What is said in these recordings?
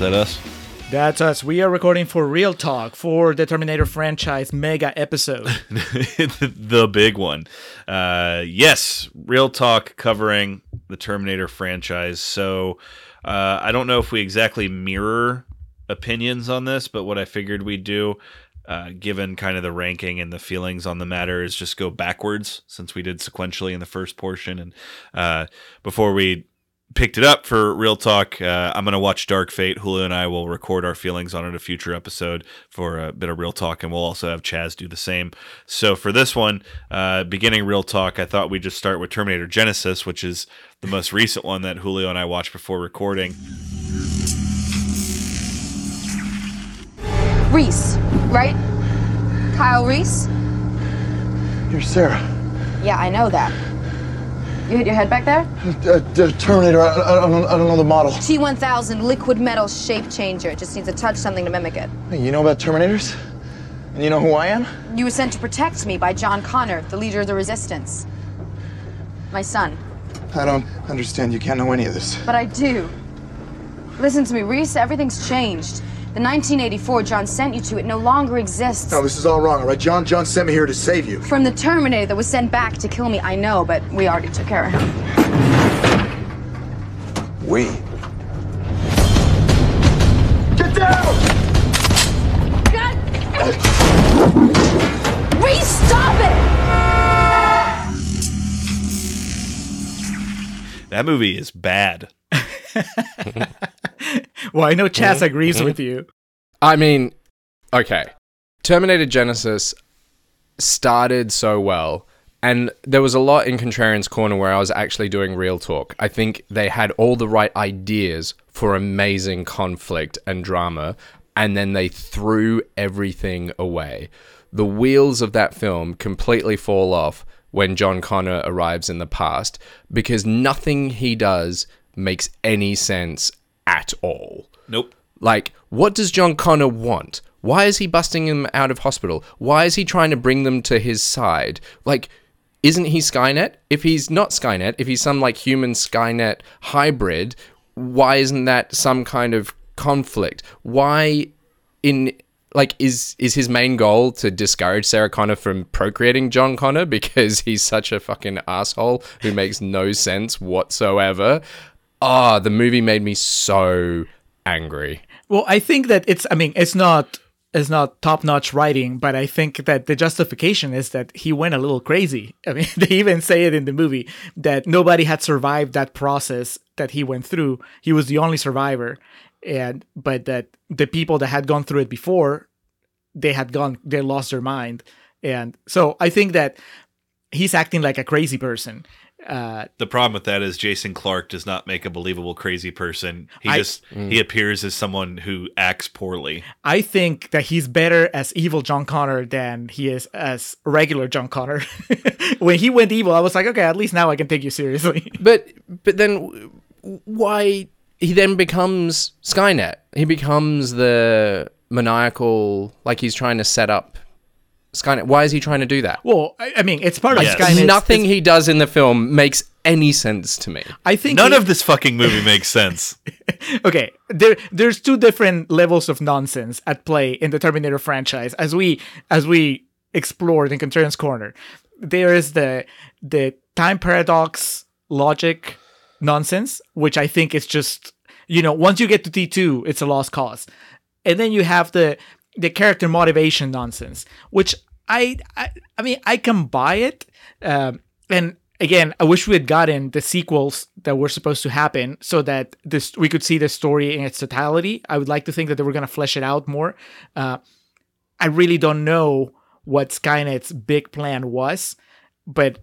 That us? That's us. We are recording for Real Talk for the Terminator franchise mega episode. the big one. Uh, yes, real talk covering the Terminator franchise. So uh, I don't know if we exactly mirror opinions on this, but what I figured we'd do, uh, given kind of the ranking and the feelings on the matter, is just go backwards since we did sequentially in the first portion. And uh, before we picked it up for real talk. Uh, I'm going to watch Dark Fate. Julio and I will record our feelings on it a future episode for a bit of real talk, and we'll also have Chas do the same. So for this one, uh, beginning real talk, I thought we'd just start with Terminator Genisys, which is the most recent one that Julio and I watched before recording. Reese, right? Kyle Reese? You're Sarah. Yeah, I know that. You hit your head back there? Uh, Terminator. I, I, don't, I don't know the model. T1000 liquid metal shape changer. It just needs to touch something to mimic it. Hey, you know about Terminators? And you know who I am? You were sent to protect me by John Connor, the leader of the resistance. My son. I don't understand. You can't know any of this. But I do. Listen to me, Reese, everything's changed. The 1984 John sent you to, it no longer exists. No, this is all wrong, all right? John John sent me here to save you. From the Terminator that was sent back to kill me, I know, but we already took care of him. We. Get down! God! Reese, stop it! That movie is bad. well, I know Chas mm-hmm. agrees mm-hmm. with you. I mean, okay. Terminator Genisys started so well, and there was a lot in Contrarian's Corner where I was actually doing real talk. I think they had all the right ideas for amazing conflict and drama, and then they threw everything away. The wheels of that film completely fall off when John Connor arrives in the past because nothing he does makes any sense at all. Nope. Like, what does John Connor want? Why is he busting them out of hospital? Why is he trying to bring them to his side? Like, isn't he Skynet? If he's not Skynet, if he's some like human Skynet hybrid, why isn't that some kind of conflict? Why in like is is his main goal to discourage Sarah Connor from procreating John Connor because he's such a fucking asshole who makes no sense whatsoever? Ah, the movie made me so angry. Well, I think that it's. I mean, it's not. It's not top-notch writing, but I think that the justification is that he went a little crazy. I mean, they even say it in the movie that nobody had survived that process that he went through. He was the only survivor, and but that the people that had gone through it before, they had gone, they lost their mind, and so I think that he's acting like a crazy person. Uh, The problem with that is Jason Clarke does not make a believable crazy person. He I- just he appears as someone who acts poorly. I think that he's better as evil John Connor than he is as regular John Connor. when he went evil, I was like, okay, at least now I can take you seriously. But but then why he then becomes Skynet? He becomes the maniacal like he's trying to set up Skynet. Why is he trying to do that? well, I, I mean, it's part of Yes. Skynet's- Nothing it's- he does in the film makes any sense to me. I think None he- of this fucking movie makes sense. okay there there's two different levels of nonsense at play in the terminator franchise as we as we explored in Contrarian's corner there is the the time paradox logic nonsense, which I think is just you know once you get to T two, it's a lost cause, and then you have the the character motivation nonsense, which I I, I mean I can buy it, um, and again I wish we had gotten the sequels that were supposed to happen so that this we could see the story in its totality. I would like to think that they were going to flesh it out more. Uh, I really don't know what Skynet's big plan was, but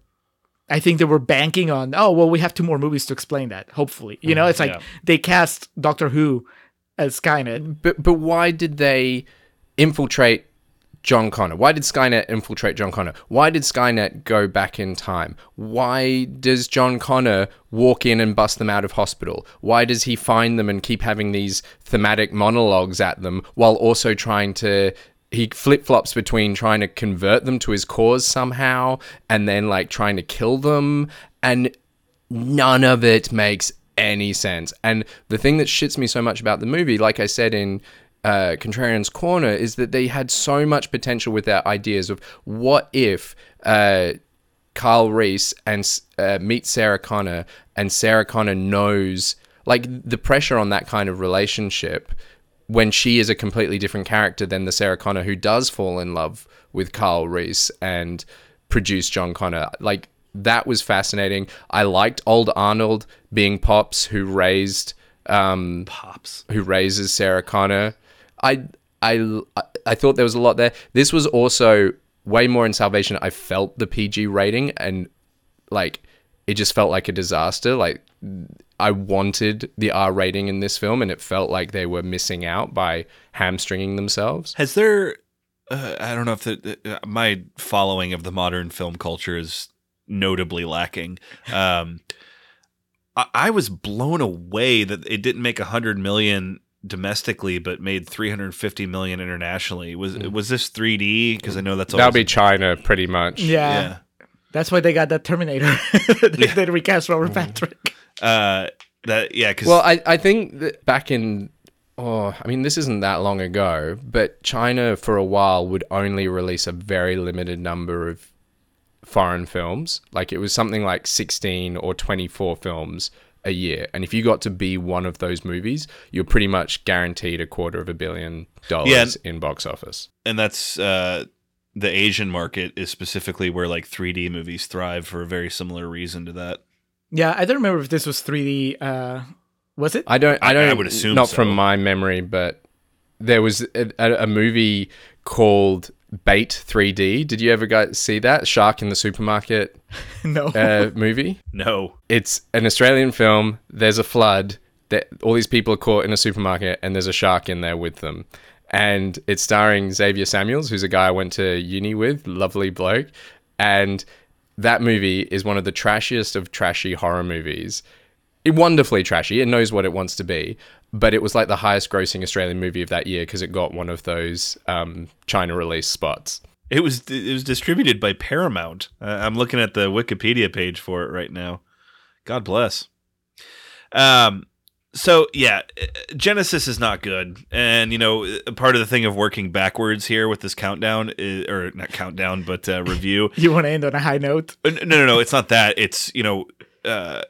I think they were banking on, oh, well, we have two more movies to explain that, hopefully. You know, it's like Yeah. they cast Doctor Who as Skynet. But but why did they infiltrate John Connor? Why did Skynet infiltrate John Connor? Why did Skynet go back in time? Why does John Connor walk in and bust them out of hospital? Why does he find them and keep having these thematic monologues at them while also trying to he flip flops between trying to convert them to his cause somehow and then like trying to kill them and none of it makes any sense. And the thing that shits me so much about the movie, like I said in uh, Contrarian's Corner, is that they had so much potential with their ideas of what if uh, Carl Reese and uh, meets Sarah Connor, and Sarah Connor knows like the pressure on that kind of relationship when she is a completely different character than the Sarah Connor who does fall in love with Carl Reese and produce John Connor. Like that was fascinating. I liked old Arnold being Pops who raised um Pops. who raises Sarah Connor. I I I thought there was a lot there. This was also way more in Salvation. I felt the PG rating and like it just felt like a disaster. Like I wanted the R rating in this film, and it felt like they were missing out by hamstringing themselves. Has there? Uh, I don't know if the, uh, my following of the modern film culture is notably lacking. Um, I, I was blown away that it didn't make a hundred million domestically, but made three hundred fifty million internationally. Was was this 3D? Because I know that's That'll be China, pretty much. Yeah. yeah. That's why they got that Terminator. they, they recast Robert Patrick. Uh, that yeah. Because Well, I, I think that back in, oh, I mean, this isn't that long ago, but China for a while would only release a very limited number of foreign films. Like it was something like 16 or 24 films a year. And if you got to be one of those movies, you're pretty much guaranteed a quarter of a billion dollars Yeah. in box office. and that's uh, the Asian market is specifically where like 3D movies thrive for a very similar reason to that. Yeah, I don't remember if this was 3D. Uh, was it? I don't. I I- don't. I would assume not so. from my memory, but there was a, a, a movie called Bait 3D. Did you ever guys see that Shark in the Supermarket no. uh, movie? No. It's an Australian film. There's a flood. That all these people are caught in a supermarket, and there's a shark in there with them. And it's starring Xavier Samuels, who's a guy I went to uni with, lovely bloke. And that movie is one of the trashiest of trashy horror movies. It, wonderfully trashy. It knows what it wants to be, but it was like the highest grossing Australian movie of that year because it got one of those um, China release spots. It was it was distributed by Paramount. Uh, I'm looking at the Wikipedia page for it right now. God bless. Um. So yeah, uh, Genisys is not good, and you know uh, part of the thing of working backwards here with this countdown is, or not countdown, but uh, review. you want to end on a high note? Uh, No, no, no. It's not that. It's you know, uh,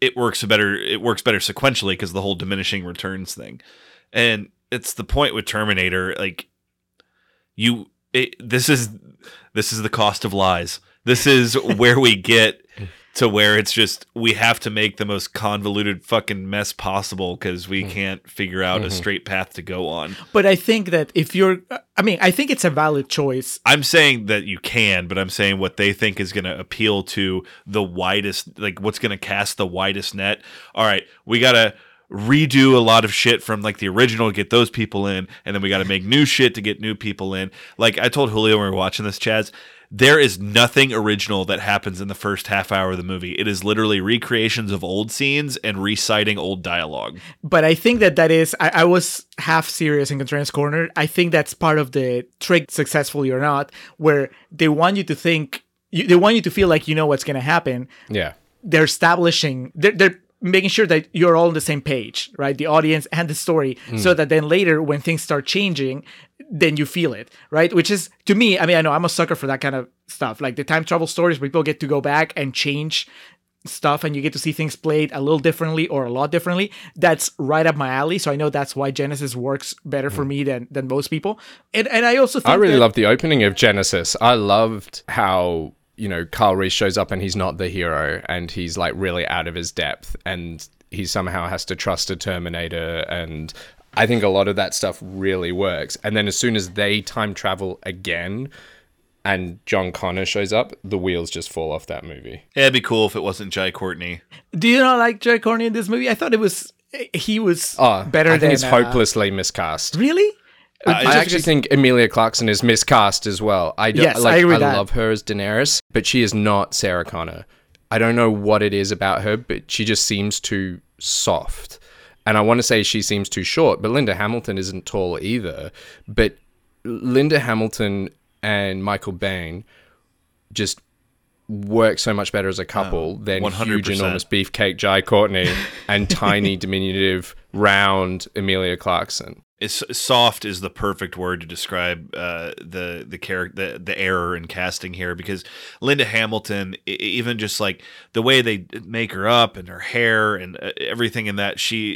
it works better. It works better sequentially because the whole diminishing returns thing, and it's the point with Terminator. Like you, it, this is this is the cost of lies. This is where we get to where it's just we have to make the most convoluted fucking mess possible because we mm-hmm. can't figure out a mm-hmm. straight path to go on. But I think that if you're, I mean, I think it's a valid choice. I'm saying that you can, but I'm saying what they think is going to appeal to the widest, like what's going to cast the widest net. All right, we got to redo a lot of shit from like the original to get those people in, and then we got to make new shit to get new people in. Like I told Julio when we were watching this, Chas, there is nothing original that happens in the first half hour of the movie. It is literally recreations of old scenes and reciting old dialogue. But I think that that is, I, I was half serious in Contrarian's Corner. I think that's part of the trick, successfully or not, where they want you to think, you, they want you to feel like you know what's going to happen. Yeah. They're establishing, they're, they're making sure that you're all on the same page, right? The audience and the story, mm. so that then later when things start changing, then you feel it, right? Which is to me, I mean, I know I'm a sucker for that kind of stuff, like the time travel stories where people get to go back and change stuff and you get to see things played a little differently or a lot differently, that's right up my alley. So I know that's why Genisys works better for mm. me than than most people. And and I also think I really that- loved the opening of Genisys. I loved how you know Carl Reese shows up and he's not the hero and he's like really out of his depth and he somehow has to trust a Terminator and I think a lot of that stuff really works. And then as soon as they time travel again and John Connor shows up, the wheels just fall off that movie. Yeah, it'd be cool if it wasn't Jai Courtney. Do you not like Jai Courtney in this movie? I thought it was he was Oh, better I than think it's uh, hopelessly miscast. Really? Uh, I just actually think Emilia Clarkson is miscast as well. I don't, Yes, I like. agree I, with that. love her as Daenerys, but she is not Sarah Connor. I don't know what it is about her, but she just seems too soft. And I want to say she seems too short, but Linda Hamilton isn't tall either. But Linda Hamilton and Michael Bain just work so much better as a couple than huge 100%. enormous beefcake Jai Courtney and tiny diminutive round Emilia Clarkson. It's soft is the perfect word to describe uh, the the character the, the error in casting here because Linda Hamilton even just like the way they make her up and her hair and uh, everything in that she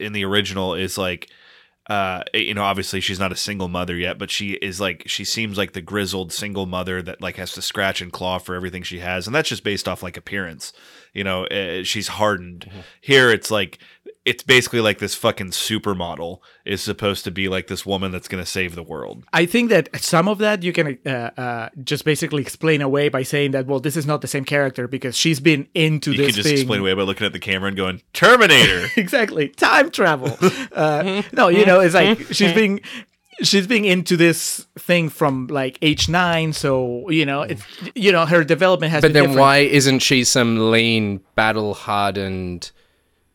in the original is like uh you know obviously she's not a single mother yet but she is like she seems like the grizzled single mother that like has to scratch and claw for everything she has and that's just based off like appearance you know uh, she's hardened. Here it's like it's basically like this fucking supermodel is supposed to be like this woman that's going to save the world I think that some of that you can uh, uh, just basically explain away by saying that well, this is not the same character because she's been into you this can just thing. explain away by looking at the camera and going terminator exactly time travel. Uh, no, you know, it's like she's being she's being into this thing from like age nine, so you know, it's you know, her development has But been then different. why isn't she some lean, battle hardened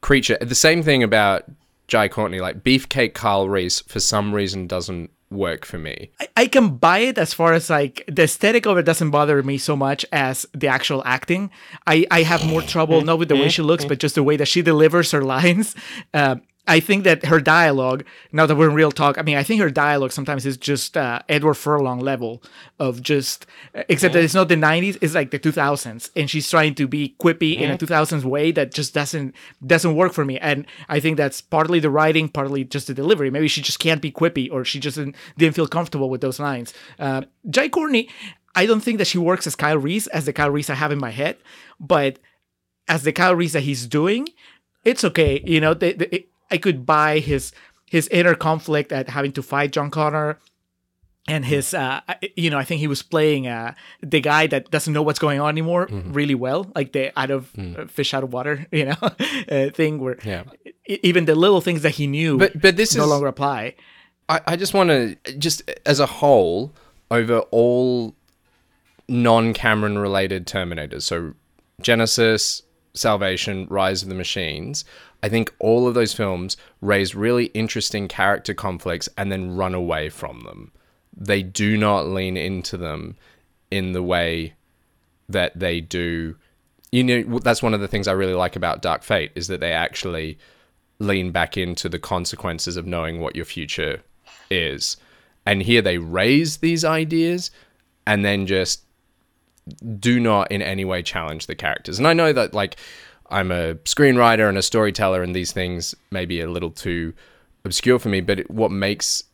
creature? The same thing about Jai Courtney, like Beefcake Carl Reese, for some reason doesn't work for me. I, I can buy it as far as like the aesthetic of it doesn't bother me so much as the actual acting. I, I have more trouble not with the way she looks, but just the way that she delivers her lines. Uh, I think that her dialogue, now that we're in real talk, I mean, I think her dialogue sometimes is just uh, Edward Furlong level of just, except that it's not the 90s, it's like the 2000s. And she's trying to be quippy in a 2000s way that just doesn't doesn't work for me. And I think that's partly the writing, partly just the delivery. Maybe she just can't be quippy or she just didn't, didn't feel comfortable with those lines. Uh, Jai Courtney, I don't think that she works as Kyle Reese, as the Kyle Reese I have in my head, but as the Kyle Reese that he's doing, it's okay. You know, the, the, I could buy his his inner conflict at having to fight John Connor and his uh you know i think he was playing uh the guy that doesn't know what's going on anymore really well like the out of uh, fish out of water you know uh, thing where Yeah. even the little things that he knew But but this no is longer apply I, I just want to just as a whole over all non-Cameron related Terminators. So Genisys, Salvation, Rise of the Machines. I think all of those films raise really interesting character conflicts and then run away from them. They do not lean into them in the way that they do. You know, that's one of the things I really like about Dark Fate is that they actually lean back into the consequences of knowing what your future is. And here they raise these ideas and then just do not in any way challenge the characters. And I know that like I'm a screenwriter and a storyteller and these things may be a little too obscure for me, but what makes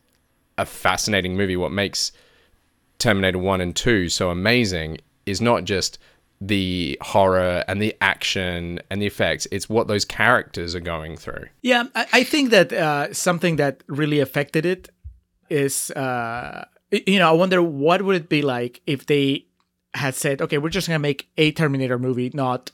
a fascinating movie, what makes Terminator 1 and 2 so amazing is not just the horror and the action and the effects, it's what those characters are going through. Yeah, I, I think that uh, something that really affected it is, uh, you know, I wonder what would it be like if they had said, okay, we're just gonna make a Terminator movie, not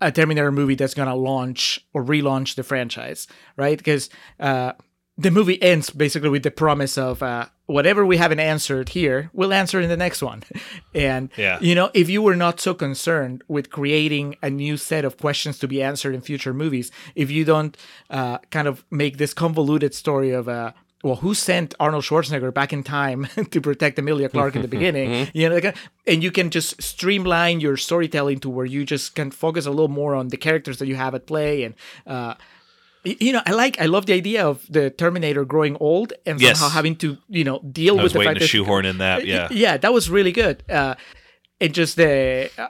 a Terminator movie that's gonna launch or relaunch the franchise, right? Because uh, the movie ends basically with the promise of uh, whatever we haven't answered here, we'll answer in the next one. And Yeah. you know, if you were not so concerned with creating a new set of questions to be answered in future movies, if you don't uh, kind of make this convoluted story of uh, well, who sent Arnold Schwarzenegger back in time to protect Emilia Clarke in the beginning? You know, like, and you can just streamline your storytelling to where you just can focus a little more on the characters that you have at play and. Uh, you know, I like, I love the idea of the Terminator growing old and Yes. somehow having to, you know, deal with the fact to that shoehorn in that. Yeah. yeah, that was really good. Uh, it just the uh,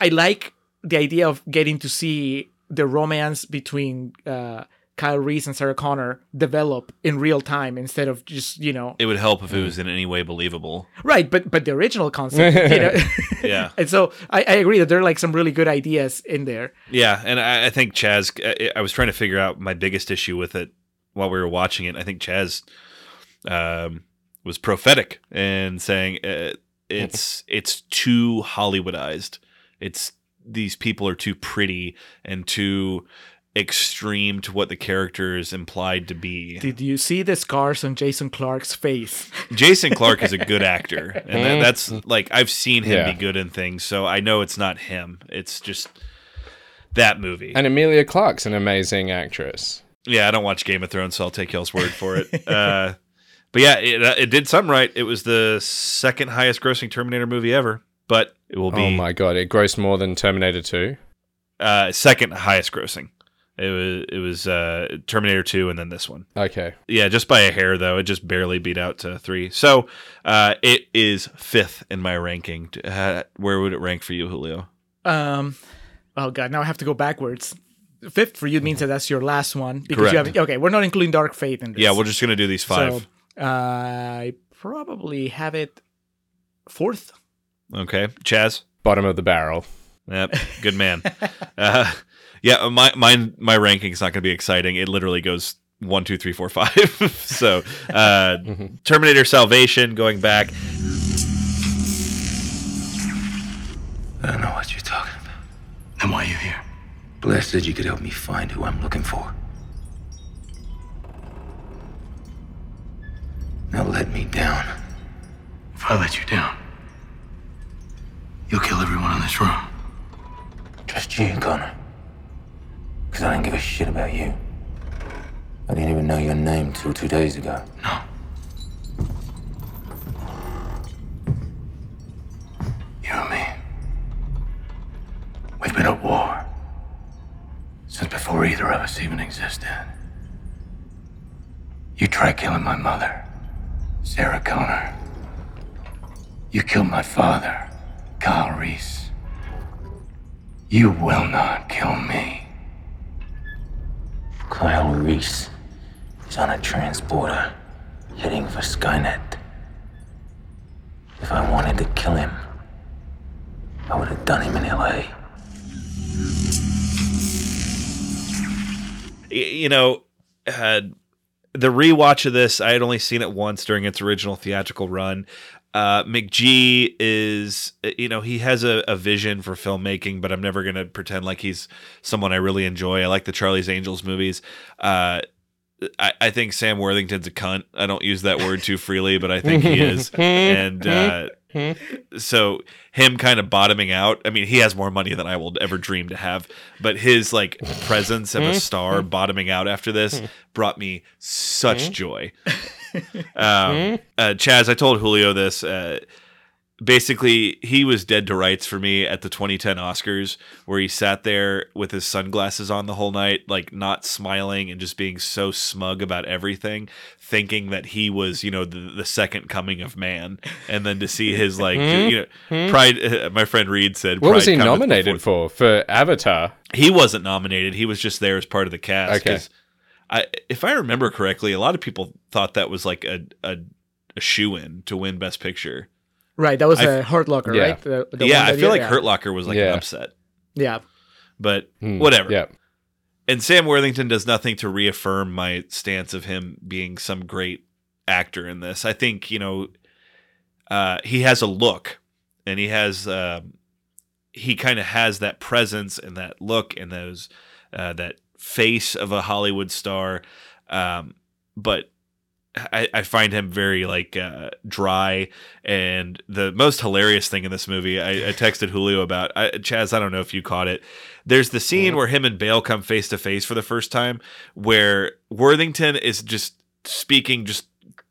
I like the idea of getting to see the romance between uh, Kyle Reese and Sarah Connor develop in real time instead of just you know It would help if it was in any way believable. right, but but the original concept, you know. Yeah. and so I, I agree that there are like some really good ideas in there. Yeah, and I, I think Chas. I, I was trying to figure out my biggest issue with it while we were watching it. I think Chas um, was prophetic in saying uh, it's it's too Hollywoodized. It's these people are too pretty and too extreme to what the characters implied to be. Did you see the scars on Jason Clarke's face? Jason Clarke is a good actor, and that, that's like I've seen him Yeah. be good in things, so I know it's not him. It's just that movie. And Emilia Clarke's an amazing actress. Yeah, I don't watch Game of Thrones, so I'll take y'all's word for it. uh, but yeah, it, uh, it did something right. It was the second highest grossing Terminator movie ever, but it will be Oh my god, it grossed more than Terminator 2. uh, second highest grossing. It was it was uh, Terminator Two, and then this one. Okay. Yeah, just by a hair though. It just barely beat out to three. So uh, it is fifth in my ranking. Uh, where would it rank for you, Julio? Um, oh god, now I have to go backwards. Fifth for you means that that's your last one because you Correct. have okay. We're not including Dark Fate in this. Yeah, we're just gonna do these five. So uh, I probably have it fourth. okay, Chas. Bottom of the barrel. Yep, good man. uh, yeah, my my my ranking's not going to be exciting. It literally goes one, two, three, four, five. so, uh, Terminator Salvation, going back. I don't know what you're talking about. Then why are you here? Blair said you could help me find who I'm looking for. Now let me down. If I let you down, you'll kill everyone in this room. Just you, Connor. Because I didn't give a shit about you. I didn't even know your name till two days ago. No. You and me. We've been at war. Since before either of us even existed. You tried killing my mother, Sarah Connor. You killed my father, Kyle Reese. You will not kill me. Kyle Reese is on a transporter heading for Skynet. If I wanted to kill him, I would have done him in LA. You know, uh, the rewatch of this, I had only seen it once during its original theatrical run. Uh, McG is, you know, he has a, a vision for filmmaking, but I'm never going to pretend like he's someone I really enjoy. I like the Charlie's Angels movies. Uh, I, I think Sam Worthington's a cunt. I don't use that word too freely, but I think he is. and uh, so him kind of bottoming out. I mean, he has more money than I will ever dream to have, but his like presence of a star bottoming out after this brought me such joy. Um, uh, Chas, I told Julio this. Uh, basically, he was dead to rights for me at the 2010 Oscars, where he sat there with his sunglasses on the whole night, like not smiling and just being so smug about everything, thinking that he was, you know, the, the second coming of man. And then to see his, like, you know, pride. Uh, my friend Reed said, What was he nominated for? For Avatar? He wasn't nominated. He was just there as part of the cast. Okay. 'Cause I, if I remember correctly, a lot of people thought that was like a a, a shoe in to win Best Picture. Right, that was I- a Hurt Locker, Yeah. right? The- the yeah, I feel you- like yeah. Hurt Locker was like Yeah. an upset, Yeah, but Hmm, whatever. Yeah. And Sam Worthington does nothing to reaffirm my stance of him being some great actor in this. I think you know uh, he has a look, and he has um, he kind of has that presence and that look and those uh, that face of a Hollywood star, um, but. I, I find him very like uh, dry, and the most hilarious thing in this movie, I, I texted Julio about. I, Chas, I don't know if you caught it. There's the scene where him and Bale come face to face for the first time, where Worthington is just speaking just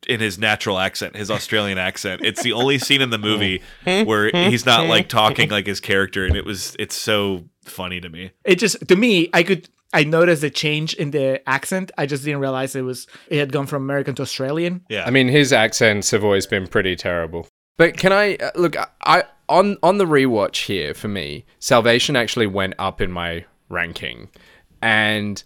in his natural accent, his Australian accent. It's the only scene in the movie where he's not like talking like his character, and it was it's so funny to me. it just to me, I could I noticed a change in the accent. I just didn't realize it was it had gone from American to Australian. Yeah, I mean, his accents have always been pretty terrible. But can I uh, look? I on on the rewatch here for me, Salvation actually went up in my ranking, and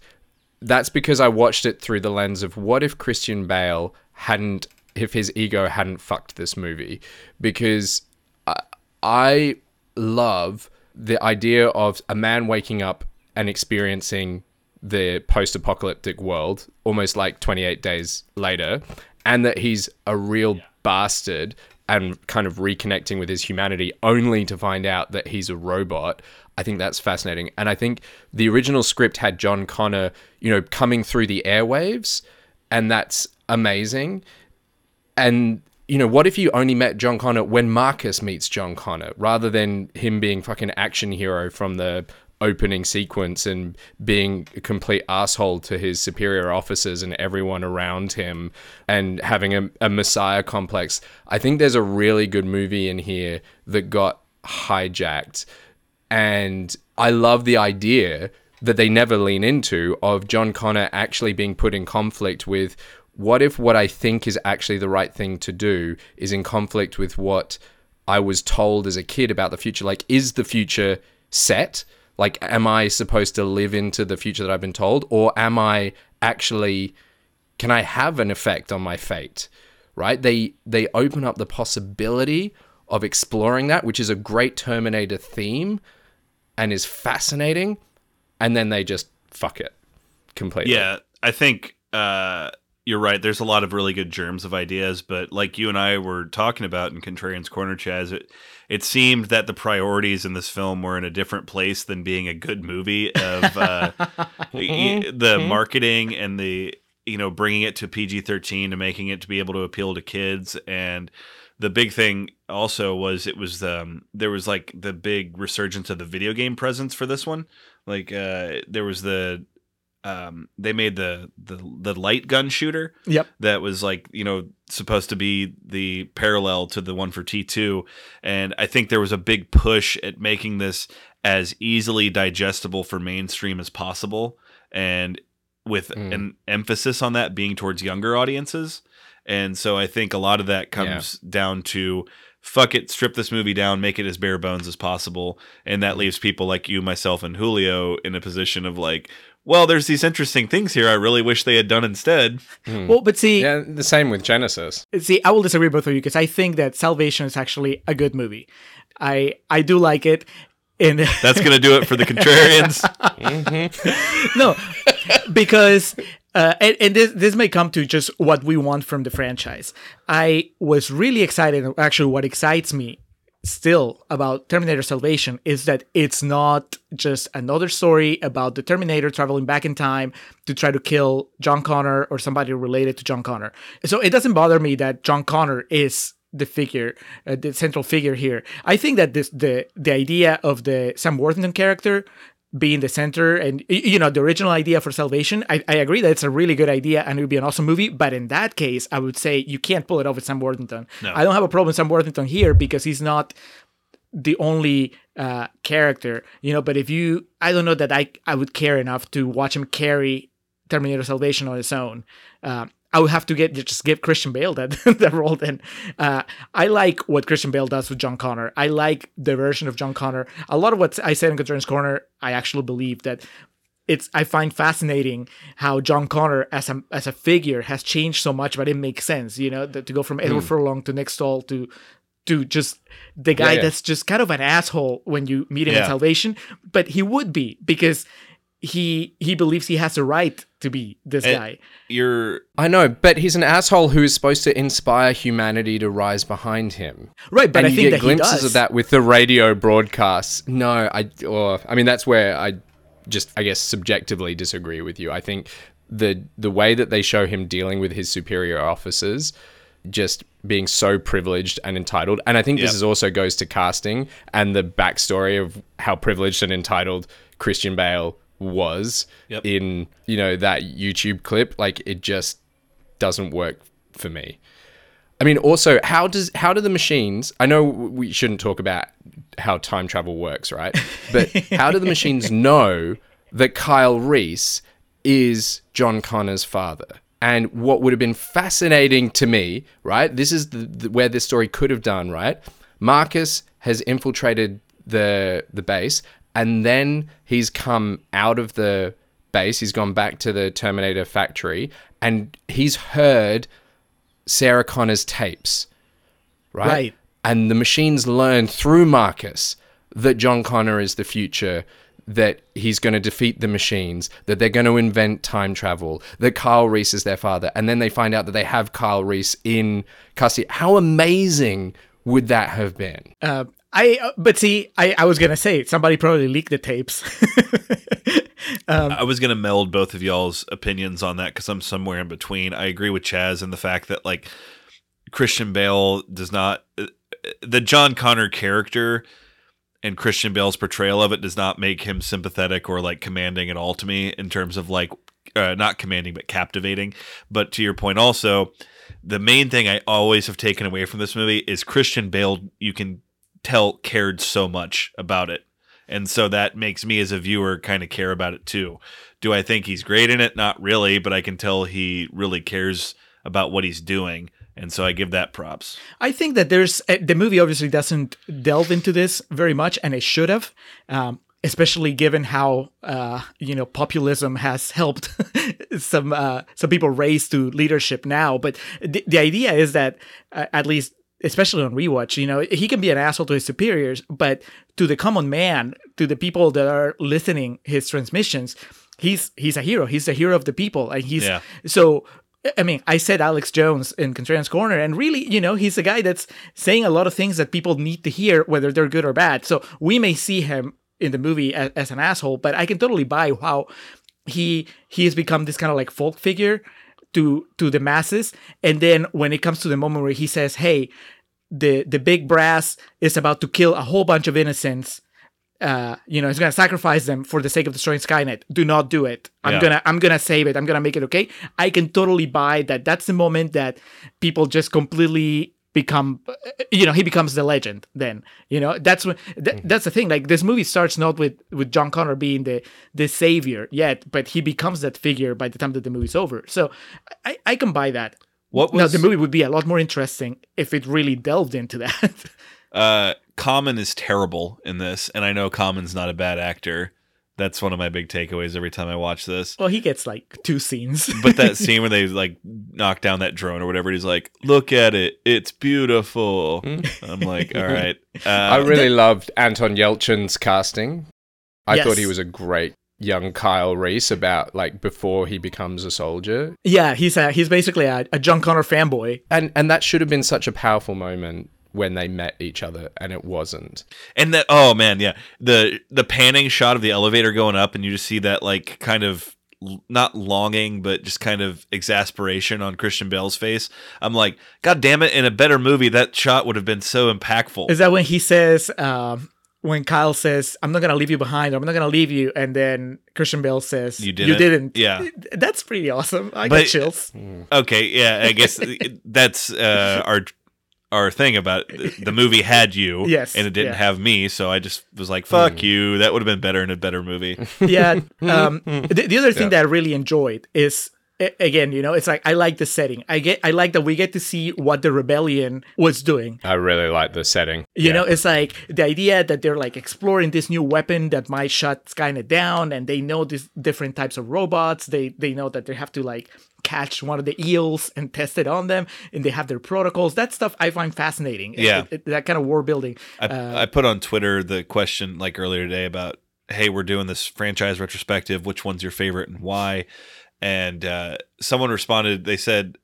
that's because I watched it through the lens of what if Christian Bale hadn't, if his ego hadn't fucked this movie, because I, I love the idea of a man waking up and experiencing the post-apocalyptic world almost like 28 days later and that he's a real bastard and kind of reconnecting with his humanity only to find out that he's a robot i think that's fascinating. And i think the original script had john connor you know coming through the airwaves and that's amazing. And you know, what if you only met John Connor when Marcus meets John Connor, rather than him being fucking action hero from the opening sequence and being a complete asshole to his superior officers and everyone around him and having a, a messiah complex. I think there's a really good movie in here that got hijacked. And I love the idea that they never lean into of John Connor actually being put in conflict with what if what I think is actually the right thing to do is in conflict with what I was told as a kid about the future? Like, is the future set? Like, am I supposed to live into the future that I've been told? Or am I actually, can I have an effect on my fate? Right? They, they open up the possibility of exploring that, which is a great Terminator theme and is fascinating. And then they just fuck it completely. Yeah, I think uh, you're right. There's a lot of really good germs of ideas, but like you and I were talking about in Contrarian's Corner, Chas, it, it seemed that the priorities in this film were in a different place than being a good movie. Of uh, the marketing and the you know bringing it to PG-13 to making it to be able to appeal to kids and the big thing also was it was um there was like the big resurgence of the video game presence for this one like uh there was the um they made the the the light gun shooter Yep. that was like you know supposed to be the parallel to the one for T2 and I think there was a big push at making this as easily digestible for mainstream as possible. And with an emphasis on that being towards younger audiences. And so I think a lot of that comes down to fuck it strip this movie down make it as bare bones as possible. And that leaves people like you myself and Julio in a position of like well there's these interesting things here I really wish they had done instead Well, but see, Yeah, the same with Genisys. see, I will disagree with both of you because I think that Salvation is actually a good movie. I I do like it. And That's gonna do it for the contrarians. no, because uh, and, and this this may come to just what we want from the franchise. I was really excited. Actually, what excites me still about Terminator Salvation is that it's not just another story about the Terminator traveling back in time to try to kill John Connor or somebody related to John Connor. So it doesn't bother me that John Connor is the figure, uh, the central figure here. I think that this the the idea of the Sam Worthington character being the center and you know the original idea for salvation I, I agree that it's a really good idea and it would be an awesome movie but in that case i would say you can't pull it off with sam worthington. I don't have a problem with sam worthington here because he's not the only uh, character you know but if you i don't know that i i would care enough to watch him carry terminator salvation on his own. Uh, I would have to get just give Christian Bale that that role. Then uh, I like what Christian Bale does with John Connor. I like the version of John Connor. A lot of what I said in Contrarian's Corner, I actually believe that it's. I find fascinating how John Connor as a as a figure has changed so much, but it makes sense. You know, that to go from Edward Furlong to Nick Stahl to to just the guy Yeah, yeah. that's just kind of an asshole when you meet him in Salvation, but he would be because he he believes he has a right to be this And- guy. You're I know, but he's an asshole who is supposed to inspire humanity to rise behind him. Right, but and I you think get that he glimpses does. of that with the radio broadcasts. No, I or I mean that's where I just I guess subjectively disagree with you. I think the the way that they show him dealing with his superior officers just being so privileged and entitled and i think this is also goes to casting and the backstory of how privileged and entitled christian bale was Yep. in you know that youtube clip like it just doesn't work for me I mean, also, how does how do the machines? I know we shouldn't talk about how time travel works, right? But how do the machines know that Kyle Reese is John Connor's father? And what would have been fascinating to me, right? This is the, the, where this story could have done, right? Marcus has infiltrated the the base, and then he's come out of the base. He's gone back to the Terminator factory, and he's heard Sarah Connor's tapes, right? Right. And the machines learn through Marcus that John Connor is the future, that he's going to defeat the machines, that they're going to invent time travel, that Kyle Reese is their father. And then they find out that they have Kyle Reese in custody. How amazing would that have been? Uh, I uh, but see, I, I was gonna say somebody probably leaked the tapes. I was gonna meld both of y'all's opinions on that because I'm somewhere in between. I agree with Chas in the fact that like Christian Bale does not the John Connor character and Christian Bale's portrayal of it does not make him sympathetic or like commanding at all to me in terms of like uh, not commanding but captivating. But to your point, also the main thing I always have taken away from this movie is Christian Bale. You can tell cared so much about it. And so that makes me as a viewer kind of care about it too. Do I think he's great in it? Not really, but I can tell he really cares about what he's doing. And so I give that props. I think that there's uh, the movie obviously doesn't delve into this very much, and it should have, um, especially given how uh, you know populism has helped some uh, some people raise to leadership now. But the, the idea is that uh, at least. Especially on rewatch, you know, he can be an asshole to his superiors, but to the common man, to the people that are listening his transmissions, he's he's a hero. He's a hero of the people, and he's Yeah. so I mean, I said Alex Jones in Contrarian's Corner, and really, you know, he's a guy that's saying a lot of things that people need to hear, whether they're good or bad. So we may see him in the movie as, as an asshole, but I can totally buy how he he has become this kind of like folk figure to to the masses. And then when it comes to the moment where he says, "Hey, the the big brass is about to kill a whole bunch of innocents." uh, you know, he's gonna sacrifice them for the sake of destroying Skynet. Do not do it. I'm Yeah. gonna, I'm gonna save it. I'm gonna make it okay. I can totally buy that. That's the moment that people just completely become, you know, he becomes the legend. Then, you know, that's when th- that's the thing. Like this movie starts not with with John Connor being the the savior yet, but he becomes that figure by the time that the movie's over. So, I, I can buy that. What now the movie would be a lot more interesting if it really delved into that. uh Common is terrible in this, and I know Common's not a bad actor. That's one of my big takeaways every time I watch this. well, he gets like two scenes. But that scene where they like knock down that drone or whatever, he's like, "Look at it, it's beautiful." I'm like, "All right." Uh, I really loved Anton Yelchin's casting. I Yes. thought he was a great young Kyle Reese about like before he becomes a soldier. Yeah, he's a he's basically a, a John Connor fanboy. And and that should have been such a powerful moment when they met each other and it wasn't. and that oh man yeah the the panning shot of the elevator going up and you just see that like kind of not longing but just kind of exasperation on christian bale's face i'm like god damn it in a better movie that shot would have been so impactful Is that when he says um, when Kyle says, "I'm not gonna leave you behind. I'm not gonna leave you," and then Christian Bale says, You You didn't? You didn't." Yeah. that's pretty awesome. I But- get chills. okay yeah i guess that's uh our our thing about the movie had you Yes, and it didn't yeah. have me so i just was like fuck you that would have been better in a better movie yeah. Um, the, the other thing Yeah. that I really enjoyed is a- again, you know, it's like I like the setting. I get, I like that we get to see what the rebellion was doing. I really like the setting. You know, it's like the idea that they're like exploring this new weapon that might shut Skynet down, and they know these different types of robots. They they know that they have to like catch one of the eels and test it on them, and they have their protocols. That stuff I find fascinating. Yeah. it- it- that kind of war building. I, uh, I put on Twitter the question like earlier today about, hey, we're doing this franchise retrospective. Which one's your favorite and why? And uh, someone responded. They said,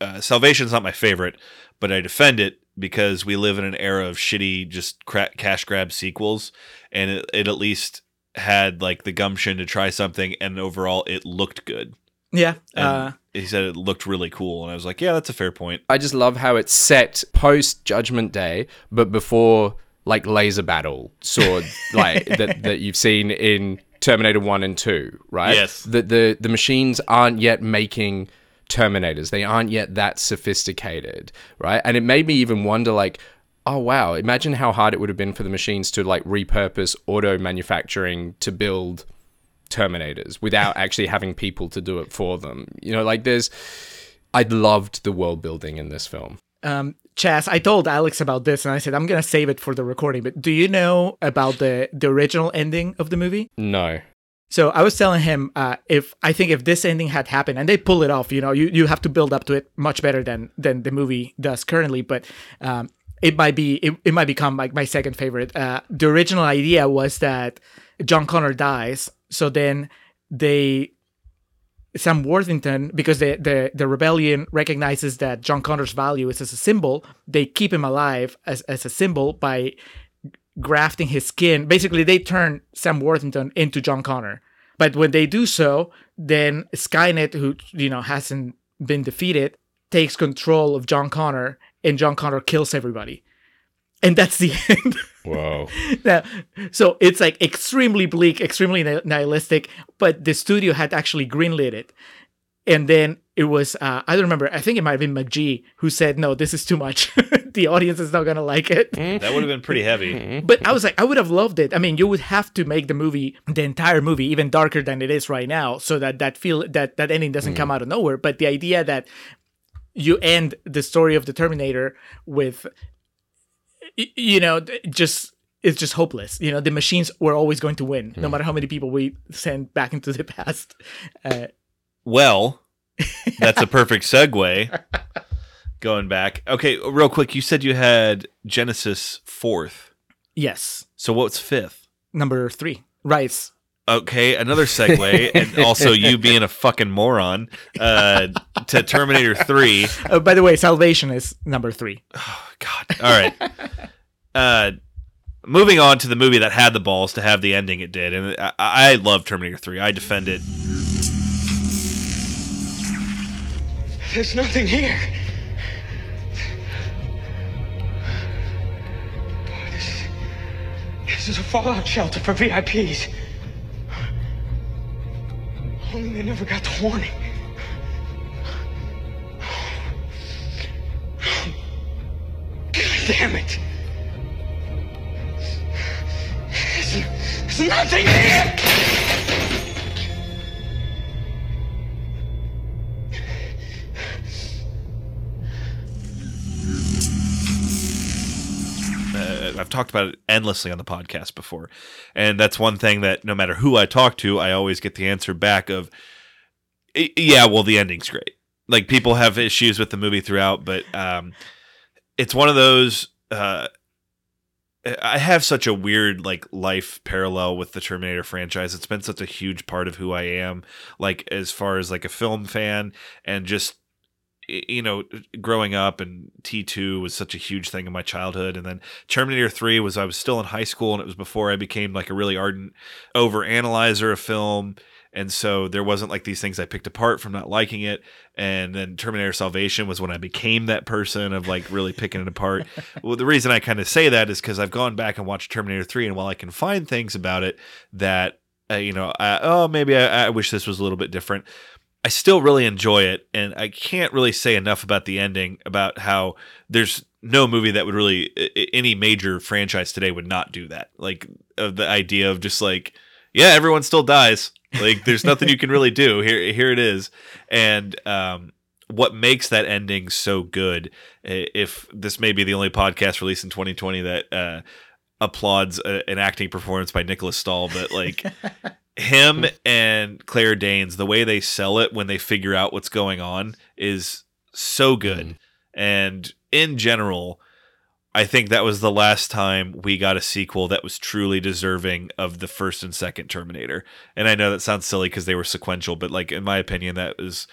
uh, "Salvation's not my favorite, but I defend it because we live in an era of shitty, just cra- cash grab sequels, and it, it at least had like the gumption to try something, and overall it looked good." Yeah. And Uh, he said it looked really cool, and I was like, "Yeah, that's a fair point." I just love how it's set post Judgment Day, but before like laser battle sword like that that you've seen in Terminator One and Two, right? Yes. The the the machines aren't yet making Terminators. They aren't yet that sophisticated, right? And it made me even wonder, like, oh wow, imagine how hard it would have been for the machines to like repurpose auto manufacturing to build Terminators without actually having people to do it for them. You know, like there's I loved the world building in this film. Um, Chas, I told Alex about this, and I said I'm gonna save it for the recording. But do you know about the the original ending of the movie? No. So I was telling him uh, if I think if this ending had happened and they pull it off, you know, you, you have to build up to it much better than than the movie does currently. But um, it might be it, it might become like my second favorite. Uh, the original idea was that John Connor dies, so then they Sam Worthington, because the, the the rebellion recognizes that John Connor's value is as a symbol, they keep him alive as, as a symbol by grafting his skin. Basically, they turn Sam Worthington into John Connor. But when they do so, then Skynet, who you know hasn't been defeated, takes control of John Connor, and John Connor kills everybody. And that's the end. Wow. now, so it's like extremely bleak, extremely nihilistic, but the studio had actually greenlit it. And then it was, uh, I don't remember, I think it might have been McG who said, no, this is too much. the audience is not going to like it. Mm-hmm. That would have been pretty heavy. Mm-hmm. But I was like, I would have loved it. I mean, you would have to make the movie, the entire movie, even darker than it is right now, so that that feel that that ending doesn't come mm. out of nowhere. But the idea that you end the story of the Terminator with, y- you know, just it's just hopeless. You know, the machines were always going to win, no matter how many people we send back into the past. Uh, Well, that's a perfect segue. Going back. Okay, real quick. You said you had Genisys fourth. yes, So what's fifth? number three, Rise. Okay, another segue, and also you being a fucking moron uh, to Terminator 3. Uh, by the way, Salvation is number three. God. All right. Uh, moving on to the movie that had the balls to have the ending it did, and I, I love Terminator 3. I defend it. There's nothing here. This, this is a fallout shelter for VIPs. Only they never got the warning. God damn it. There's, there's nothing here. Uh, I've talked about it endlessly on the podcast before, and that's one thing that no matter who I talk to, I always get the answer back of, "Yeah, well, the ending's great." Like people have issues with the movie throughout, but um, it's one of those. Uh, I have such a weird like life parallel with the Terminator franchise. It's been such a huge part of who I am, like as far as like a film fan and just you know growing up and T2 was such a huge thing in my childhood and then Terminator 3 was I was still in high school and it was before I became like a really ardent over analyzer of film and so there wasn't like these things I picked apart from not liking it and then Terminator Salvation was when I became that person of like really picking it apart. well the reason I kind of say that is cuz I've gone back and watched Terminator 3 and while I can find things about it that uh, you know, I, oh maybe I, I wish this was a little bit different. I still really enjoy it, and I can't really say enough about the ending. About how there's no movie that would really any major franchise today would not do that. Like of the idea of just like, yeah, everyone still dies. Like there's nothing you can really do. Here, here it is, and um, what makes that ending so good? If this may be the only podcast released in 2020 that uh, applauds a, an acting performance by Nicholas Stahl, but like him and Claire Danes, the way they sell it when they figure out what's going on is so good. And in general, I think that was the last time we got a sequel that was truly deserving of the first and second Terminator. And I know that sounds silly because they were sequential, but like in my opinion, that was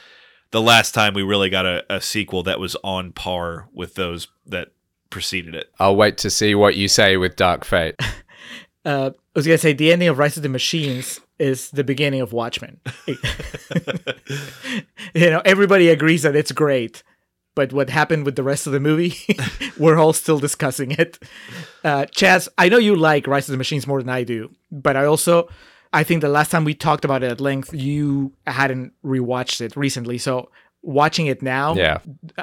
the last time we really got a, a sequel that was on par with those that preceded it. I'll wait to see what you say with Dark Fate. Uh, I was gonna say the ending of Rise of the Machines is the beginning of Watchmen. you know, everybody agrees that it's great, but what happened with the rest of the movie, we're all still discussing it. Uh, Chas, I know you like Rise of the Machines more than I do, but I also, I think the last time we talked about it at length, you hadn't rewatched it recently. So watching it now, Yeah.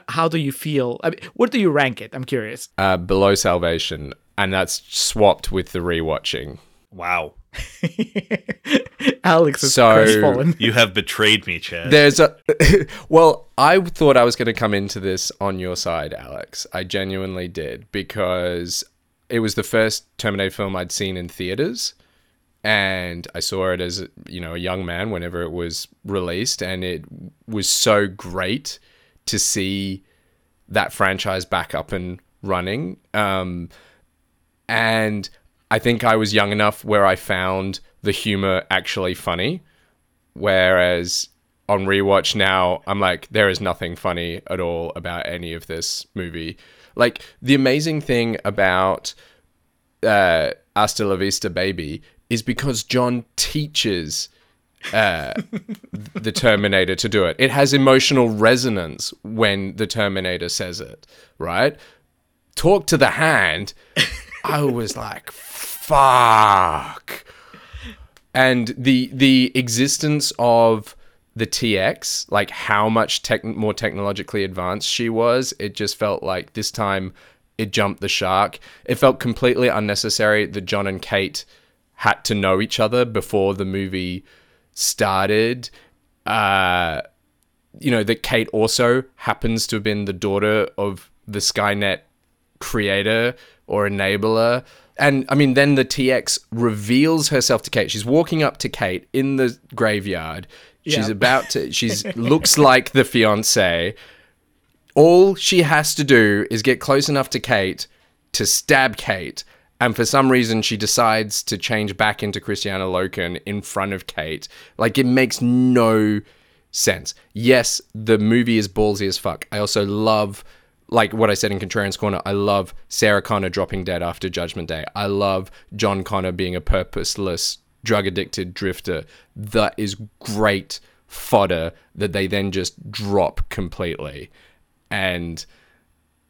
how do you feel? I mean, what do you rank it? I'm curious. Uh, below Salvation, and that's swapped with the rewatching. Wow. Alex is So- crestfallen. You have betrayed me, Chad. There's a well, I thought I was going to come into this on your side, Alex. I genuinely did because it was the first Terminator film I'd seen in theaters, and I saw it as you know a young man whenever it was released, and it was so great to see that franchise back up and running. Um, and I think I was young enough where I found the humor actually funny. Whereas on rewatch now, I'm like, there is nothing funny at all about any of this movie. Like the amazing thing about uh, Hasta La Vista Baby is because John teaches uh, the Terminator to do it. It has emotional resonance when the Terminator says it, right? Talk to the hand. I was like, fuck. And the the existence of the TX, like how much tech, more technologically advanced she was, it just felt like this time it jumped the shark. It felt completely unnecessary that John and Kate had to know each other before the movie started. Uh, you know, that Kate also happens to have been the daughter of the Skynet creator or enabler. And I mean, then the TX reveals herself to Kate. She's walking up to Kate in the graveyard. She's Yeah. about to, she's looks like the fiance. All she has to do is get close enough to Kate to stab Kate. And for some reason, she decides to change back into Kristanna Loken in front of Kate. Like, it makes no sense. Yes, the movie is ballsy as fuck. I also love, like what I said in Contrarian's Corner, I love Sarah Connor dropping dead after Judgment Day. I love John Connor being a purposeless, drug addicted drifter. That is great fodder that they then just drop completely. And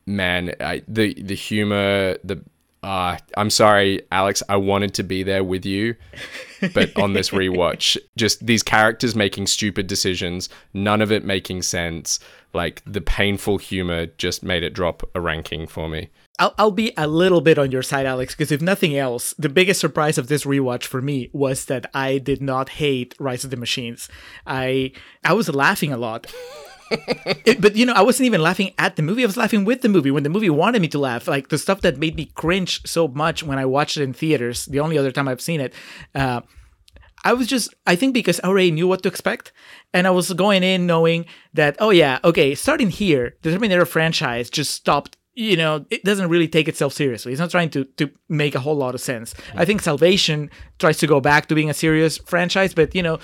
man, I, the the humor, the uh, I'm sorry, Alex. I wanted to be there with you, but on this rewatch, just these characters making stupid decisions, none of it making sense. Like the painful humor just made it drop a ranking for me. I'll, I'll be a little bit on your side, Alex, because if nothing else, the biggest surprise of this rewatch for me was that I did not hate Rise of the Machines. I I was laughing a lot. It- but you know, I wasn't even laughing at the movie. I was laughing with the movie when the movie wanted me to laugh. Like the stuff that made me cringe so much when I watched it in theaters. The only other time I've seen it. Uh, I was just, I think because I already knew what to expect. And I was going in knowing that, oh, yeah, okay, starting here, the Terminator franchise just stopped. You know, it doesn't really take itself seriously. It's not trying to, to make a whole lot of sense. I think Salvation tries to go back to being a serious franchise, but, you know,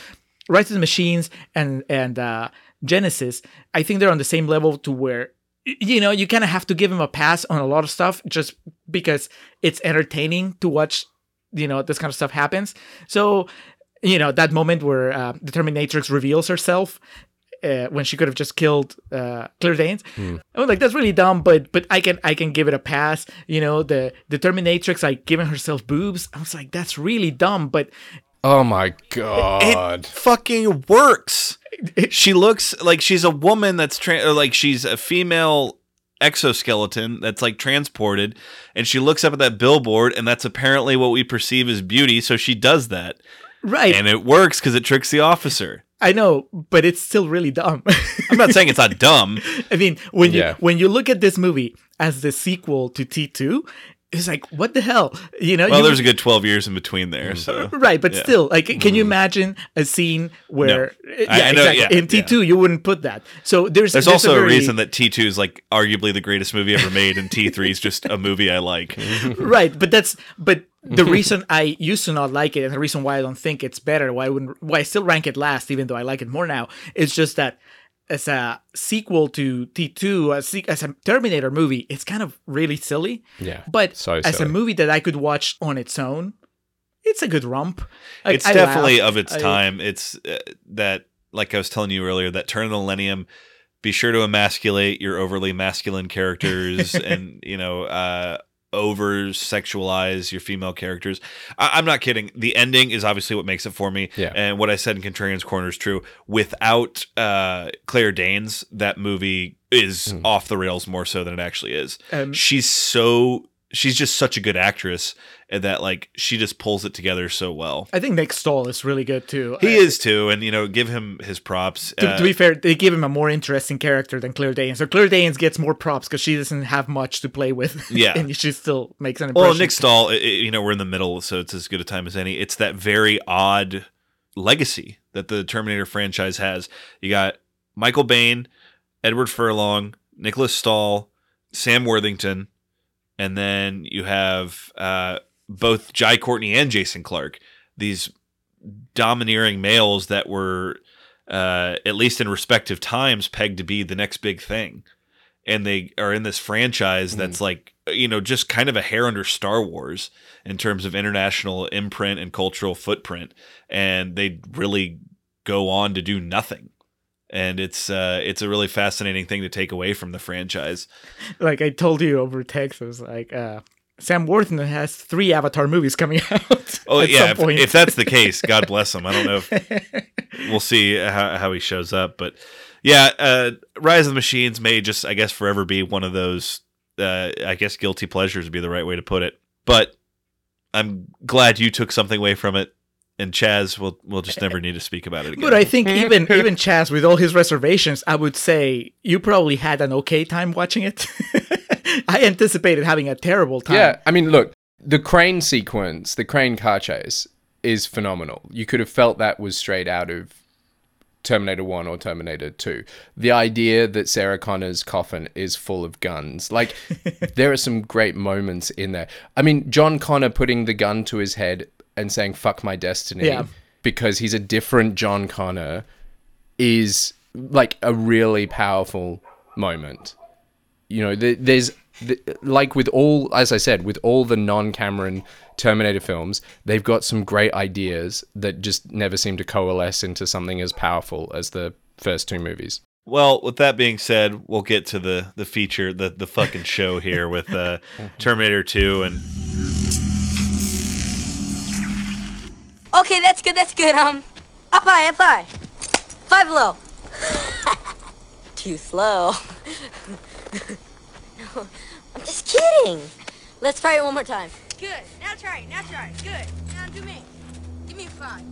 Rise of the Machines and, and uh, Genisys, I think they're on the same level to where you know you kind of have to give them a pass on a lot of stuff just because it's entertaining to watch you know this kind of stuff happens so you know that moment where uh, the terminatrix reveals herself uh, when she could have just killed uh, Claire Danes. I was like, that's really dumb, but but I can I can give it a pass. You know, the the Terminatrix like giving herself boobs. I was like, that's really dumb, but Oh my god! It fucking works. She looks like she's a woman that's tra- like she's a female exoskeleton that's like transported and she looks up at that billboard and that's apparently what we perceive as beauty so she does that right, and it works cuz it tricks the officer. I know, but it's still really dumb. I'm not saying it's not dumb. I mean, when you Yeah. when you look at this movie as the sequel to T two, it's like what the hell, you know? Well, you, there's a good 12 years in between there, so right, but yeah. still, like, can you mm-hmm. imagine a scene where, yeah, I- I know, exactly. yeah, in T two you wouldn't put that. So there's There's a also a, very- reason that T2 is like arguably the greatest movie ever made, and T3 is just a movie I like. right, but that's but the reason I used to not like it, and the reason why I don't think it's better, why I wouldn't, why I still rank it last, even though I like it more now, is just that as a sequel to T2, as, as a Terminator movie, it's kind of really silly. Yeah, But so as a movie that I could watch on its own, it's a good romp. Like, it's I definitely laughed. of its I- time. It's uh, that, like I was telling you earlier, that turn of the millennium. Be sure to emasculate your overly masculine characters, and you know, uh, over sexualize your female characters. I- I'm not kidding. The ending is obviously what makes it for me. Yeah. And what I said in Contrarian's Corner is true. Without uh, Claire Danes, that movie is off the rails more so than it actually is. Um, She's so she's just such a good actress and that like she just pulls it together so well. I think Nick Stahl is really good too. He I- is too, and you know, give him his props. To, Uh, to be fair, they give him a more interesting character than Claire Danes. So Claire Danes gets more props because she doesn't have much to play with. Yeah. and she still makes an impression. well, Nick Stahl, i- i- you know, we're in the middle, so it's as good a time as any. It's that very odd legacy that the Terminator franchise has. You got Michael Biehn, Edward Furlong, Nicholas Stahl, Sam Worthington, and then you have uh, both Jai Courtney and Jason Clarke. These domineering males that were, uh, at least in respective times, pegged to be the next big thing. And they are in this franchise that's like, you know, just kind of a hair under Star Wars in terms of international imprint and cultural footprint. And they really go on to do nothing. And it's uh, it's a really fascinating thing to take away from the franchise. like I told you over text, I was like, uh, Sam Worthington has three Avatar movies coming out. Oh yeah, if, if that's the case, God bless him. I don't know if we'll see how, how he shows up, but yeah, uh, Rise of the Machines may just, I guess, forever be one of those. Uh, I guess guilty pleasures would be the right way to put it. But I'm glad you took something away from it, and Chas will will just never need to speak about it again. But I think even even Chas, with all his reservations, I would say you probably had an okay time watching it. I anticipated having a terrible time. Yeah, I mean, look, the crane sequence, the crane car chase is phenomenal. You could have felt that was straight out of Terminator 1 or Terminator 2. The idea that Sarah Connor's coffin is full of guns. Like, there are some great moments in there. I mean, John Connor putting the gun to his head and saying, fuck my destiny, Yeah. because he's a different John Connor, is like a really powerful moment you know th- there's th- like with all as i said with all the non-cameron terminator films they've got some great ideas that just never seem to coalesce into something as powerful as the first two movies Well, with that being said, we'll get to the the feature, the the fucking show here with uh, Terminator 2 and Okay, that's good, that's good. Um, up high, up high. Five low. Too slow. no, I'm just kidding. Let's try it one more time. Good. Now try it. Now try it. Good. Now do me. Give me a five.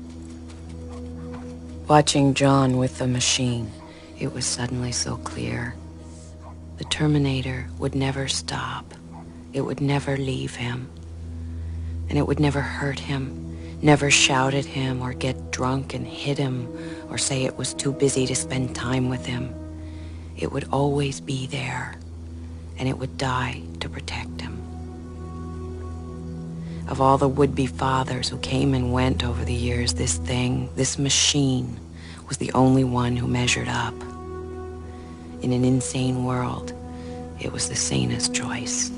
Watching John with the machine, it was suddenly so clear. The Terminator would never stop. It would never leave him. And it would never hurt him, never shout at him or get drunk and hit him or say it was too busy to spend time with him. It would always be there, and it would die to protect him. Of all the would-be fathers who came and went over the years, this thing, this machine, was the only one who measured up. In an insane world, it was the sanest choice.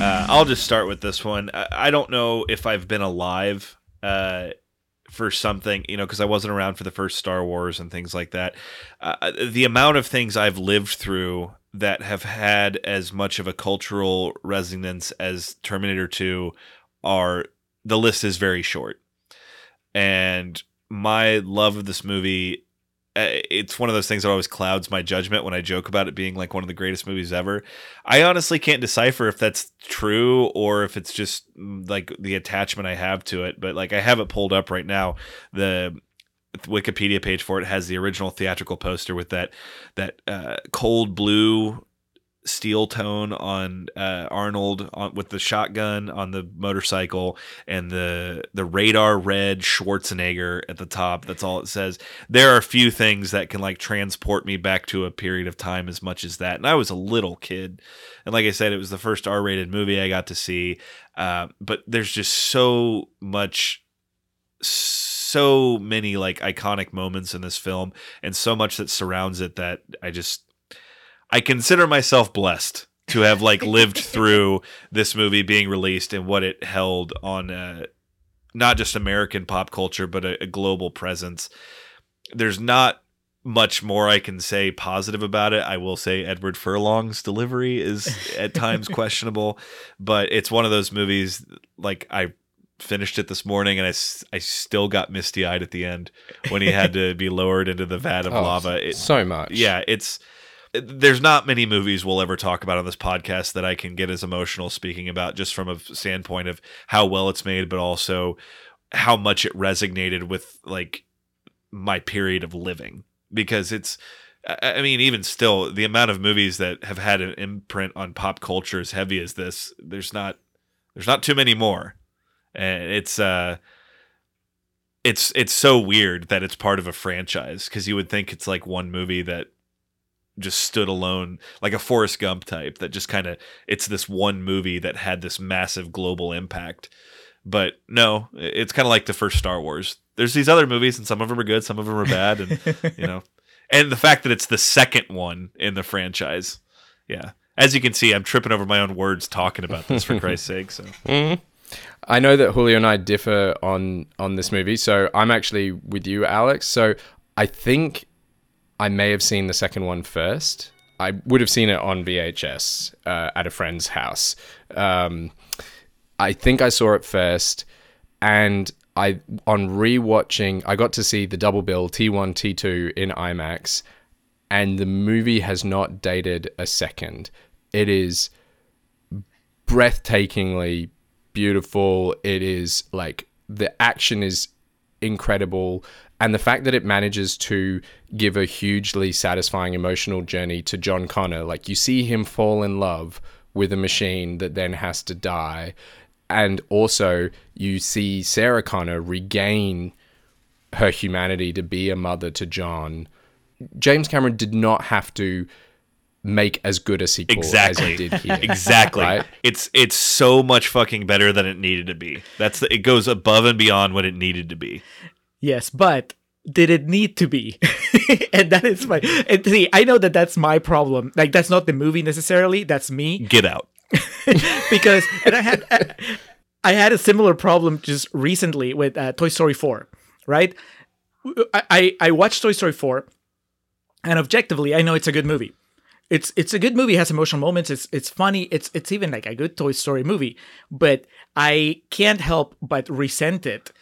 Uh, I'll just start with this one. I, don't know if I've been alive uh, for something, you know, because I wasn't around for the first Star Wars and things like that. Uh, the amount of things I've lived through that have had as much of a cultural resonance as Terminator 2 are the list is very short. And my love of this movie uh, it's one of those things that always clouds my judgment when I joke about it being like one of the greatest movies ever. I honestly can't decipher if that's true or if it's just mm, like the attachment I have to it. But like I have it pulled up right now. The Wikipedia page for it has the original theatrical poster with that that uh, cold blue steel tone on uh, Arnold on, with the shotgun on the motorcycle and the the radar red Schwarzenegger at the top. That's all it says. There are a few things that can like transport me back to a period of time as much as that. And I was a little kid, and like I said, it was the first R-rated movie I got to see. Uh, but there's just so much so many like iconic moments in this film and so much that surrounds it that I just I consider myself blessed to have like lived through this movie being released and what it held on uh, not just American pop culture but a, a global presence. There's not much more I can say positive about it. I will say Edward Furlong's delivery is at times questionable, but it's one of those movies like I finished it this morning and I, I still got misty eyed at the end when he had to be lowered into the vat of Oh, lava. It, so much. yeah, it's there's not many movies we'll ever talk about on this podcast that I can get as emotional speaking about just from a standpoint of how well it's made, but also how much it resonated with like my period of living. Because it's I mean, even still, the amount of movies that have had an imprint on pop culture as heavy as this, there's not, there's not too many more, and it's uh, it's it's so weird that it's part of a franchise because you would think it's like one movie that just stood alone, like a Forrest Gump type that just kind of it's this one movie that had this massive global impact. But no, it's kind of like the first Star Wars. There's these other movies, and some of them are good, some of them are bad, and you know, and the fact that it's the second one in the franchise, yeah. As you can see, I'm tripping over my own words talking about this for Christ's sake. So mm-hmm. I know that Julio and I differ on on this movie, so I'm actually with you, Alex. So I think I may have seen the second one first. I would have seen it on VHS uh, at a friend's house. Um, I think I saw it first, and I on rewatching, I got to see the double bill T1 T2 in IMAX, and the movie has not dated a second. It is breathtakingly beautiful. It is like the action is incredible. And the fact that it manages to give a hugely satisfying emotional journey to John Connor, like you see him fall in love with a machine that then has to die. And also, you see Sarah Connor regain her humanity to be a mother to John. James Cameron did not have to make as good a sequel exactly, as he did here. exactly. right? It's it's so much fucking better than it needed to be. That's the, it goes above and beyond what it needed to be. Yes, but did it need to be? and that is my. And see, I know that that's my problem. Like that's not the movie necessarily. That's me. Get out. because and I had I had a similar problem just recently with uh, Toy Story 4, right? I, I I watched Toy Story 4 and objectively I know it's a good movie. It's it's a good movie, has emotional moments, it's it's funny, it's it's even like a good Toy Story movie, but I can't help but resent it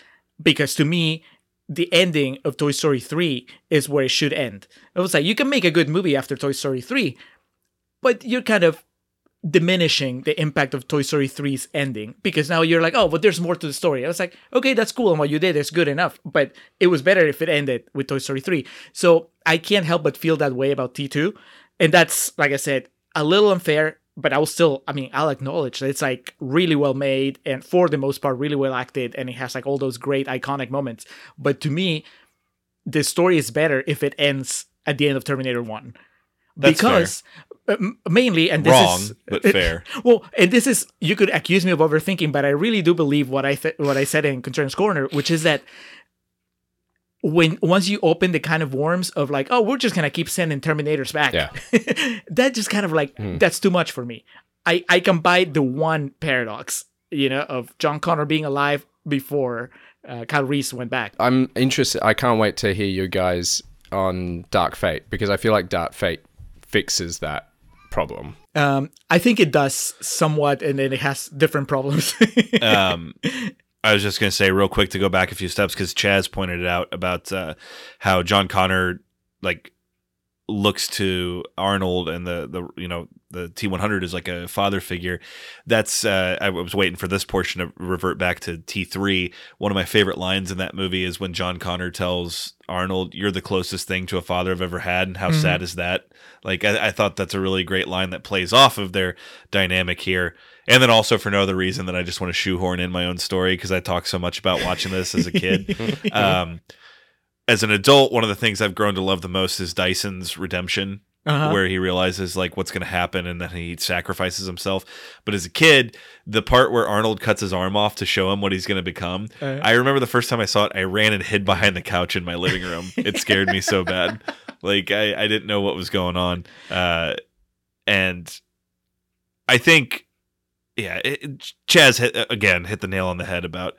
because to me the ending of Toy Story 3 is where it should end. It was like you can make a good movie after Toy Story 3, but you're kind of diminishing the impact of Toy Story 3's ending because now you're like, oh, but there's more to the story. I was like, okay, that's cool, and what you did is good enough, but it was better if it ended with Toy Story 3. So I can't help but feel that way about T2, and that's like I said, a little unfair. But I'll still, I mean, I'll acknowledge that it's like really well made and for the most part, really well acted, and it has like all those great iconic moments. But to me, the story is better if it ends at the end of Terminator 1 That's because uh, mainly and this Wrong, is but fair. well and this is you could accuse me of overthinking but i really do believe what i th- what i said in Contrarian's Corner which is that when once you open the kind of worms of like oh we're just gonna keep sending terminators back Yeah. that just kind of like that's too much for me i i can buy the one paradox you know of john connor being alive before uh, kyle reese went back I'm interested. I can't wait to hear you guys on Dark Fate because I feel like Dark Fate fixes that problem. um i think it does somewhat and then it has different problems um, I was just going to say real quick to go back a few steps because Chas pointed it out about uh, how John Connor like looks to Arnold and the the you know the T one hundred is like a father figure. That's uh, I was waiting for this portion to revert back to T three. One of my favorite lines in that movie is when John Connor tells Arnold, "You're the closest thing to a father I've ever had," and how sad is that? Like I, I thought that's a really great line that plays off of their dynamic here. And then also for no other reason than I just want to shoehorn in my own story because I talk so much about watching this as a kid. um, as an adult, one of the things I've grown to love the most is Dyson's redemption, Uh-huh. where he realizes like what's going to happen and then he sacrifices himself. But as a kid, the part where Arnold cuts his arm off to show him what he's going to become, Uh. I remember the first time I saw it, I ran and hid behind the couch in my living room. it scared me so bad. Like I, I didn't know what was going on. Uh, and I think, yeah, it, Chas hit, uh, again hit the nail on the head about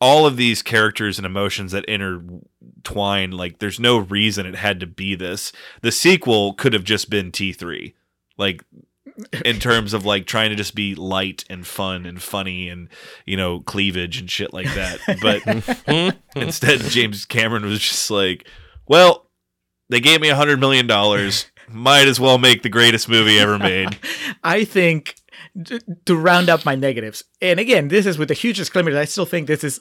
all of these characters and emotions that intertwine. Like, there's no reason it had to be this. The sequel could have just been T3. Like, in terms of like trying to just be light and fun and funny and you know cleavage and shit like that but instead james cameron was just like well they gave me a hundred million dollars might as well make the greatest movie ever made. I think t- to round up my negatives, and again, this is with a huge disclaimer that I still think this is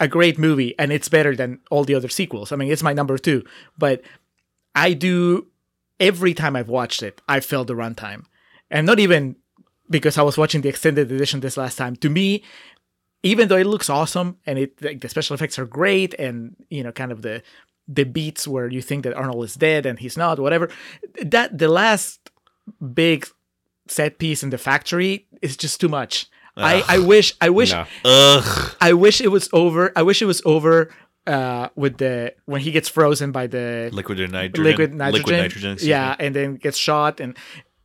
a great movie and it's better than all the other sequels. I mean, it's my number two, but I do every time I've watched it, I felt the runtime, and not even because I was watching the extended edition this last time. To me, even though it looks awesome and it like, the special effects are great, and you know, kind of the the beats where you think that Arnold is dead and he's not, whatever. That the last big set piece in the factory is just too much. I, I wish I wish No. Ugh. I wish it was over. I wish it was over uh with the when he gets frozen by the Liquid nitrogen. liquid nitrogen. Liquid nitrogen. yeah, me. and then gets shot and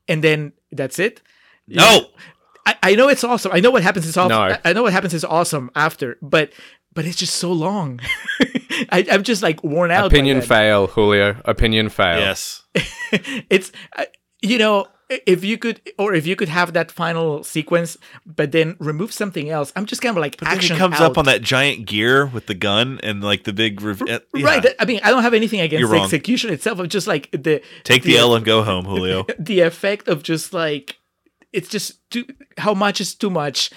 and then that's it. No. I, I know it's awesome. I know what happens is awesome. No. I, I know what happens is awesome after, but but it's just so long. I, I'm just like worn out. by Opinion that. fail, Julio. Opinion fail. Yes. it's uh, you know if you could or if you could have that final sequence but then remove something else i'm just kind of like But then action he comes out. up on that giant gear with the gun and like the big rev- yeah. right i mean i don't have anything against You're the wrong. execution itself i'm just like the Take the L and go home, Julio. the effect of just like it's just too how much is too much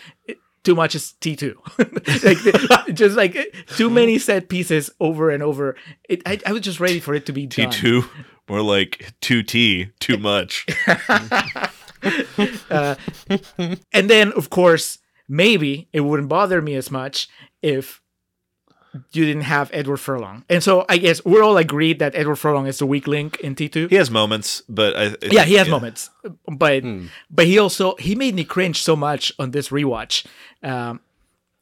too much is t2 like the- just like too many set pieces over and over it, I, I was just ready for it to be T done. Two, more like two T, too much. And then, of course, maybe it wouldn't bother me as much if you didn't have Edward Furlong. And so I guess we're all agreed that Edward Furlong is the weak link in T2. He has moments, but I, I yeah, he has yeah. moments, but but he also he made me cringe so much on this rewatch. Um,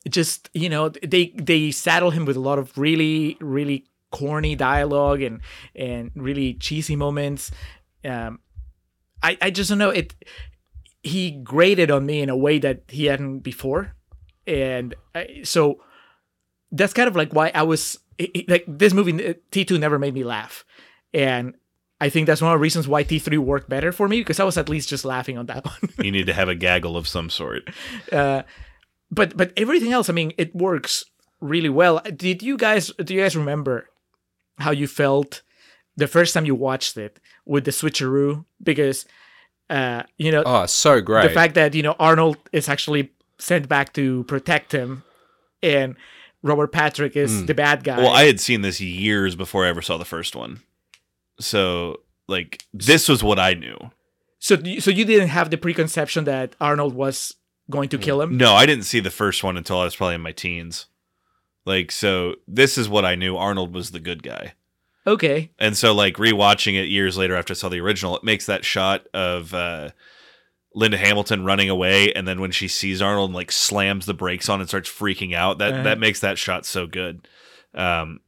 just you know they they saddle him with a lot of really really corny dialogue and and really cheesy moments. Um, I I just don't know it. He grated on me in a way that he hadn't before, and I, so that's kind of like why I was it- it- like this movie T two never made me laugh, and I think that's one of the reasons why T three worked better for me because I was at least just laughing on that one. You need to have a gaggle of some sort. uh, but but everything else, I mean, it works really well. Did you guys do you guys remember how you felt the first time you watched it with the switcheroo? Because uh, you know Oh, so great. the fact that you know Arnold is actually sent back to protect him, and Robert Patrick is the bad guy. Well, I had seen this years before I ever saw the first one, so like this was what I knew. so so you didn't have the preconception that Arnold was going to kill him. No, I didn't see the first one until I was probably in my teens. Like, so this is what I knew. Arnold was the good guy. Okay, And so, like rewatching it years later after I saw the original, it makes that shot of uh, Linda Hamilton running away, and then when she sees Arnold, and, like slams the brakes on and starts freaking out. That Uh-huh. that makes that shot so good. Um,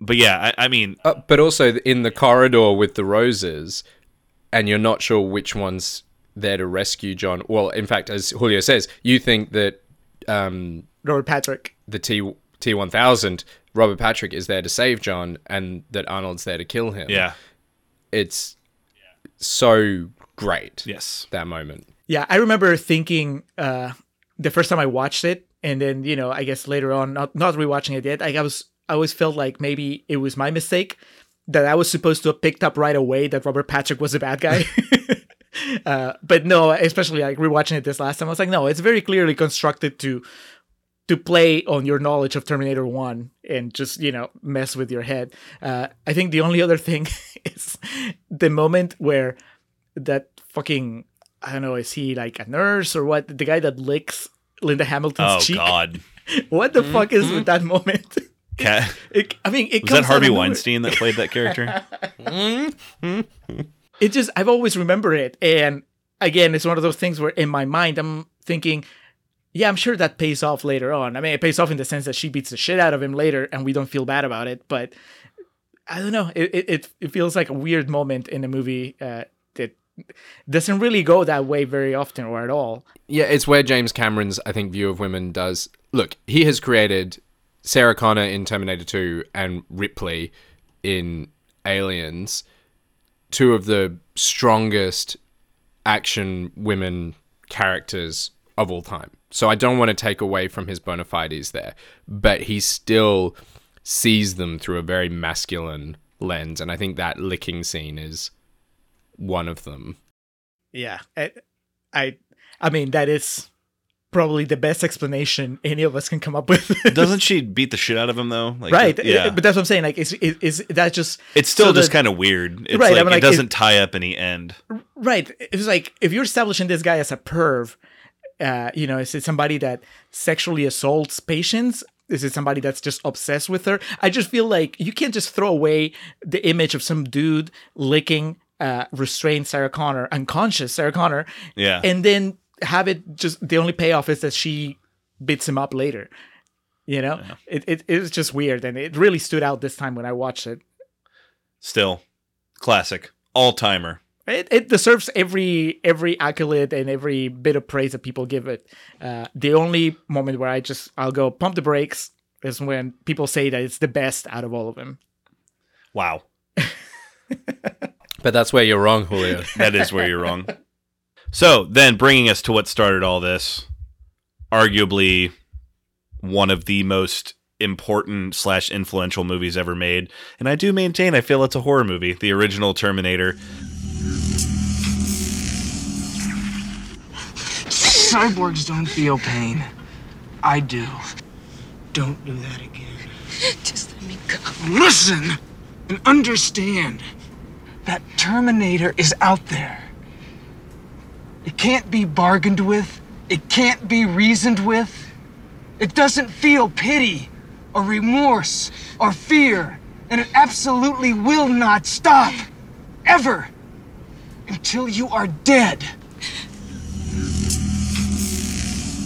but yeah, I, I mean, Uh, but also in the corridor with the roses, and you're not sure which one's there to rescue John. Well, in fact, as Julio says, you think that um, Robert Patrick. the T T one thousand Robert Patrick is there to save John, and that Arnold's there to kill him. yeah, it's so great. yes, that moment. Yeah, I remember thinking uh, the first time I watched it, and then you know, I guess later on, not not rewatching it yet, like I was, I always felt like maybe it was my mistake that I was supposed to have picked up right away that Robert Patrick was a bad guy. uh, but no, especially like rewatching it this last time, I was like, no, it's very clearly constructed to to play on your knowledge of Terminator One and just you know mess with your head. Uh, I think the only other thing is the moment where that fucking I don't know is he like a nurse or what? The guy that licks Linda Hamilton's oh cheek. Oh, God, What the fuck is with that moment? Cat. It, I mean, it Was comes that Harvey out of nowhere. Weinstein that played that character? it just I've always remember it, and again, it's one of those things where in my mind I'm thinking, yeah, I'm sure that pays off later on. I mean, it pays off in the sense that she beats the shit out of him later, and we don't feel bad about it. But I don't know, it it, it, feels like a weird moment in the movie uh, that doesn't really go that way very often or at all. Yeah, it's where James Cameron's, I think, view of women does. Look, he has created Sarah Connor in Terminator 2 and Ripley in Aliens, two of the strongest action women characters of all time. So I don't want to take away from his bona fides there, but he still sees them through a very masculine lens. And I think that licking scene is one of them. Yeah, I, I, I mean that is probably the best explanation any of us can come up with. Doesn't she beat the shit out of him though? Like, right? Yeah. but that's what I'm saying. Like, is is, is that just it's still so just kind of weird. It's Right, I like, it doesn't it- tie up any end. right? It's like if you're establishing this guy as a perv, uh, you know, is it somebody that sexually assaults patients? Is it somebody that's just obsessed with her? I just feel like you can't just throw away the image of some dude licking uh, restrained Sarah Connor, unconscious Sarah Connor, Yeah. and then have it just the only payoff is that she beats him up later. You know, it, it it was just weird, and it really stood out this time when I watched it. Still, classic, all timer. It, it deserves every every accolade and every bit of praise that people give it. Uh, the only moment where I just I'll go pump the brakes is when people say that it's the best out of all of them. Wow, But that's where you're wrong, Julio. that is where you're wrong. So then, bringing us to what started all this, arguably one of the most important slash influential movies ever made, and I do maintain I feel it's a horror movie. The original Terminator. Cyborgs don't feel pain. I do. Don't do that again. Just let me go. Listen and understand that Terminator is out there. It can't be bargained with. It can't be reasoned with. It doesn't feel pity or remorse or fear. And it absolutely will not stop. Ever. Until you are dead.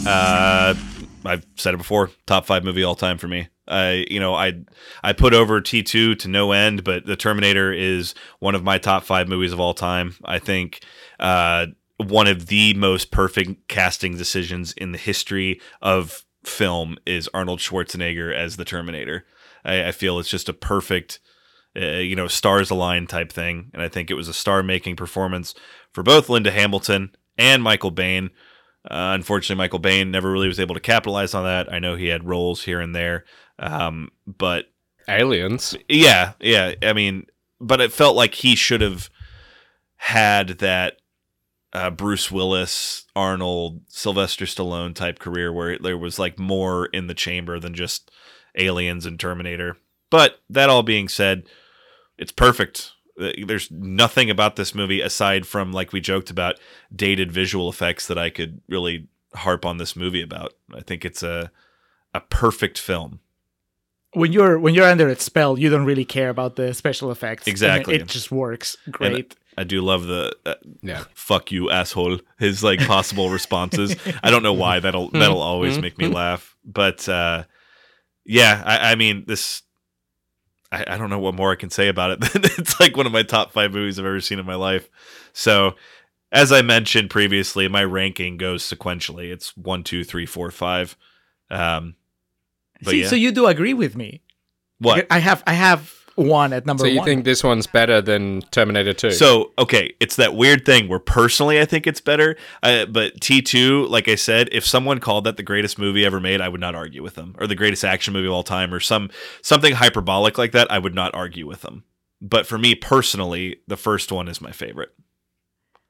Uh, I've said it before. Top five movie all time for me. I, you know, I I put over T two to no end, but The Terminator is one of my top five movies of all time. I think uh, one of the most perfect casting decisions in the history of film is Arnold Schwarzenegger as the Terminator. I, I feel it's just a perfect, uh, you know, stars align type thing, and I think it was a star making performance for both Linda Hamilton and Michael Biehn. Uh, unfortunately, Michael Biehn never really was able to capitalize on that. I know he had roles here and there, um, but Aliens. yeah, yeah. I mean, but it felt like he should have had that uh, Bruce Willis, Arnold, Sylvester Stallone type career where there was like more in the chamber than just Aliens and Terminator. But that all being said, it's perfect. There's nothing about this movie aside from like we joked about dated visual effects that I could really harp on this movie about. I think it's a a perfect film. When you're when you're under its spell, you don't really care about the special effects. Exactly. it, it just works And great. I do love the uh, Yeah. fuck you asshole his like possible responses. I don't know why that'll that'll always make me laugh, but uh, yeah, I, I mean this. I, I don't know what more I can say about it. it's like one of my top five movies I've ever seen in my life. So, as I mentioned previously, my ranking goes sequentially. It's one, two, three, four, five. Um, but See, yeah. so you do agree with me. what? I have I have one at number one. So you one. think this one's better than Terminator 2? So okay, it's that weird thing where personally I think it's better, uh, but T two, like I said, if someone called that the greatest movie ever made, I would not argue with them, or the greatest action movie of all time, or some something hyperbolic like that, I would not argue with them. But for me personally, the first one is my favorite.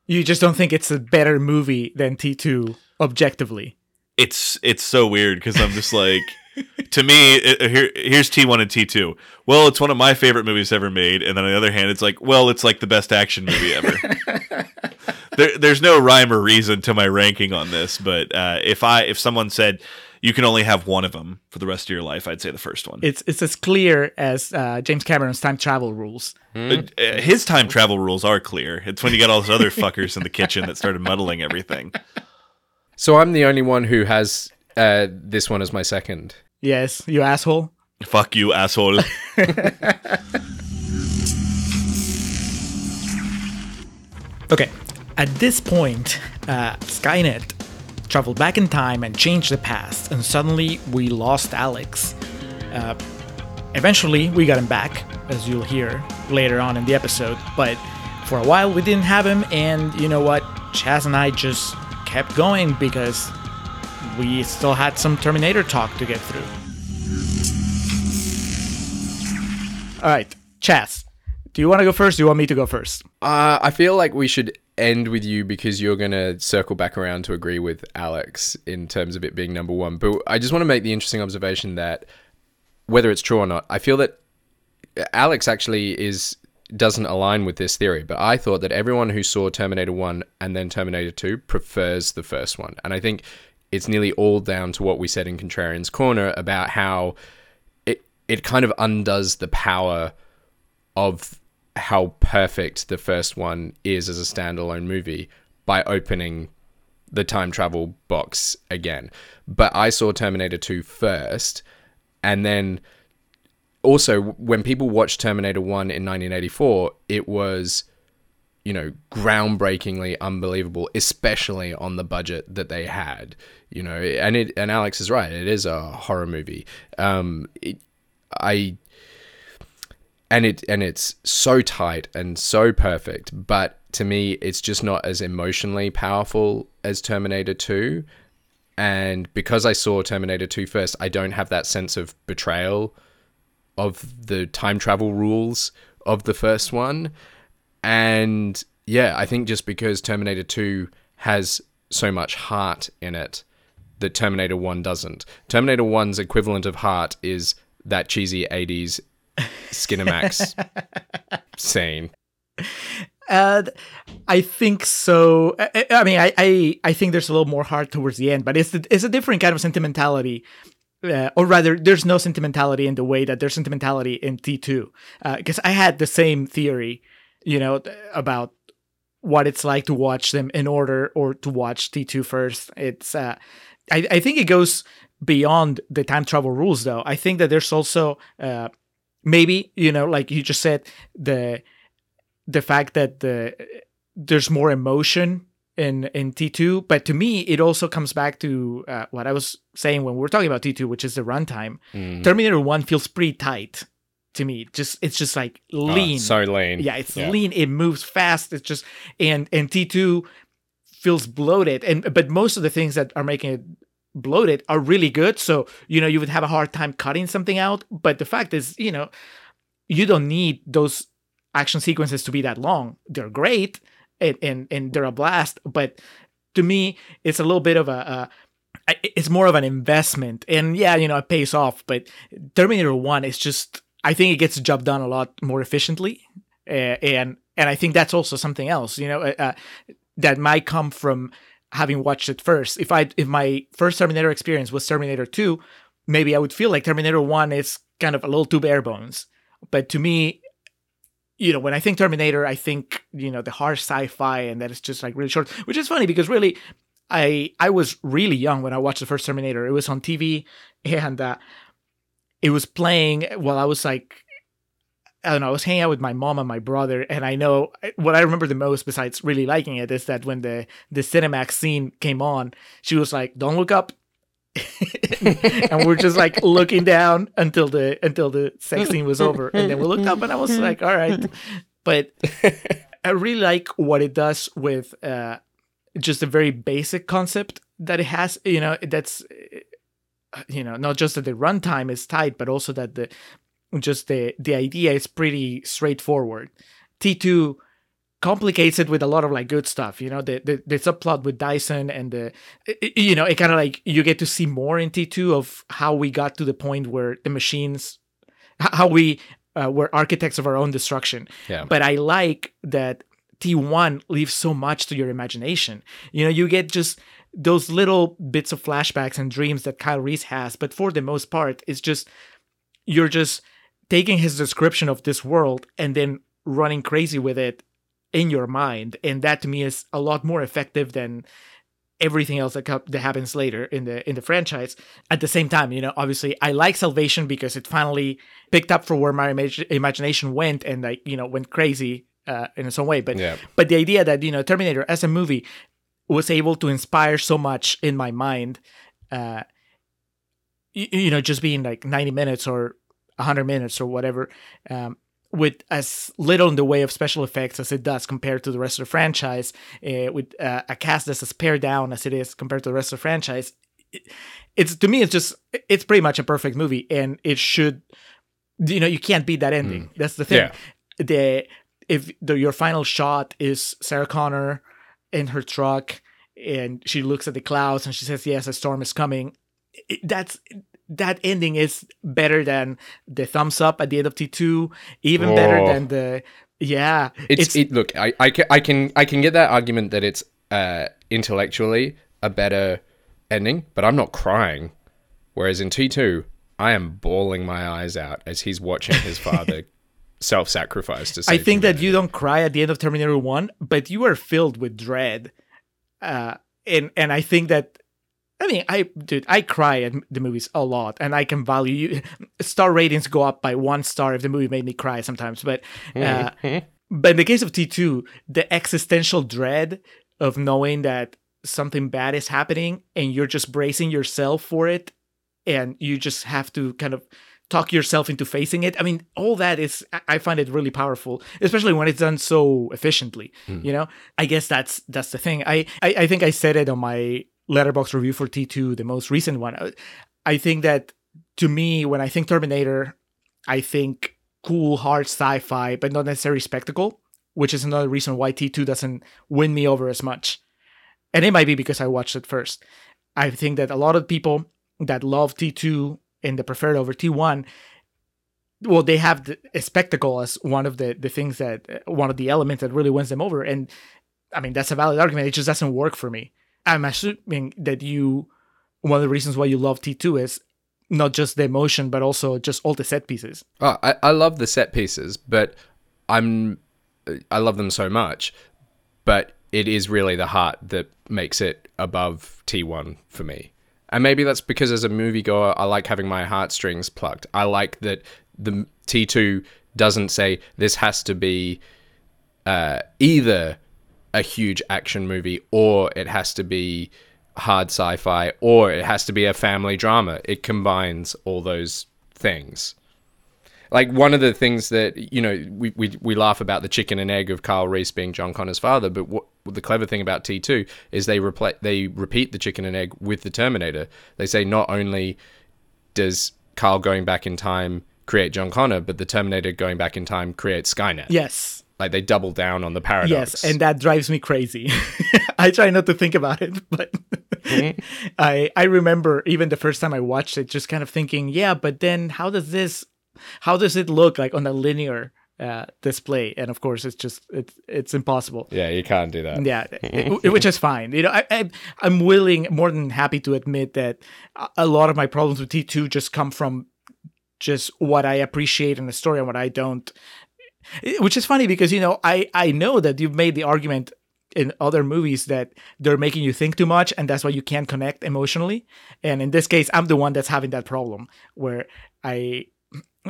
you just don't think it's a better movie than T two objectively. It's it's so weird because I'm just like. To me, it, here here's T1 and T2. Well, it's one of my favorite movies ever made, and then on the other hand, it's like, well, it's like the best action movie ever. there, there's no rhyme or reason to my ranking on this, but uh, if I if someone said you can only have one of them for the rest of your life, I'd say the first one. It's it's as clear as uh, James Cameron's time travel rules. Uh, uh, His time travel rules are clear. It's when you got all those other fuckers in the kitchen that started muddling everything. So I'm the only one who has uh, this one as my second. Yes, you asshole. Fuck you, asshole. Okay, at this point, uh, Skynet traveled back in time and changed the past, and suddenly we lost Alex. Uh, eventually, we got him back, as you'll hear later on in the episode, but for a while we didn't have him, and you know what? Chas and I just kept going because we still had some Terminator talk to get through. All right, Chas, Do you want to go first? Do you want me to go first? Uh, I feel like we should end with you because you're going to circle back around to agree with Alex in terms of it being number one. But I just want to make the interesting observation that whether it's true or not, I feel that Alex actually is doesn't align with this theory, but I thought that everyone who saw Terminator 1 and then Terminator 2 prefers the first one. And I think it's nearly all down to what we said in Contrarian's Corner about how it it kind of undoes the power of how perfect the first one is as a standalone movie by opening the time travel box again. But I saw Terminator 2 first, and then also when people watched Terminator 1 in 1984, it was you know groundbreakingly unbelievable especially on the budget that they had you know and it and Alex is right it is a horror movie. Um it, I and it and it's so tight and so perfect but to me it's just not as emotionally powerful as Terminator 2 and because I saw Terminator 2 first I don't have that sense of betrayal of the time travel rules of the first one. And yeah I think just because Terminator 2 has so much heart in it that Terminator 1 doesn't Terminator 1's equivalent of heart is that cheesy 80s Skinamax scene. Uh, I think so. I, I mean, I, I, I think there's a little more heart towards the end, but it's it's a different kind of sentimentality, uh, or rather, there's no sentimentality in the way that there's sentimentality in T2. Because uh, I had the same theory, you know, about what it's like to watch them in order or to watch T2 first. It's uh, I I think it goes beyond the time travel rules, though. I think that there's also uh maybe you know like you just said the the fact that the there's more emotion in in T2 but to me it also comes back to uh, what I was saying when we were talking about T2 which is the runtime Mm. Terminator 1 feels pretty tight to me just it's just like lean Oh, so lean. yeah it's Yeah. lean it moves fast it's just and and T2 feels bloated and but most of the things that are making it bloated are really good. So you know you would have a hard time cutting something out but the fact is you know you don't need those action sequences to be that long. They're great and and, and they're a blast but to me it's a little bit of a, it's more of an investment. And yeah you know it pays off but terminator 1 is just i think it gets the job done a lot more efficiently uh, and and i think that's also something else you know uh, uh, that might come from having watched it first. If i if my first terminator experience was terminator 2 maybe i would feel like terminator 1 is kind of a little too bare bones. But to me you know when i think terminator i think you know the harsh sci-fi and that it's just like really short which is funny because really i i was really young when i watched the first terminator. It was on tv and uh it was playing while i was like I don't know. I was hanging out with my mom and my brother, and I know what I remember the most, besides really liking it, is that when the the Cinemax scene came on, she was like, "Don't look up," and we're just like looking down until the until the sex scene was over, and then we looked up, and I was like, "All right," but I really like what it does with uh, just a very basic concept that it has. You know, that's uh, you know not just that the runtime is tight, but also that the just the the idea is pretty straightforward. T2 complicates it with a lot of like good stuff, you know, the the, the subplot with Dyson and the you know, it kind of like you get to see more in T2 of how we got to the point where the machines how we uh, were architects of our own destruction. Yeah. But I like that T1 leaves so much to your imagination. You know, you get just those little bits of flashbacks and dreams that Kyle Reese has, but for the most part, it's just you're just taking his description of this world and then running crazy with it in your mind. And that to me is a lot more effective than everything else that, co- that happens later in the in the franchise. At the same time you know obviously i like salvation because it finally picked up for where my imag- imagination went and like you know went crazy uh, in some way. But Yeah. but the idea that you know terminator as a movie was able to inspire so much in my mind uh you, you know just being like 90 minutes or 100 minutes or whatever um, with as little in the way of special effects as it does compared to the rest of the franchise uh, with uh, a cast that's as pared down as it is compared to the rest of the franchise it- it's to me it's just it's pretty much a perfect movie and it should you know you can't beat that ending that's the thing Yeah. the if the, your final shot is Sarah Connor in her truck and she looks at the clouds and she says, "Yes, a storm is coming." It- that's that ending is better than the thumbs up at the end of T2, even better Oh. than the yeah. It's, it. Look, I, I, ca- I can I can get that argument that it's uh, intellectually a better ending, but I'm not crying. Whereas in T two, I am bawling my eyes out as he's watching his father self-sacrifice to save I think that you don't cry at the end of Terminator 1, but you are filled with dread. Uh, and and I think that I mean, I dude, I cry at the movies a lot, and I can value you. Star ratings go up by one star if the movie made me cry sometimes, but uh, but in the case of T two, the existential dread of knowing that something bad is happening and you're just bracing yourself for it, and you just have to kind of talk yourself into facing it. I mean, all that is I- find it really powerful, especially when it's done so efficiently. You know, I guess that's that's the thing. I I, I think I said it on my Letterboxd review for T2, the most recent one. I think that to me, when I think Terminator, I think cool, hard sci-fi, but not necessarily spectacle, which is another reason why T2 doesn't win me over as much. And it might be because I watched it first. I think that a lot of people that love T2 and they prefer it over T1, well, they have the a spectacle as one of the, the things that, one of the elements that really wins them over. And I mean, that's a valid argument. It just doesn't work for me. I'm assuming that you, one of the reasons why you love T2 is not just the emotion, but also just all the set pieces. Oh, I, I love the set pieces, but I'm I love them so much, but it is really the heart that makes it above T1 for me. And maybe that's because as a moviegoer, I like having my heartstrings plucked. I like that the T2 doesn't say this has to be uh, either a huge action movie or it has to be hard sci-fi or it has to be a family drama. It combines all those things. Like one of the things that you know we, we we laugh about the chicken and egg of Kyle Reese being John Connor's father, but what the clever thing about T two is they repla- they repeat the chicken and egg with the Terminator. They say not only does Kyle going back in time create John Connor, but the Terminator going back in time creates Skynet. Yes. Like they double down on the paradox. Yes, and that drives me crazy. I try not to think about it, but I I remember even the first time I watched it, just kind of thinking, yeah, but then how does this, how does it look like on a linear uh, display? And of course, it's just it's it's impossible. yeah, you can't do that. Yeah, it- which is fine. You know, I, I I'm willing, more than happy to admit that a- a lot of my problems with T2 just come from just what I appreciate in the story and what I don't. Which is funny because you know I I know that you've made the argument in other movies that they're making you think too much and that's why you can't connect emotionally. And in this case, I'm the one that's having that problem where I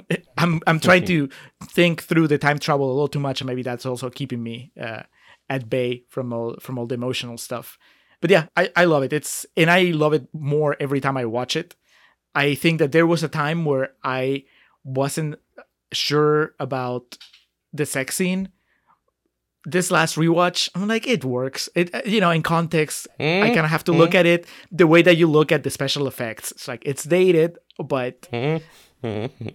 I'm I'm trying to think through the time travel a little too much, and maybe that's also keeping me uh, at bay from all from all the emotional stuff. But yeah, I, I love it. It's and I love it more every time I watch it. I think that there was a time where I wasn't sure about the sex scene. This last rewatch, I'm like, it works. It uh, you know, in context, I kind of have to look at it the way that you look at the special effects. It's like it's dated, but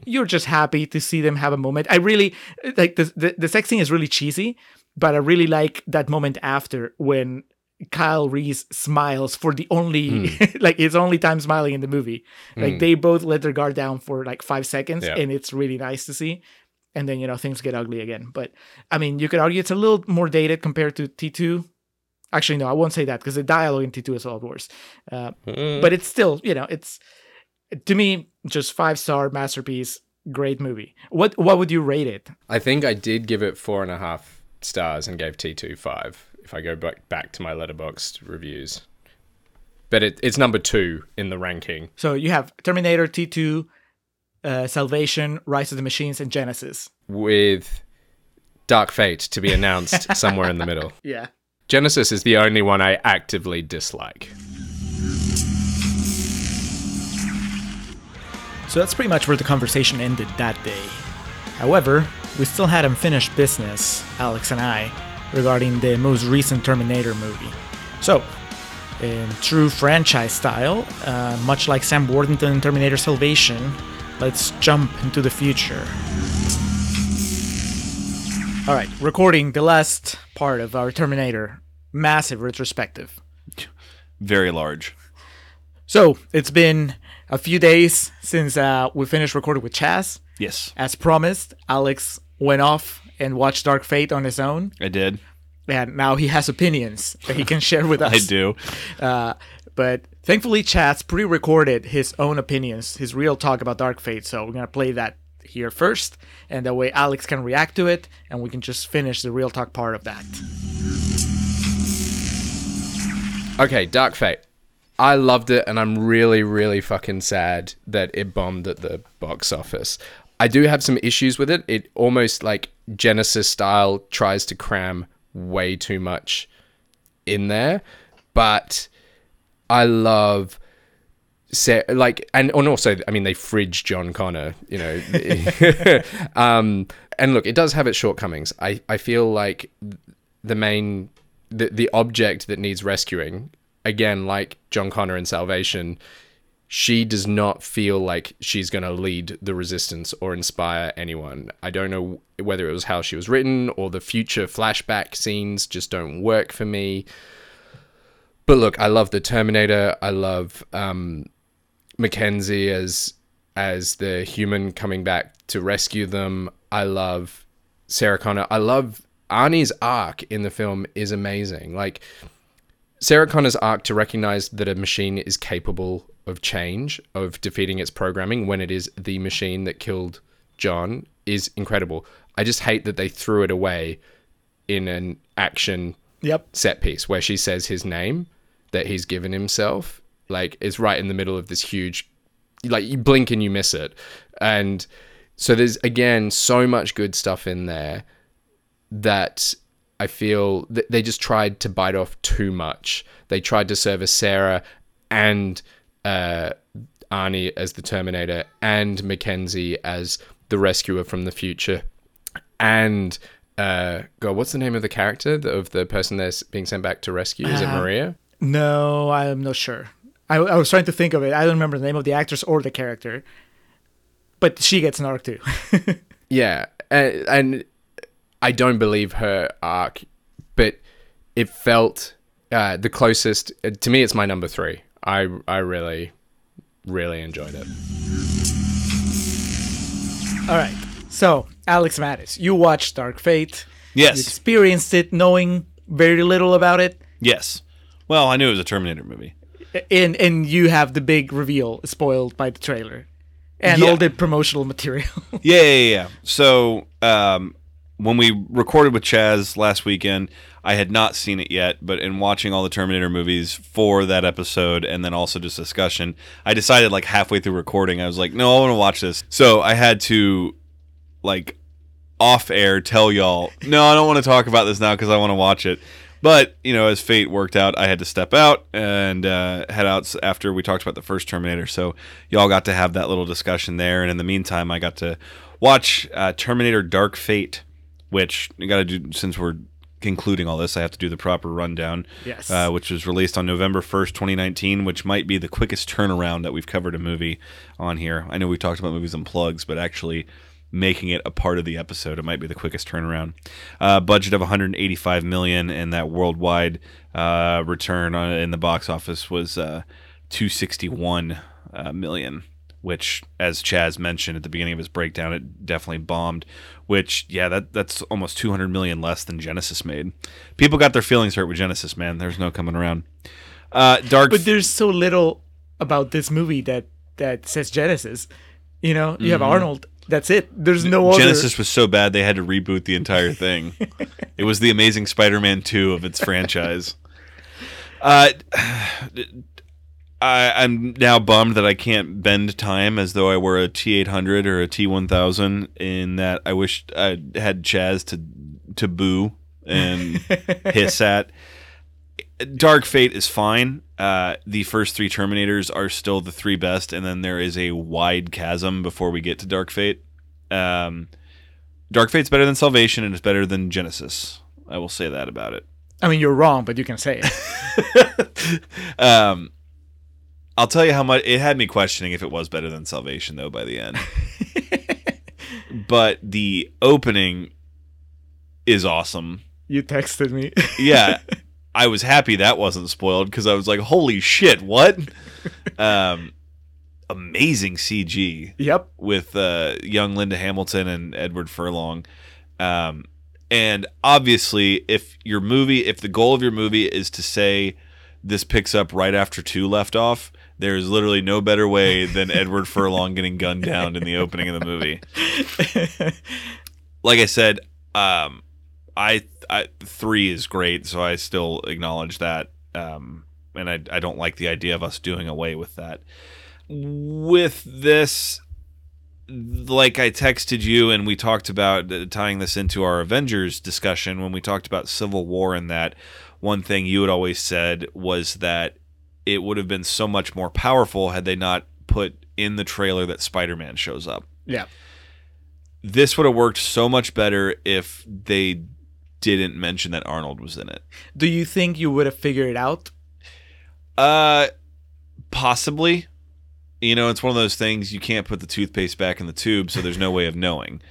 you're just happy to see them have a moment. I really like the, the the sex scene is really cheesy, but I really like that moment after when Kyle Reese smiles for the only like his only time smiling in the movie. Like Mm. they both let their guard down for like five seconds, Yeah. and it's really nice to see. And then you know things get ugly again. But I mean, you could argue it's a little more dated compared to T two. Actually, no, I won't say that because the dialogue in T two is a lot worse. Uh, but it's still, you know, it's to me just five star masterpiece, great movie. What what would you rate it? I think I did give it four and a half stars and gave T2 five. If I go back back to my Letterboxd reviews, but it, it's number two in the ranking. So you have Terminator, T two, uh, Salvation, Rise of the Machines, and Genisys. with Dark Fate to be announced somewhere in the middle. Yeah. Genisys is the only one I actively dislike. So that's pretty much where the conversation ended that day. However, we still had unfinished business, Alex and I, regarding the most recent Terminator movie. So, in true franchise style, uh, much like Sam Worthington in Terminator Salvation, let's jump into the future. All right, recording the last part of our Terminator massive retrospective. Very large. So it's been a few days since uh, we finished recording with Chas. Yes, As promised, Alex went off and watched Dark Fate on his own, I did. and now he has opinions that he can share with us. I do. Uh, but thankfully, Chas pre-recorded his own opinions, his real talk about Dark Fate. So we're gonna play that here first, and that way Alex can react to it, and we can just finish the real talk part of that. Okay, Dark Fate. I loved it, and I'm really, really fucking sad that it bombed at the box office. I do have some issues with it. It almost like Genisys style tries to cram way too much in there, but I love say like and and also I mean they fridge John Connor, you know. um and look, it does have its shortcomings. I I feel like the main the the object that needs rescuing again like John Connor in Salvation she does not feel like she's going to lead the resistance or inspire anyone. I don't know whether it was how she was written or the future flashback scenes just don't work for me. But look, I love the Terminator. I love um, Mackenzie as as the human coming back to rescue them. I love Sarah Connor. I love Arnie's arc in the film is amazing. Like Sarah Connor's arc to recognize that a machine is capable of change, of defeating its programming when it is the machine that killed John is incredible. I just hate that they threw it away in an action Yep. set piece where she says his name that he's given himself like is right in the middle of this huge like you blink and you miss it and so there's again so much good stuff in there that I feel th- they just tried to bite off too much. They tried to service Sarah and uh, Arnie as the Terminator and Mackenzie as the rescuer from the future. And uh, God, what's the name of the character of the person that's being sent back to rescue? Is it Uh, Maria? No, I'm not sure. I, I was trying to think of it. I don't remember the name of the actress or the character, but she gets an arc too. Yeah, and, and I don't believe her arc, but it felt uh, the closest to me. It's my number three. I I really really enjoyed it. All right. So, Alex Mattis, you watched Dark Fate. Yes. You experienced it knowing very little about it. Yes. Well, I knew it was a Terminator movie. And and you have the big reveal spoiled by the trailer. And Yeah. all the promotional material. Yeah, yeah, yeah. So um, when we recorded with Chas last weekend, I had not seen it yet, but in watching all the Terminator movies for that episode and then also just discussion, I decided like halfway through recording, I was like, no, I want to watch this. So I had to like off air tell y'all, no, I don't want to talk about this now because I want to watch it. But you know, as fate worked out, I had to step out and uh, head out after we talked about the first Terminator. So y'all got to have that little discussion there, and in the meantime, I got to watch uh, Terminator: Dark Fate, which you got to do since we're concluding all this. I have to do the proper rundown. Yes. Uh, which was released on November first, twenty nineteen, which might be the quickest turnaround that we've covered a movie on here. I know we talked about movies and plugs, but actually making it a part of the episode. It might be the quickest turnaround. Uh, budget of 185 million, and that worldwide uh, return on, in the box office was uh, 261 uh, million. Which, as Chas mentioned at the beginning of his breakdown, it definitely bombed. Which, yeah, that that's almost 200 million less than Genisys made. People got their feelings hurt with Genisys, man. There's no coming around. Uh, Dark. but there's so little about this movie that that says Genisys. You know, you have Mhm. Arnold. That's it. There's no other Genisys other. was so bad they had to reboot the entire thing. it was the Amazing Spider-Man 2 of its franchise. Uh, I, I'm now bummed that I can't bend time as though I were a T800 or a T1000. In that, I wish I had Chas to to boo and hiss at. Dark Fate is fine. Uh, the first three Terminators are still the three best, and then there is a wide chasm before we get to Dark Fate. Um, Dark Fate's better than Salvation, and it's better than Genisys. I will say that about it. I mean, you're wrong, but you can say it. Um, I'll tell you how much it had me questioning if it was better than Salvation, though, by the end. but the opening is awesome. You texted me. Yeah, I was happy that wasn't spoiled because I was like, "Holy shit, what?" um, amazing CG. Yep. With uh, young Linda Hamilton and Edward Furlong. Um, and obviously, if your movie, if the goal of your movie is to say this picks up right after two left off, there is literally no better way than Edward Furlong getting gunned down in the opening of the movie. like I said, um, I, I three is great, so I still acknowledge that. Um, and I, I don't like the idea of us doing away with that. With this, like I texted you and we talked about uh, tying this into our Avengers discussion when we talked about Civil War and that one thing you had always said was that it would have been so much more powerful had they not put in the trailer that Spider-Man shows up. Yeah. This would have worked so much better if they didn't mention that Arnold was in it. Do you think you would have figured it out? Uh possibly. You know, it's one of those things you can't put the toothpaste back in the tube, so there's no way of knowing.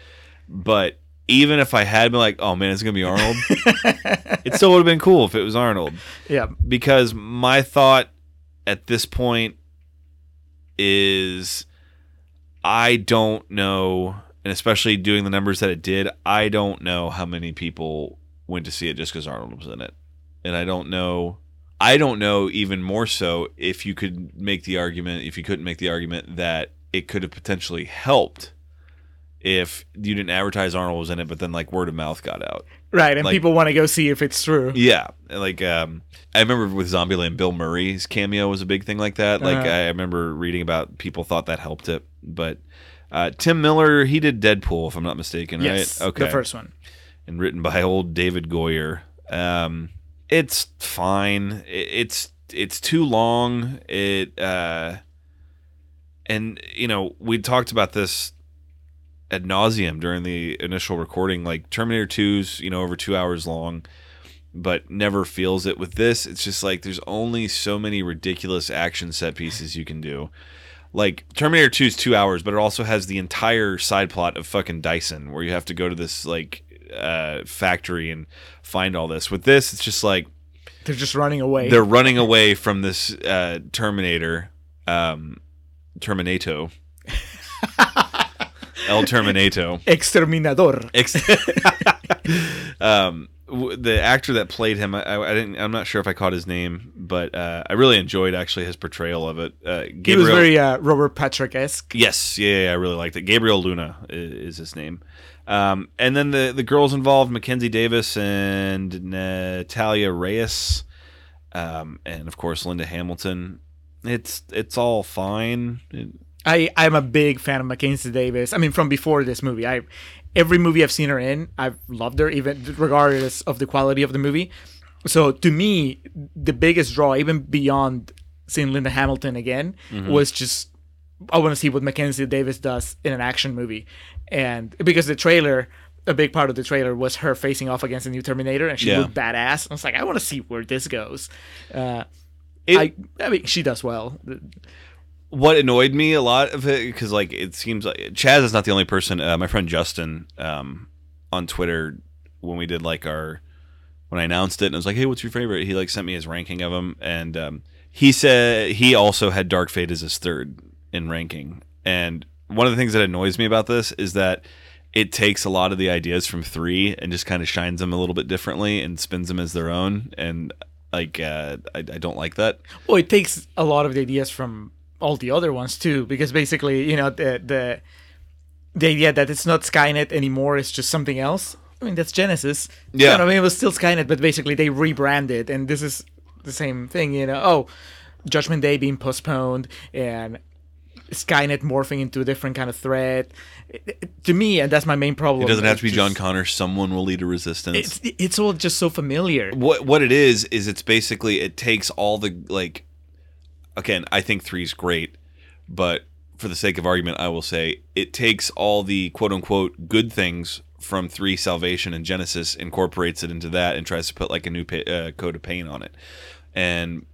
But even if I had been like, oh man, it's gonna be Arnold, it still would have been cool if it was Arnold. Yeah. Because my thought at this point is I don't know, and especially doing the numbers that it did, I don't know how many people went to see it just because Arnold was in it. And I don't know I don't know even more so if you could make the argument, if you couldn't make the argument that it could have potentially helped if you didn't advertise Arnold was in it, but then like word of mouth got out. Right, and Like- people want to go see if it's true. Yeah, like um, I remember with Zombieland, Bill Murray's cameo was a big thing like that. Like Uh-huh. I remember reading about people thought that helped it, but uh, Tim Miller he did Deadpool if I'm not mistaken, Yes, right? Okay, the first one. And written by old David Goyer. Um, it's fine. It, it's it's too long. It uh, and you know we talked about this ad nauseum during the initial recording. Like Terminator 2's, you know, over two hours long, but never feels it. With this, it's just like there's only so many ridiculous action set pieces you can do. Like Terminator 2 is two hours, but it also has the entire side plot of fucking Dyson, where you have to go to this like uh, factory and find all this. With this, it's just like They're just running away. they're running away from this uh, Terminator, um, Terminato, El Terminato. Exterminador. Ex- um, the actor that played him, I, I didn't. I'm not sure if I caught his name, but uh, I really enjoyed actually his portrayal of it. Uh, Gabriel, he was very uh, Robert Patrick esque. Yes, yeah, yeah, I really liked it. Gabriel Luna i- is, his name. Um, and then the the girls involved, Mackenzie Davis and Natalia Reyes, um, and of course Linda Hamilton. It's it's all fine. It- I I'm a big fan of Mackenzie Davis. I mean, from before this movie, I every movie I've seen her in, I've loved her, even regardless of the quality of the movie. So to me, the biggest draw, even beyond seeing Linda Hamilton again, Mhm. was just I want to see what Mackenzie Davis does in an action movie, and because the trailer. A big part of the trailer was her facing off against a new Terminator, and she Yeah. looked badass. I was like, I want to see where this goes. Uh, I, I mean, she does well. What annoyed me a lot of it because like it seems like Chas is not the only person. Uh, my friend Justin um, on Twitter when we did like our when I announced it and I was like, hey, what's your favorite? He like sent me his ranking of them and um, he said he also had Dark Fate as his third in ranking. And one of the things that annoys me about this is that it takes a lot of the ideas from three and just kind of shines them a little bit differently and spins them as their own. And like uh, I, I don't like that. Well, it takes a lot of the ideas from all the other ones too, because basically, you know, the the the idea that it's not Skynet anymore is just something else. I mean, that's Genisys. Yeah. You know, I mean, it was still Skynet, but basically they rebranded, and this is the same thing. You know, oh, Judgment Day being postponed, and Skynet morphing into a different kind of threat. To me, and that's my main problem. It doesn't have to be just- John Connor. Someone will lead a resistance. It's it's all just so familiar. what what it is is it's basically it takes all the like again i think three's great but for the sake of argument i will say it takes all the quote unquote good things from three salvation and Genisys incorporates it into that and tries to put like a new pa- uh, coat of paint on it and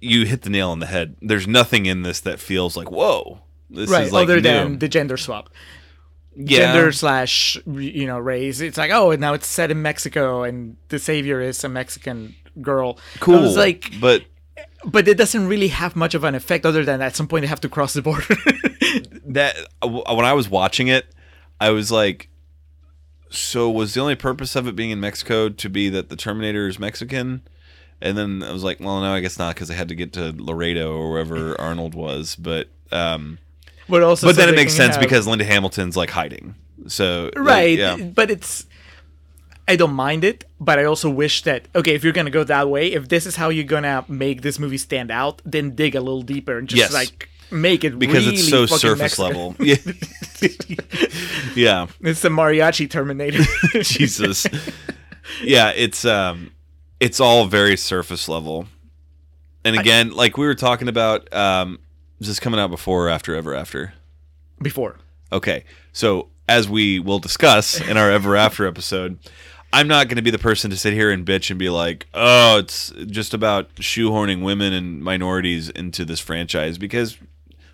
you hit the nail on the head there's nothing in this that feels like whoa this right, is like other new. than the gender swap. Yeah. gender slash you know race. It's like oh, now it's set in Mexico, and the savior is a Mexican girl. Cool. I was like, but but it doesn't really have much of an effect other than at some point they have to cross the border. that uh, when I was watching it, I was like, so was the only purpose of it being in Mexico to be that the Terminator is Mexican? And then I was like, well, no, I guess not because they had to get to Laredo or wherever Arnold was. But um, but also, but so then it makes sense have- because Linda Hamilton's like hiding. So like, right yeah. but it's i don't mind it but i also wish that okay if you're gonna go that way if this is how you're gonna make this movie stand out then dig a little deeper and just Yes. like make it because really it's so surface Mexican. level. Yeah, yeah. it's the mariachi terminator Jesus. Yeah, it's um it's all very surface level. And again, like we were talking about, um is this coming out before or after Ever After? before Okay. So as we will discuss in our Ever After episode, I'm not going to be the person to sit here and bitch and be like, "Oh, it's just about shoehorning women and minorities into this franchise because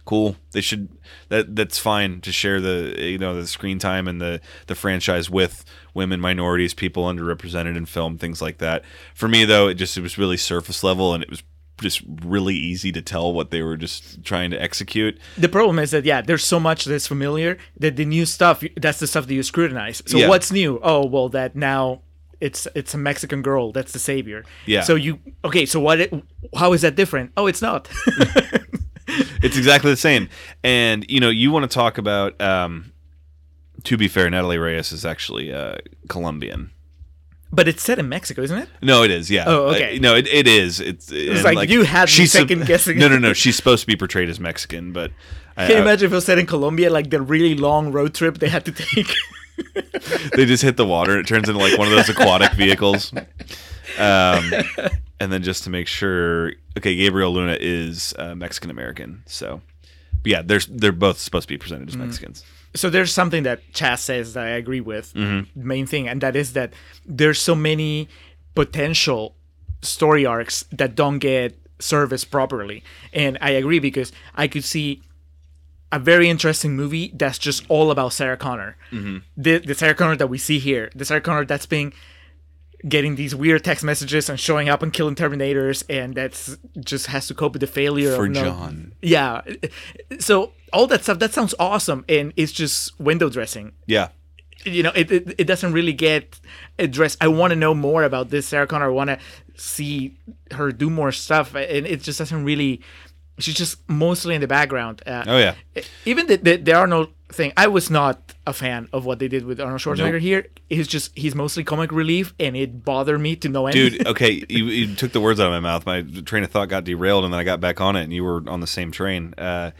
cool, they should that that's fine to share the you know the screen time and the the franchise with women, minorities, people underrepresented in film, things like that." For me though, it just it was really surface level and it was just really easy to tell what they were just trying to execute. the problem is that yeah there's so much that's familiar that the new stuff that's the stuff that you scrutinize so Yeah. what's new oh well that now it's it's a mexican girl that's the savior Yeah. so you okay so what it, how is that different oh it's not it's exactly the same. And you know, you want to talk about. Um, to be fair, Natalie Reyes is actually uh, Colombian. But it's set in mexico isn't it No, it is. Yeah. Oh, okay. Uh, no, it, it is. It's, it's like you had me second-guessing No, no, no. She's supposed to be portrayed as Mexican, but I, Can you I- imagine if it was set in Colombia, like the really long road trip they had to take? they just hit the water and it turns into like one of those aquatic vehicles. Um, and then just to make sure, okay, Gabriel Luna is uh, Mexican American. So, but yeah, they're they're both supposed to be presented Mm. as Mexicans. So there's something that Chas says that I agree with. Mm-hmm. Main thing, and that is that there's so many potential story arcs that don't get serviced properly, and I agree because I could see a very interesting movie that's just all about Sarah Connor. Mm-hmm. The the Sarah Connor that we see here, the Sarah Connor that's being getting these weird text messages and showing up and killing Terminators, and that's just has to cope with the failure For of no- John. Yeah, so all that stuff that sounds awesome, and it's just window dressing. Yeah. You know, it it, it doesn't really get addressed. I want to know more about this Sarah Connor. I want to see her do more stuff, and it just doesn't really. She's just mostly in the background. Uh, Oh yeah. even the, the the Arnold thing, I was not a fan of what they did with Arnold Schwarzenegger Nope. here. He's just he's mostly comic relief, and it bothered me to no end. Dude, okay, you, you took the words out of my mouth. My train of thought got derailed, and then I got back on it, and you were on the same train. Uh,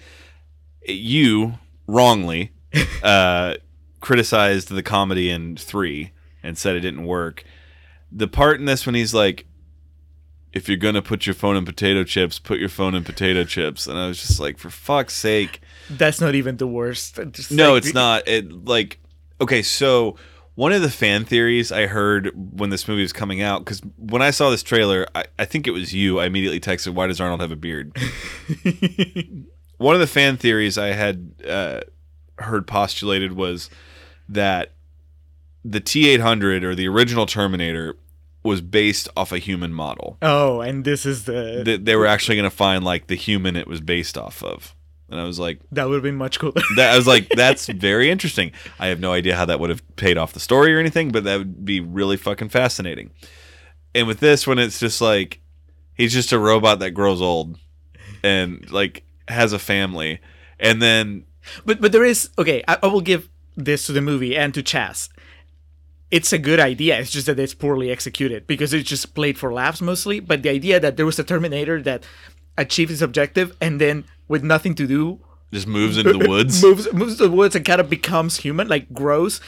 you wrongly uh, criticized the comedy in three and said it didn't work. The part in this when he's like, "If you're gonna put your phone in potato chips, put your phone in potato chips," and I was just like, "For fuck's sake!" That's not even the worst. Just No, like- it's not. It like okay, so one of the fan theories I heard when this movie was coming out, because when I saw this trailer, I, I think it was you. I immediately texted, "Why does Arnold have a beard?" one of the fan theories I had uh, heard postulated was that the T eight hundred or the original Terminator was based off a human model. Oh, and this is the That they were actually going to find like the human it was based off of, and I was like, that would have been much cooler. that I was like, that's very interesting. I have no idea how that would have paid off the story or anything, but that would be really fucking fascinating. And with this, when it's just like he's just a robot that grows old and like has a family, and then But but there is okay. I, I will give this to the movie and to Chas. It's a good idea. It's just that it's poorly executed because it's just played for laughs mostly. But the idea that there was a Terminator that achieved its objective and then with nothing to do just moves into the woods. moves moves to the woods and kind of becomes human, like grows.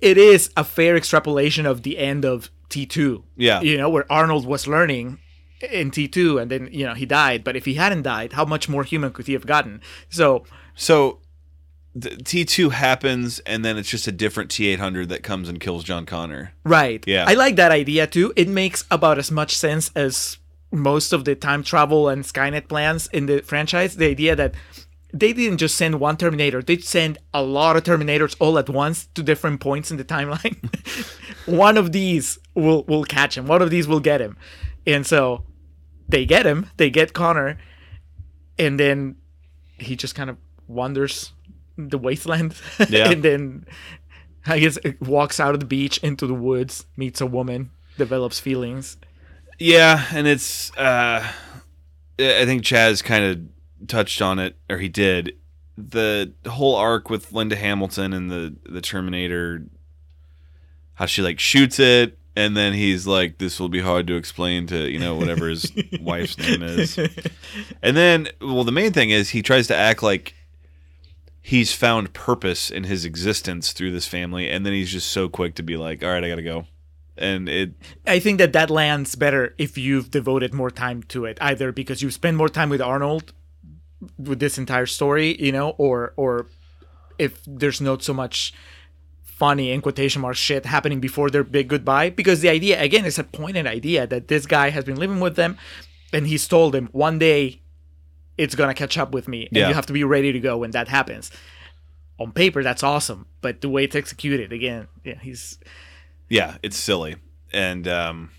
It is a fair extrapolation of the end of T two. Yeah. you know where Arnold was learning in T two, and then you know he died. But if he hadn't died, how much more human could he have gotten? So So the T2 happens, and then it's just a different T800 that comes and kills John Connor. Right. Yeah. I like that idea too. It makes about as much sense as most of the time travel and Skynet plans in the franchise. The idea that they didn't just send one Terminator; they send a lot of Terminators all at once to different points in the timeline. one of these will will catch him. One of these will get him, and so they get him. They get Connor, and then he just kind of wanders the wasteland, Yeah. and then I guess it walks out of the beach into the woods, meets a woman, develops feelings. Yeah, and it's uh I think Chas kind of touched on it or he did. The whole arc with Linda Hamilton and the the Terminator how she like shoots it and then he's like this will be hard to explain to, you know, whatever his wife's name is. And then well the main thing is he tries to act like he's found purpose in his existence through this family and then he's just so quick to be like, "All right, I got to go." And it I think that that lands better if you've devoted more time to it, either because you spend more time with Arnold with this entire story, you know, or or if there's not so much funny in quotation mark shit happening before their big goodbye. Because the idea again is a pointed idea that this guy has been living with them and he's told him one day it's gonna catch up with me and Yeah. you have to be ready to go when that happens. On paper that's awesome, but the way it's executed, again, yeah, he's yeah, it's silly. And um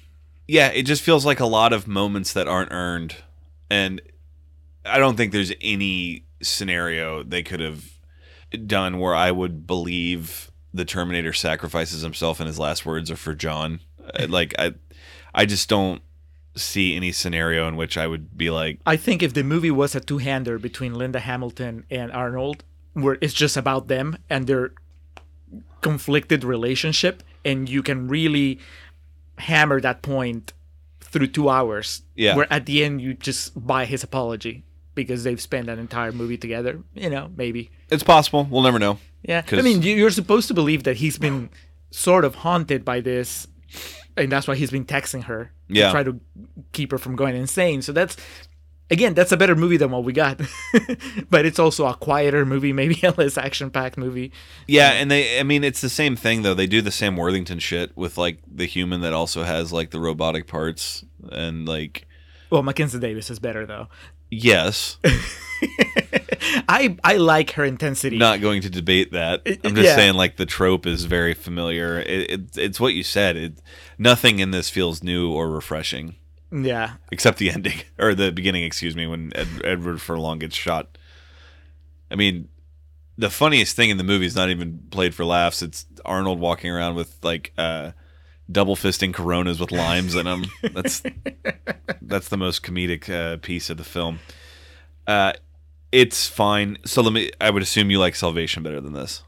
yeah, it just feels like a lot of moments that aren't earned. And I don't think there's any scenario they could have done where I would believe the Terminator sacrifices himself and his last words are for John. Uh, Like I I just don't see any scenario in which I would be like I think if the movie was a two-hander between Linda Hamilton and Arnold, where it's just about them and their conflicted relationship, and you can really hammer that point through two hours, Yeah. where at the end you just buy his apology because they've spent an entire movie together. You know, maybe. it's possible. We'll never know. Yeah, I mean, you're supposed to believe that he's been sort of haunted by this, and that's why he's been texting her Yeah. to try to keep her from going insane. So that's again, that's a better movie than what we got, but it's also a quieter movie, maybe a less action-packed movie. Yeah, and they I mean it's the same thing though. They do the Sam Worthington shit with like the human that also has like the robotic parts and like Well, Mackenzie Davis is better though. Yes. I I like her intensity. not going to debate that. I'm just yeah. saying, like the trope is very familiar. It, it, it's what you said. It, nothing in this feels new or refreshing, Yeah, except the ending or the beginning. Excuse me, when Ed, Edward Furlong gets shot. I mean, the funniest thing in the movie is not even played for laughs. It's Arnold walking around with like uh, double fisting Coronas with limes in them. That's that's the most comedic uh, piece of the film. Uh, it's fine. So let me. I would assume you like Salvation better than this.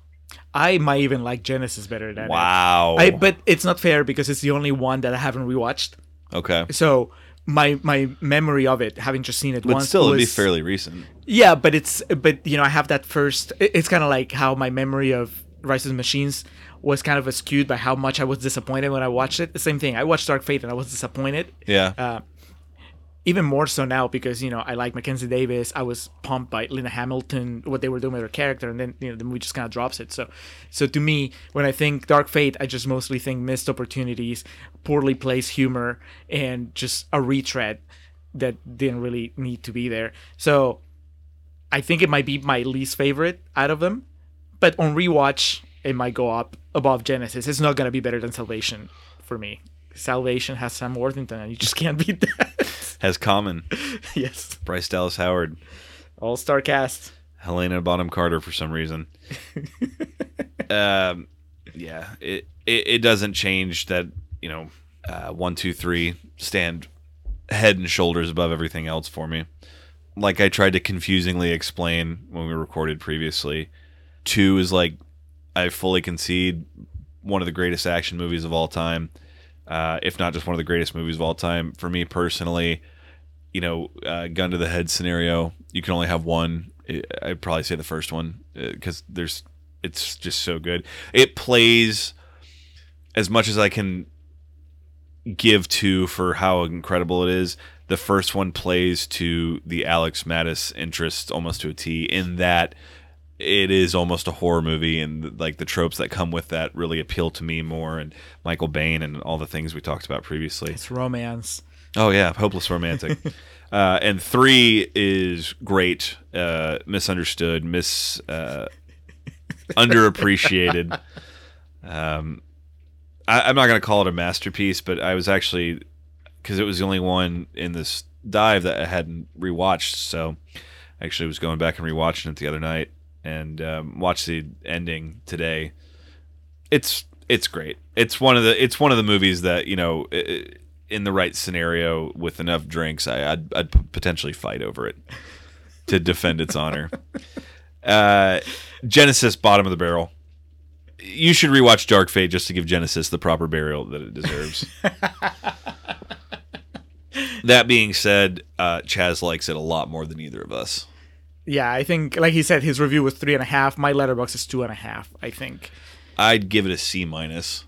I might even like Genisys better than it. Wow. I but it's not fair because it's the only one that I haven't rewatched. Okay. So my my memory of it, having just seen it But once, still, it'd be fairly recent. Yeah, but it's but you know I have that first. It's kind of like how my memory of Rise of the Machines was kind of skewed by how much I was disappointed when I watched it. The same thing. I watched Dark Fate and I was disappointed. Yeah. Uh, even more so now because you know I like Mackenzie Davis. I was pumped by Linda Hamilton, what they were doing with her character, and then you know the movie just kind of drops it. So, so to me, when I think Dark Fate, I just mostly think missed opportunities, poorly placed humor, and just a retread that didn't really need to be there. So, I think it might be my least favorite out of them, but on rewatch, it might go up above Genisys. It's not gonna be better than Salvation for me. Salvation has Sam Worthington, and you just can't beat that. Has Common, yes. Bryce Dallas Howard, All star cast. Helena Bonham Carter for some reason. um, yeah, it, it it doesn't change that you know uh, one two three stand head and shoulders above everything else for me. Like I tried to confusingly explain when we recorded previously, two is like I fully concede one of the greatest action movies of all time, uh, if not just one of the greatest movies of all time. For me personally, you know, uh, gun to the head scenario, you can only have one. I'd probably say the first one because there's, it's just so good. It plays as much as I can give to for how incredible it is. The first one plays to the Alex Mattis interest almost to a T in that it is almost a horror movie and like the tropes that come with that really appeal to me more and Michael Biehn and all the things we talked about previously. It's romance. Oh yeah, hopeless romantic. Uh, and three is great, uh, misunderstood, mis uh, underappreciated. Um, I, I'm not going to call it a masterpiece, but I was actually because it was the only one in this dive that I hadn't rewatched. So I actually was going back and rewatching it the other night and um, watched the ending today. It's it's great. It's one of the it's one of the movies that you know in the right scenario with enough drinks, I, I'd I'd potentially fight over it to defend its honor. Uh, Genisys, bottom of the barrel. You should rewatch Dark Fate just to give Genisys the proper burial that it deserves. that being said, uh, Chas likes it a lot more than either of us. Yeah, I think, like he said, his review was three and a half. My Letterboxd is two and a half. I think. I'd give it a C minus.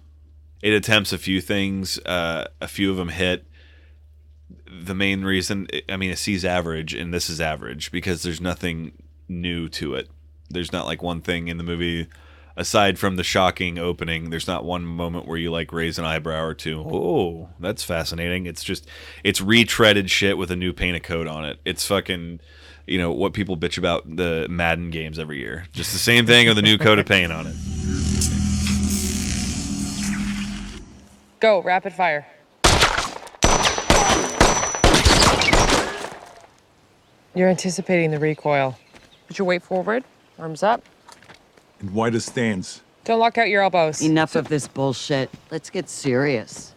It attempts a few things. Uh, a few of them hit. The main reason, I mean, a C's average, and this is average because there's nothing new to it. There's not like one thing in the movie aside from the shocking opening. There's not one moment where you like raise an eyebrow or two. Oh, that's fascinating. It's just it's retreaded shit with a new paint of coat on it. It's fucking. You know what people bitch about the Madden games every year. Just the same thing with a new coat of paint on it. Go, rapid fire. You're anticipating the recoil. Put your weight forward, arms up. In wider stance. Don't lock out your elbows. Enough of this bullshit. Let's get serious.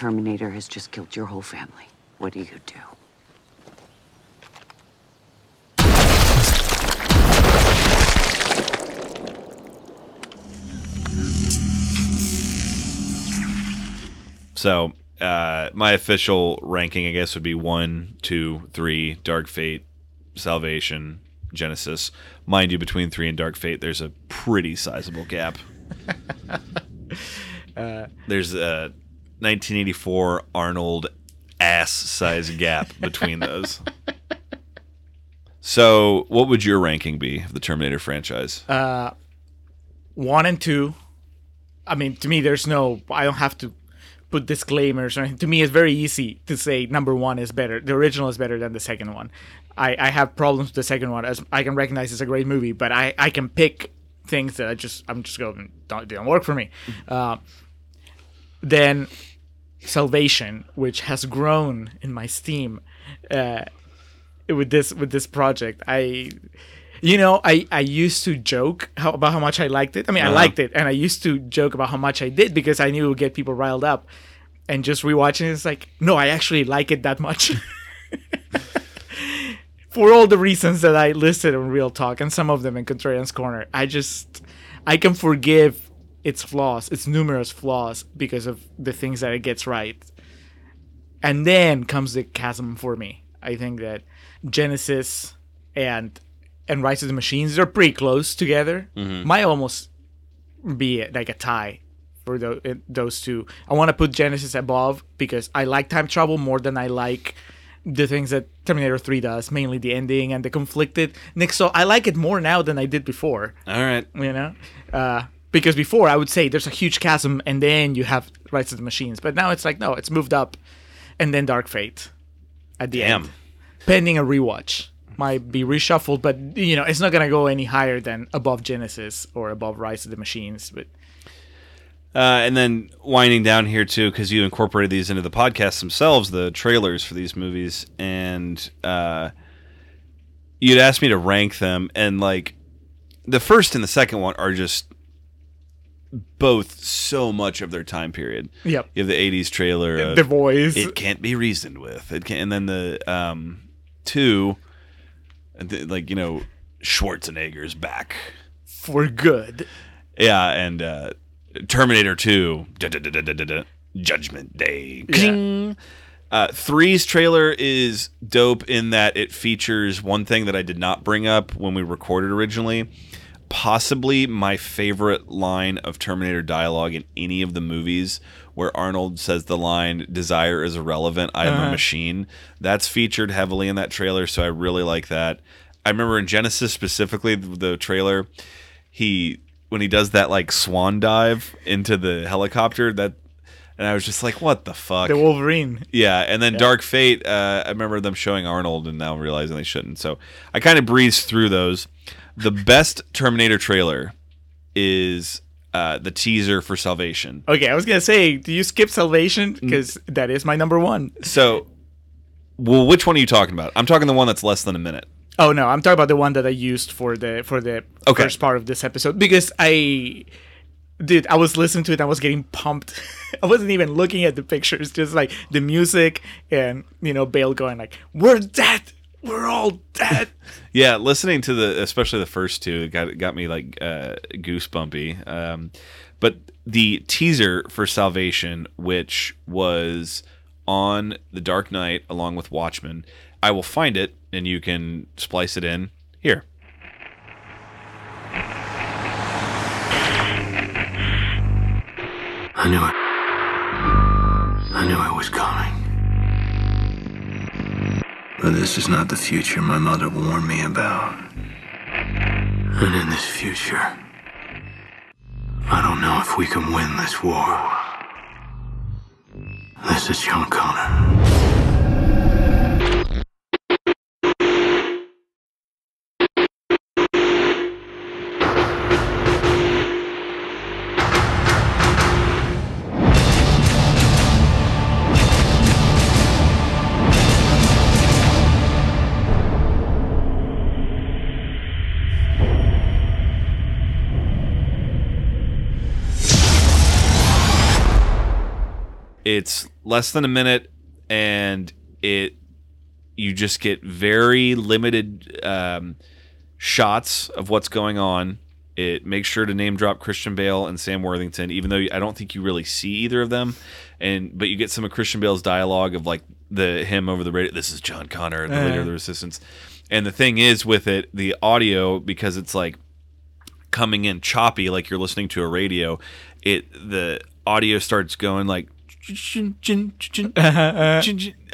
Terminator has just killed your whole family. What do you do? So uh, my official ranking, I guess, would be one, two, three, Dark Fate, Salvation, Genisys. Mind you, between three and Dark Fate, there's a pretty sizable gap. Uh, There's a 1984 Arnold ass size gap between those. So, what would your ranking be of the Terminator franchise? Uh, one and two. I mean, to me, there's no. I don't have to put disclaimers or anything. To me, it's very easy to say number one is better. The original is better than the second one. I, I have problems with the second one as I can recognize it's a great movie, but I, I can pick things that I just I'm just going don't they don't work for me. Uh, then Salvation, which has grown in my steam uh, with this with this project. I you know, I, I used to joke how, about how much I liked it. I mean, I Uh-huh. liked it, and I used to joke about how much I did because I knew it would get people riled up. And just rewatching it, it's like, no, I actually like it that much. For all the reasons that I listed in Real Talk, and some of them in Contrarian's Corner, I just, I can forgive its flaws, its numerous flaws, because of the things that it gets right. And then comes the chasm for me. I think that Genisys and and Rise of the Machines are pretty close together. Mhm. Might almost be like a tie for those those two. I want to put Genisys above because I like time travel more than I like the things that Terminator 3 does, mainly the ending and the conflicted. Nick, so I like it more now than I did before. All right. You know, uh, because before I would say there's a huge chasm and then you have Rise of the Machines, but now it's like no, it's moved up, and then Dark Fate at the Damn. end, pending a rewatch. Might be reshuffled, but you know it's not gonna go any higher than above Genisys or above Rise of the Machines. But Uh, and then winding down here too, because you incorporated these into the podcast themselves, the trailers for these movies, and uh, you'd asked me to rank them, and like the first and the second one are just both so much of their time period. Yep. You have the '80s trailer, of, The Voice. It can't be reasoned with. It can, and then the um, two, and like you know, Schwarzenegger's back. for good. Yeah, and uh, Terminator 2, da, da, da, Judgment Day. Cling. Uh, three's trailer is dope in that it features one thing that I did not bring up when we recorded originally. Possibly my favorite line of Terminator dialogue in any of the movies, where Arnold says the line "Desire is irrelevant. I am a Uh-huh. machine." That's featured heavily in that trailer, so I really like that. I remember in Genisys specifically, the, the trailer, he when he does that like swan dive into the helicopter that and I was just like what the fuck The Wolverine. yeah and then Yeah. Dark Fate uh, I remember them showing Arnold and now realizing they shouldn't so I kind of breezed through those the best Terminator trailer is uh, the teaser for Salvation Okay, I was gonna say, do you skip Salvation? Mm. Because that is my number one. so well which one are you talking about I'm talking the one that's less than a minute Oh no, I'm talking about the one that I used for the for the Okay. first part of this episode because I, dude, I was listening to it. and I was getting pumped. I wasn't even looking at the pictures, just like the music and you know Bale going like, "We're dead. We're all dead." Yeah, listening to the especially the first two got got me like uh, goosebumpy. Um, but the teaser for Salvation, which was on The Dark Knight along with Watchmen, I will find it and you can splice it in here. I knew it. I knew it was coming. But this is not the future my mother warned me about. And in this future, I don't know if we can win this war. This is John Connor. It's less than a minute, and it you just get very limited um, shots of what's going on. It makes sure to name drop Christian Bale and Sam Worthington, even though I don't think you really see either of them. And but you get some of Christian Bale's dialogue of like the him over the radio. This is John Connor, the leader of the Resistance. And the thing is with it, the audio because it's like coming in choppy, like you're listening to a radio. It the audio starts going like.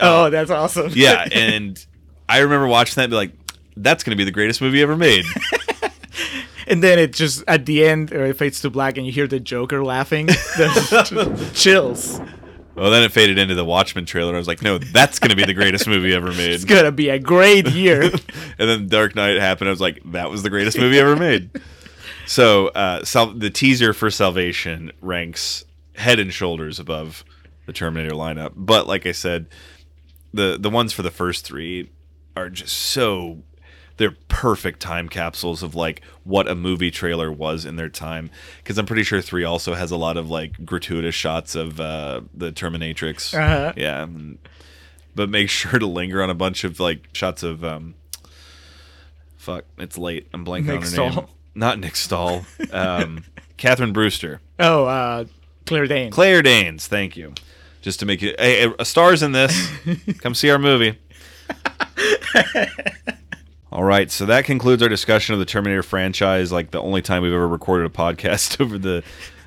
Oh, that's awesome. yeah, and I remember watching that and be like, that's going to be the greatest movie ever made. and then it just at the end, or it fades to black, and you hear the Joker laughing. Chills. well, then it faded into the Watchmen trailer. I was like, no, that's going to be the greatest movie ever made. It's gonna be a great year. and then Dark Knight happened. I was like, that was the greatest movie ever made. So, uh, Sal- the teaser for Salvation ranks head and shoulders above the Terminator lineup. But like I said, the the ones for the first three are just so they're perfect time capsules of like what a movie trailer was in their time. Because I'm pretty sure three also has a lot of like gratuitous shots of uh, the Terminatrix. Uh-huh. Yeah, but make sure to linger on a bunch of like shots of um, fuck. It's late. I'm blanking Nick on her Stahl. name. Not Nick Stahl. Um, Catherine Brewster. oh, uh, Claire Danes. Claire Danes. Thank you. Just to make you hey, a stars in this. Come see our movie. All right, so that concludes our discussion of the Terminator franchise. Like the only time we've ever recorded a podcast over the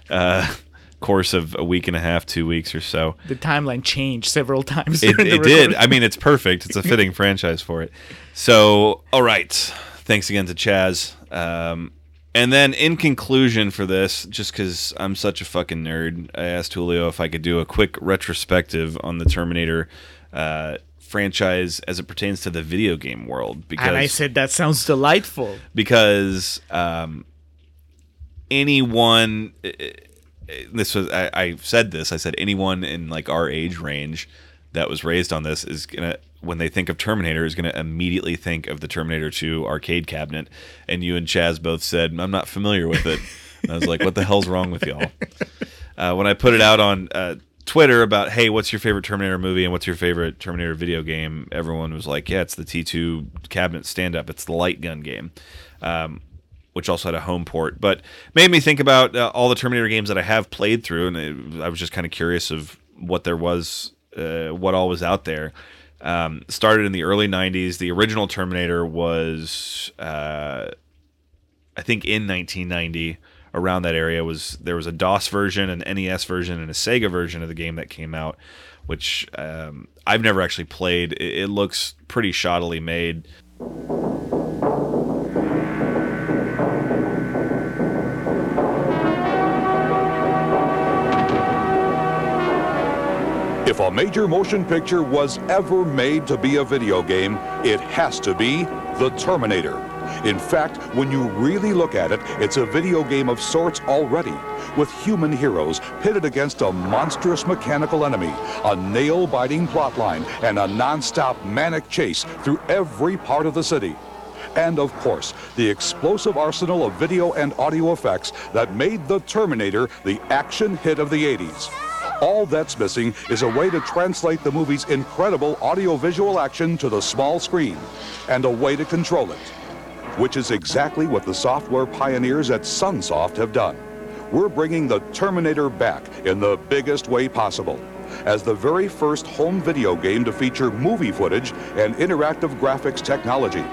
uh, course of a week and a half, two weeks or so. the timeline changed several times. It, it did. I mean, it's perfect. It's a fitting franchise for it. So, all right. Thanks again to Chas. Um, and then, in conclusion for this, just because I'm such a fucking nerd, I asked Julio if I could do a quick retrospective on the Terminator uh, franchise as it pertains to the video game world. Because and I said that sounds delightful. because um, anyone this was I, I said this I said anyone in like our age range that was raised on this is gonna when they think of Terminator is gonna immediately think of the Terminator 2 arcade cabinet. And you and Chas both said I'm not familiar with it. I was like what the hell's wrong with y'all? Uh, when I put it out on uh, Twitter about hey what's your favorite Terminator movie and what's your favorite Terminator video game? Everyone was like yeah it's the T2 cabinet stand up it's the light gun game um, which also had a home port, but made me think about uh, all the Terminator games that I have played through, and it, I was just kind of curious of what there was, uh, what all was out there. Um, started in the early '90s. The original Terminator was, uh, I think, in 1990. Around that area was there was a DOS version, an NES version, and a Sega version of the game that came out, which um, I've never actually played. It, it looks pretty shoddily made. If a major motion picture was ever made to be a video game, it has to be The Terminator. In fact, when you really look at it, it's a video game of sorts already, with human heroes pitted against a monstrous mechanical enemy, a nail biting plotline, and a non stop manic chase through every part of the city. And of course, the explosive arsenal of video and audio effects that made The Terminator the action hit of the 80s. All that's missing is a way to translate the movie's incredible audiovisual action to the small screen, and a way to control it which is exactly what the software pioneers at Sunsoft have done. We're bringing the Terminator back in the biggest way possible as the very first home video game to feature movie footage and interactive graphics technology.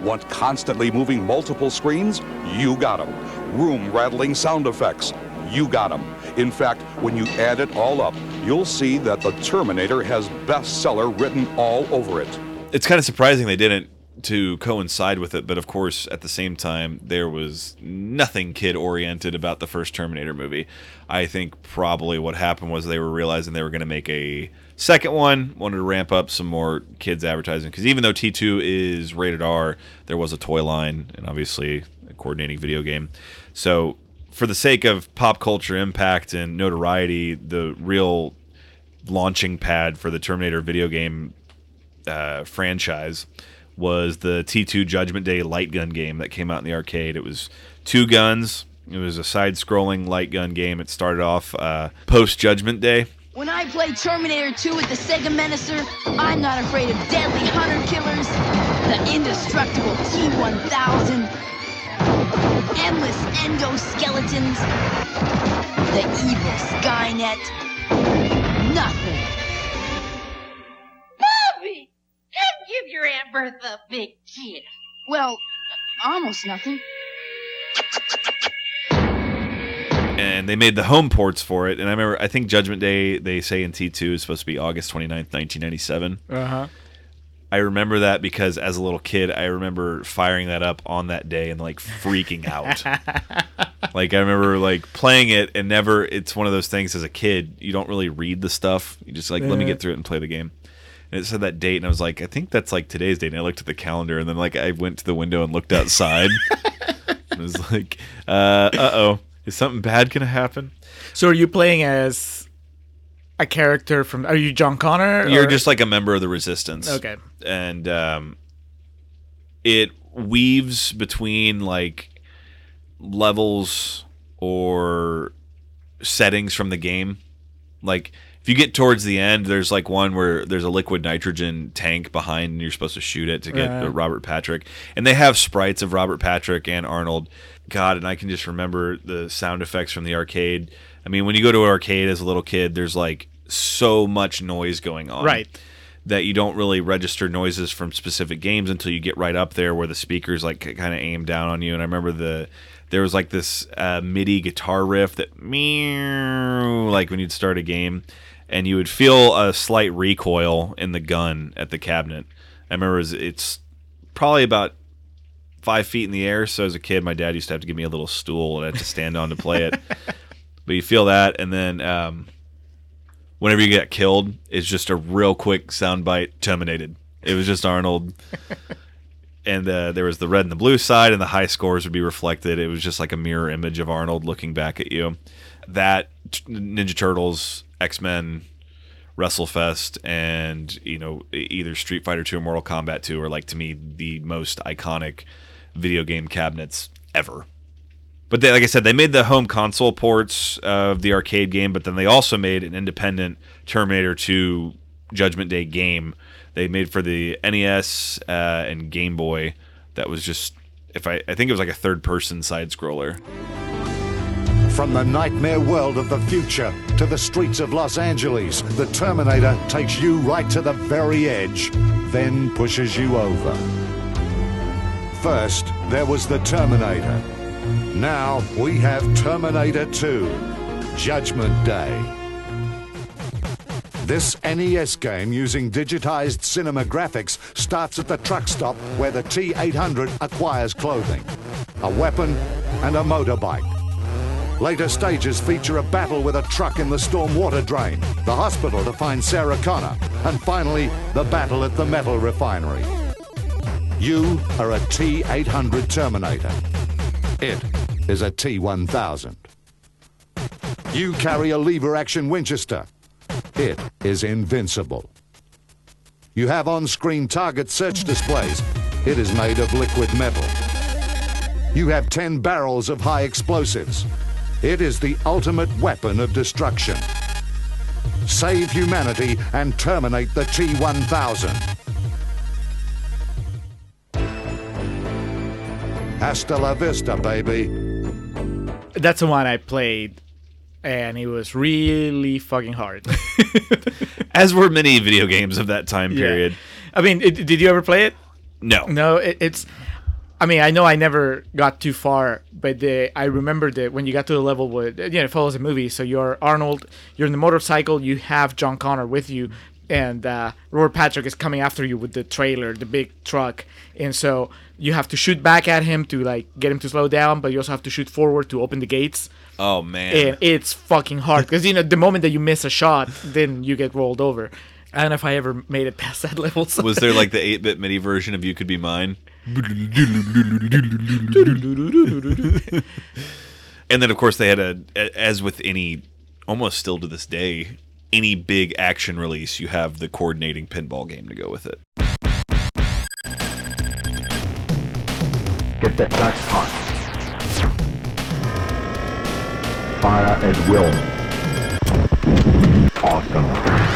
Want constantly moving multiple screens? You got them. Room rattling sound effects? You got them. In fact, when you add it all up, you'll see that the Terminator has bestseller written all over it. It's kind of surprising they didn't to coincide with it, but of course, at the same time, there was nothing kid oriented about the first Terminator movie. I think probably what happened was they were realizing they were going to make a second one, wanted to ramp up some more kids advertising because even though T2 is rated R, there was a toy line and obviously a coordinating video game. So, for the sake of pop culture impact and notoriety, the real launching pad for the Terminator video game uh, franchise was the T2 Judgment Day light gun game that came out in the arcade. It was two guns. It was a side-scrolling light gun game. It started off uh, post Judgment Day. When I play Terminator 2 with the Sega Menacer, I'm not afraid of deadly hunter killers, the indestructible T-1000, endless endoskeletons, the evil Skynet. Nothing. Bobby! Come give your Aunt Bertha a big kiss. Well, almost nothing. and they made the home ports for it. And I remember, I think Judgment Day, they say in T2 is supposed to be August 29th, 1997. Uh-huh. I remember that because as a little kid, I remember firing that up on that day and like freaking out. like I remember like playing it and never. It's one of those things as a kid you don't really read the stuff. You just like let me get through it and play the game. And it said that date, and I was like, I think that's like today's date. And I looked at the calendar, and then like I went to the window and looked outside. and was like, uh oh, is something bad gonna happen? So are you playing as a character from? Are you John Connor? You're or- just like a member of the resistance. Okay. And um, it weaves between like levels or settings from the game. Like if you get towards the end, there's like one where there's a liquid nitrogen tank behind, and you're supposed to shoot it to get uh, Robert Patrick. And they have sprites of Robert Patrick and Arnold. God, and I can just remember the sound effects from the arcade. I mean, when you go to an arcade as a little kid, there's like so much noise going on Right. that you don't really register noises from specific games until you get right up there where the speakers like kind of aim down on you. And I remember the there was like this uh, MIDI guitar riff that meow like when you'd start a game, and you would feel a slight recoil in the gun at the cabinet. I remember it was- it's probably about five feet in the air. So as a kid, my dad used to have to give me a little stool and I had to stand on to play it. but you feel that, and then um, whenever you get killed, it's just a real quick soundbite. Terminated. It was just Arnold, and uh, there was the red and the blue side, and the high scores would be reflected. It was just like a mirror image of Arnold looking back at you. That Ninja Turtles, X Men, WrestleFest, and you know either Street Fighter Two or Mortal Kombat Two are like to me the most iconic video game cabinets ever. But they, like I said, they made the home console ports of the arcade game, but then they also made an independent Terminator 2 Judgment Day game. They made for the NES uh, and Game Boy. That was just, if I, I think it was like a third-person side scroller. From the nightmare world of the future to the streets of Los Angeles, the Terminator takes you right to the very edge, then pushes you over. First, there was the Terminator. Now we have Terminator 2 Judgment Day. This NES game using digitized cinema graphics starts at the truck stop where the T 800 acquires clothing, a weapon, and a motorbike. Later stages feature a battle with a truck in the storm water drain, the hospital to find Sarah Connor, and finally, the battle at the metal refinery. You are a T 800 Terminator. It is a T1000. You carry a lever-action Winchester. It is invincible. You have on-screen target search displays. It is made of liquid metal. You have 10 barrels of high explosives. It is the ultimate weapon of destruction. Save humanity and terminate the T-1000. Hasta la vista, baby. That's the one I played, and it was really fucking hard. As were many video games of that time Yeah. period. I mean, it, did you ever play it? No. No, it, it's. I mean, I know I never got too far, but the, I remember that when you got to the level where you know, it follows a movie. So you're Arnold, you're in the motorcycle, you have John Connor with you, and uh, Robert Patrick is coming after you with the trailer, the big truck, and so you have to shoot back at him to like get him to slow down, but you also have to shoot forward to open the gates. Oh man. And it's fucking hard because you know the moment that you miss a shot, then you get rolled over. I don't know if I ever made it past that level. so- Was there like the 8 bit MIDI version of You Could Be Mine? and then, of course, they had a, a- as with any, almost still to this day, any big action release, you have the coordinating pinball game to go with it. Get that ducks hot. Fire at will. Awesome.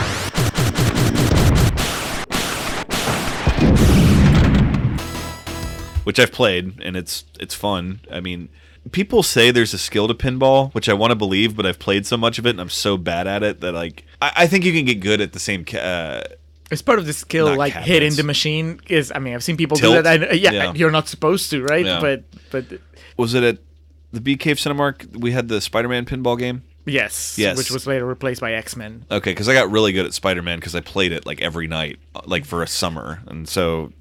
which I've played and it's it's fun. I mean, people say there's a skill to pinball, which I want to believe, but I've played so much of it and I'm so bad at it that like I, I think you can get good at the same. Uh, It's part of the skill, Not like cabinets. hitting the machine. Is I mean, I've seen people Tilt? do that. I, yeah, Yeah. you're not supposed to, right? Yeah. But but was it at the Bee Cave Cinemark? We had the Spider-Man pinball game. yes, Yes. which was later replaced by X Men. Okay, because I got really good at Spider-Man because I played it like every night, like for a summer, and so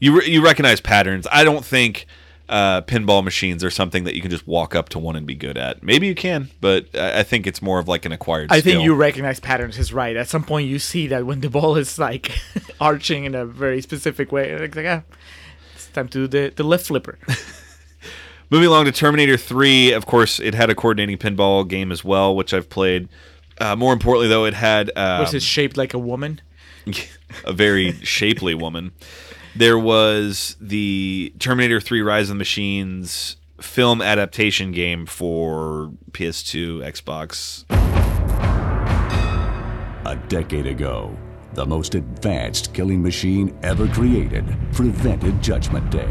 you re- you recognize patterns. I don't think uh, pinball machines are something that you can just walk up to one and be good at. Maybe you can, but I, I think it's more of like an acquired. I think you recognize patterns is right. At some point, you see that when the ball is like arching in a very specific way, it's like ah, it's time to do the the left flipper. Moving along to Terminator 3, of course, it had a coordinating pinball game as well, which I've played. Uh, more importantly, though, it had um, Was it shaped like a woman? a very shapely woman. There was the Terminator 3 Rise of the Machines film adaptation game for PS2, Xbox. A decade ago, the most advanced killing machine ever created prevented Judgment Day.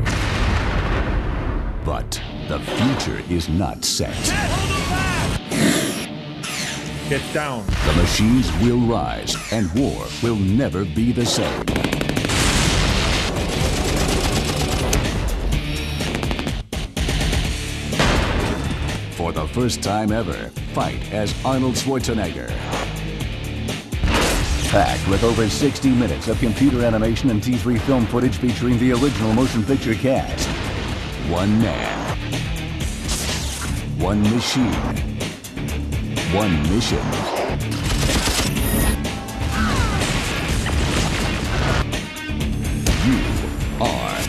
But the future is not set. Get down. The machines will rise, and war will never be the same. For the first time ever, fight as Arnold Schwarzenegger. Packed with over 60 minutes of computer animation and T3 film footage featuring the original motion picture cast. One man. One machine. One mission. You are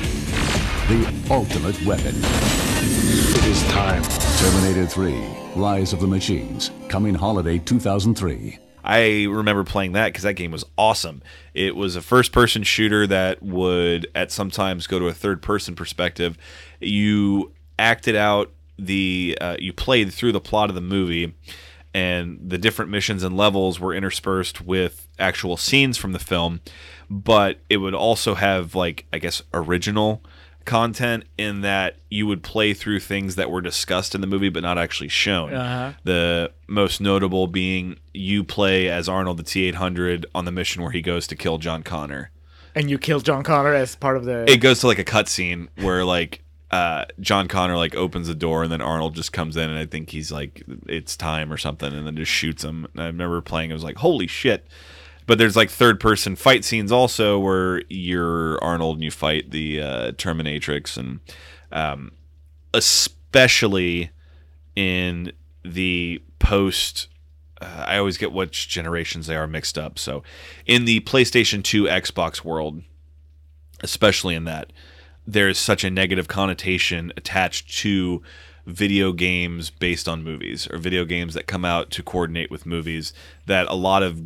the ultimate weapon. It is time. Terminator 3 Rise of the Machines. Coming holiday 2003. I remember playing that because that game was awesome. It was a first person shooter that would, at sometimes, go to a third person perspective. You acted out the, uh, you played through the plot of the movie, and the different missions and levels were interspersed with actual scenes from the film, but it would also have, like, I guess, original content in that you would play through things that were discussed in the movie but not actually shown. Uh-huh. The most notable being you play as Arnold the T eight hundred on the mission where he goes to kill John Connor. And you kill John Connor as part of the. It goes to like a cutscene where like uh, John Connor like opens the door and then Arnold just comes in and I think he's like it's time or something and then just shoots him. And I remember playing. I was like, holy shit. But there's like third person fight scenes also where you're Arnold and you fight the uh, Terminatrix and um, especially in the post. Uh, I always get which generations they are mixed up. So, in the PlayStation 2 Xbox world, especially in that, there's such a negative connotation attached to video games based on movies or video games that come out to coordinate with movies that a lot of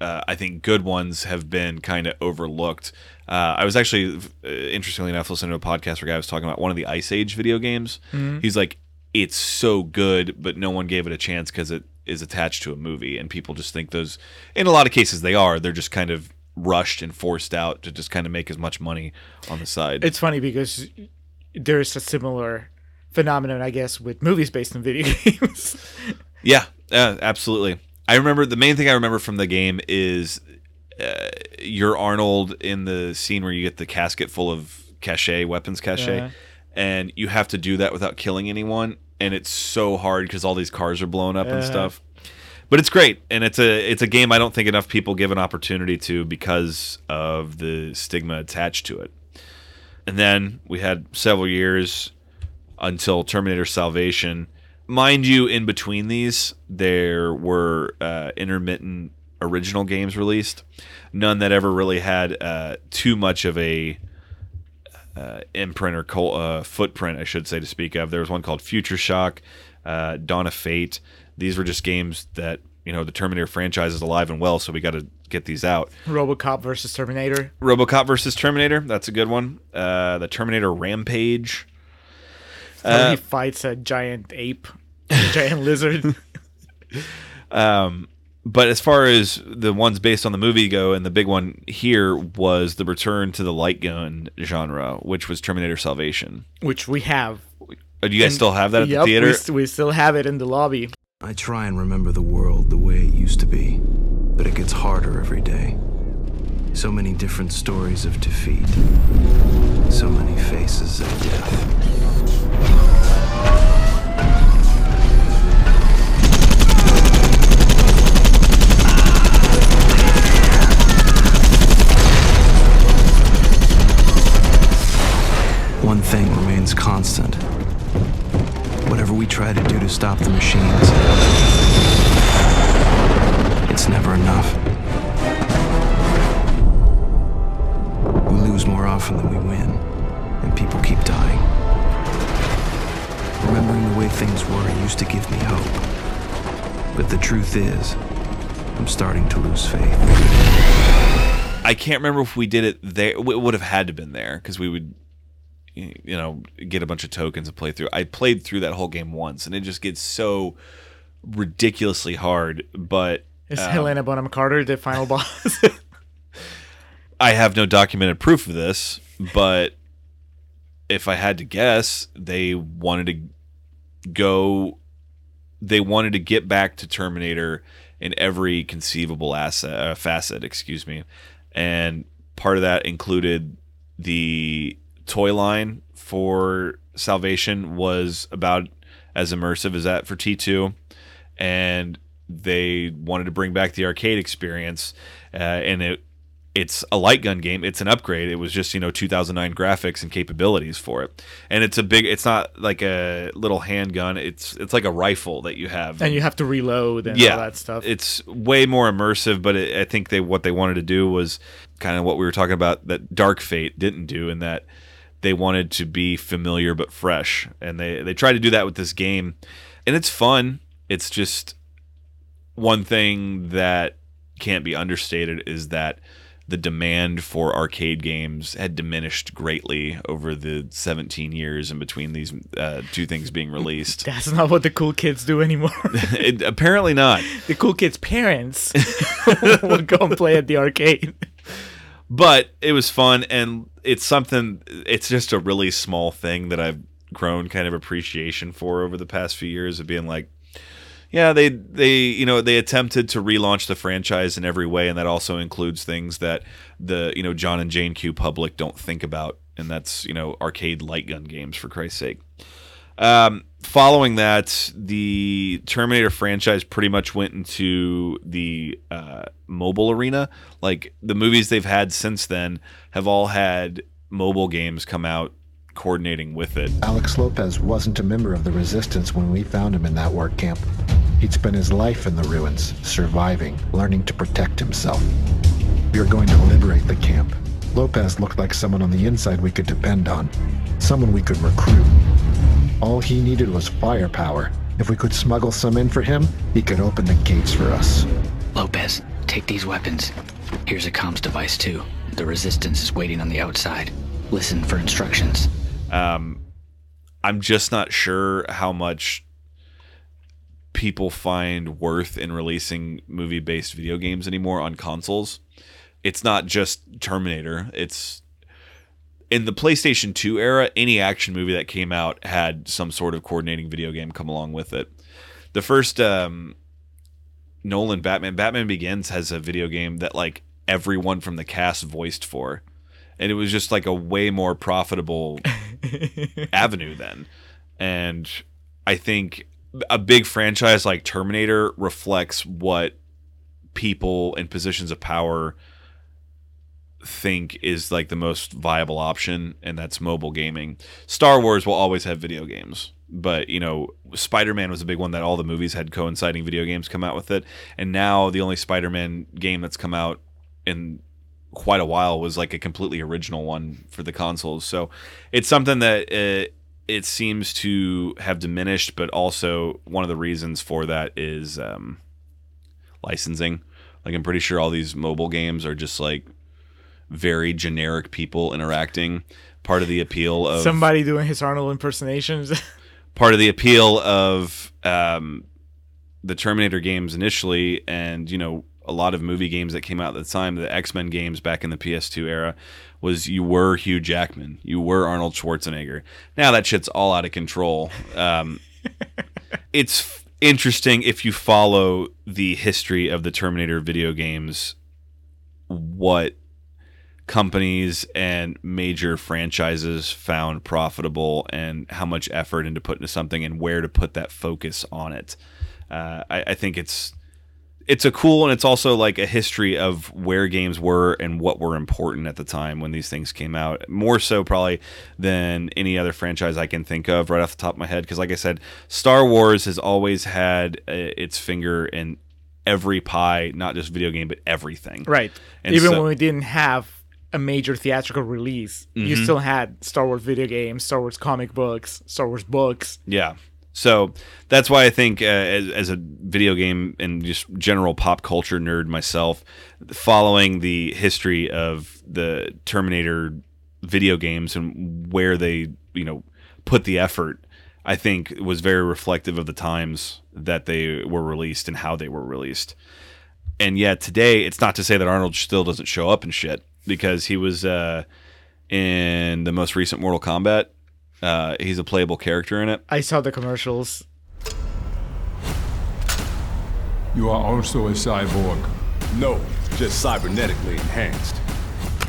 uh, I think good ones have been kind of overlooked. Uh, I was actually, uh, interestingly enough, listening to a podcast where a guy was talking about one of the Ice Age video games. Mhm. He's like, it's so good, but no one gave it a chance because it is attached to a movie, and people just think those. In a lot of cases, they are. They're just kind of rushed and forced out to just kind of make as much money on the side. It's funny because there's a similar phenomenon, I guess, with movies based on video games. Yeah, uh, absolutely. I remember the main thing I remember from the game is uh, you're Arnold in the scene where you get the casket full of cachet weapons cachet, Yeah. and you have to do that without killing anyone, and it's so hard because all these cars are blown up and stuff. But it's great, and it's a it's a game I don't think enough people give an opportunity to because of the stigma attached to it. And then we had several years until Terminator Salvation. Mind you, in between these, there were uh, intermittent original games released. None that ever really had uh, too much of a uh, imprint or col- uh, footprint, I should say, to speak of. There was one called Future Shock, uh, Dawn of Fate. These were just games that you know the Terminator franchise is alive and well, so we got to get these out. RoboCop versus Terminator. RoboCop versus Terminator. That's a good one. Uh, the Terminator Rampage. Where Uh, he fights a giant ape, giant lizard. Um, but as far as the ones based on the movie go, and the big one here was the return to the light gun genre, which was Terminator Salvation. which we have. Uh, Do you guys And- still have that at Yep, the theater? We, st- we still have it in the lobby. I try and remember the world the way it used to be, but it gets harder every day. So many different stories of defeat, so many faces of death. One thing remains constant. Whatever we try to do to stop the machines, it's never enough. We lose more often than we win, and people keep dying. Remembering the way things were used to give me hope. But the truth is, I'm starting to lose faith. I can't remember if we did it there. It would have had to been there because we would, you know, get a bunch of tokens and play through. I played through that whole game once, and it just gets so ridiculously hard. But Is um, Helena Bonham Carter the final boss? I have no documented proof of this, but if I had to guess, they wanted to go. They wanted to get back to Terminator in every conceivable asset, uh, facet. Excuse me, and part of that included the toy line for Salvation was about as immersive as that for T two, and they wanted to bring back the arcade experience, uh, and it it's a light gun game. It's an upgrade. It was just you know 2009 graphics and capabilities for it, and it's a big. It's not like a little handgun. It's it's like a rifle that you have, and you have to reload and yeah, all that stuff. It's way more immersive, but it, I think they what they wanted to do was kind of what we were talking about that Dark Fate didn't do, in that they wanted to be familiar but fresh, and they they tried to do that with this game, and it's fun. It's just one thing that can't be understated is that the demand for arcade games had diminished greatly over the 17 years in between these uh, two things being released. That's not what the cool kids do anymore. it, apparently not. the cool kids' parents will go and play at the arcade. But it was fun, and it's something. It's just a really small thing that I've grown kind of appreciation for over the past few years of being like, yeah, they they you know they attempted to relaunch the franchise in every way, and that also includes things that the you know John and Jane Q public don't think about, and that's you know arcade light gun games for Christ's sake. Um, following that, the Terminator franchise pretty much went into the uh, mobile arena. Like the movies they've had since then have all had mobile games come out coordinating with it. Alex Lopez wasn't a member of the resistance when we found him in that work camp. He'd spent his life in the ruins, surviving, learning to protect himself. We are going to liberate the camp. Lopez looked like someone on the inside we could depend on, someone we could recruit. All he needed was firepower. If we could smuggle some in for him, he could open the gates for us. Lopez, take these weapons. Here's a comms device, too. The resistance is waiting on the outside. Listen for instructions. Um, I'm just not sure how much people find worth in releasing movie based video games anymore on consoles. It's not just Terminator. It's in the PlayStation 2 era, any action movie that came out had some sort of coordinating video game come along with it. The first um, Nolan Batman, Batman Begins, has a video game that like everyone from the cast voiced for. And it was just like a way more profitable avenue then. And I think a big franchise like Terminator reflects what people in positions of power think is like the most viable option and that's mobile gaming. Star Wars will always have video games, but you know, Spider-Man was a big one that all the movies had coinciding video games come out with it. And now the only Spider-Man game that's come out in quite a while was like a completely original one for the consoles. So it's something that uh, it seems to have diminished, but also one of the reasons for that is um, licensing. Like I'm pretty sure all these mobile games are just like very generic people interacting. Part of the appeal of Somebody doing his Arnold impersonations. part of the appeal of um, the Terminator games initially, and you know a lot of movie games that came out at the time, the X Men games back in the PS2 era, was you were Hugh Jackman, you were Arnold Schwarzenegger. Now that shit's all out of control. Um, it's f- interesting if you follow the history of the Terminator video games, what companies and major franchises found profitable and how much effort into put into something and where to put that focus on it. Uh, I, I think it's it's a cool and it's also like a history of where games were and what were important at the time when these things came out. More so probably than any other franchise I can think of right off the top of my head. Because like I said, Star Wars has always had uh, its finger in every pie, not just video game, but everything. Right. And Even so- when we didn't have a major theatrical release, you Mhm. still had Star Wars video games, Star Wars comic books, Star Wars books. Yeah. So that's why I think, uh, as, as a video game and just general pop culture nerd myself, following the history of the Terminator video games and where they, you know, put the effort, I think was very reflective of the times that they were released and how they were released. And yet today, it's not to say that Arnold still doesn't show up and shit because he was uh, in the most recent Mortal Kombat. Uh, he's a playable character in it. I saw the commercials. You are also a cyborg. No, just cybernetically enhanced.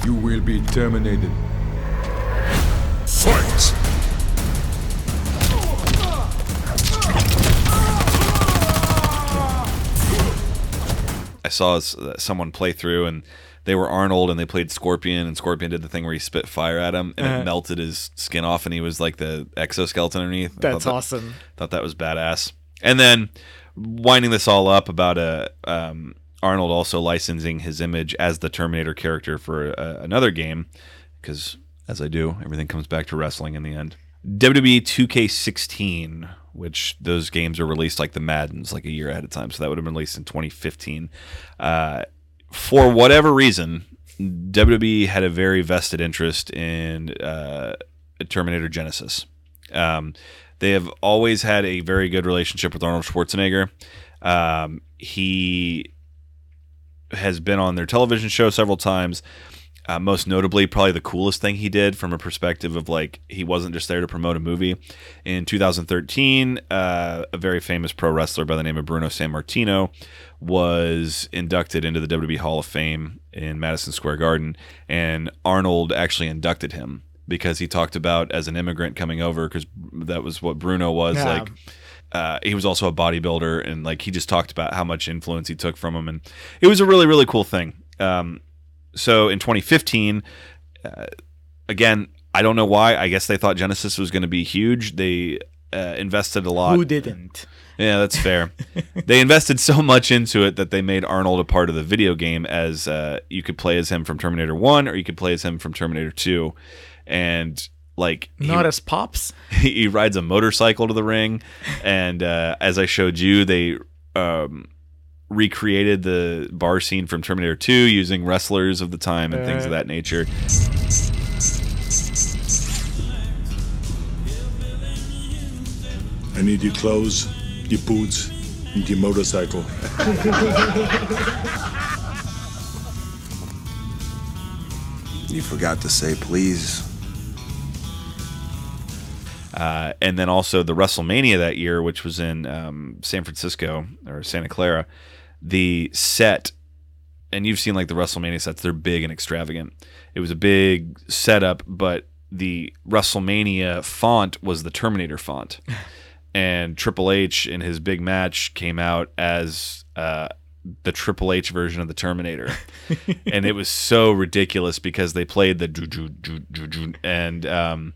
You will be terminated. Fight! I saw uh, someone play through and they were Arnold and they played Scorpion and Scorpion did the thing where he spit fire at him and Uh-huh. it melted his skin off and he was like the exoskeleton underneath. That's thought that- awesome. Thought that was badass. And then winding this all up about a um, Arnold also licensing his image as the Terminator character for uh, another game because as I do, everything comes back to wrestling in the end. WWE 2K16, which those games are released like the Maddens, like a year ahead of time. So that would have been released in 2015. Uh, for whatever reason, WWE had a very vested interest in uh, Terminator Genisys. Um, they have always had a very good relationship with Arnold Schwarzenegger. Um, he has been on their television show several times. Uh, most notably, probably the coolest thing he did from a perspective of like he wasn't just there to promote a movie. In 2013, uh, a very famous pro wrestler by the name of Bruno Sammartino was inducted into the WWE Hall of Fame in Madison Square Garden, and Arnold actually inducted him because he talked about as an immigrant coming over because that was what Bruno was Yeah. like uh, he was also a bodybuilder and like he just talked about how much influence he took from him and it was a really really cool thing um, so in 2015 uh, again I don't know why. I guess they thought Genisys was going to be huge. They uh, invested a lot. Who didn't? Yeah, that's fair. they invested so much into it that they made Arnold a part of the video game as uh, you could play as him from Terminator 1 or you could play as him from Terminator 2. And like Not he, as pops. he rides a motorcycle to the ring and uh, as I showed you they um, recreated the bar scene from Terminator 2 using wrestlers of the time and things of that nature. I need your clothes, your boots, and your motorcycle. You forgot to say please. Uh, and then also the WrestleMania that year, which was in um, San Francisco or Santa Clara, the set, and you've seen like the WrestleMania sets, they're big and extravagant. It was a big setup, but the WrestleMania font was the Terminator font. and Triple H in his big match came out as uh, the Triple H version of the Terminator, and it was so ridiculous because they played the and um,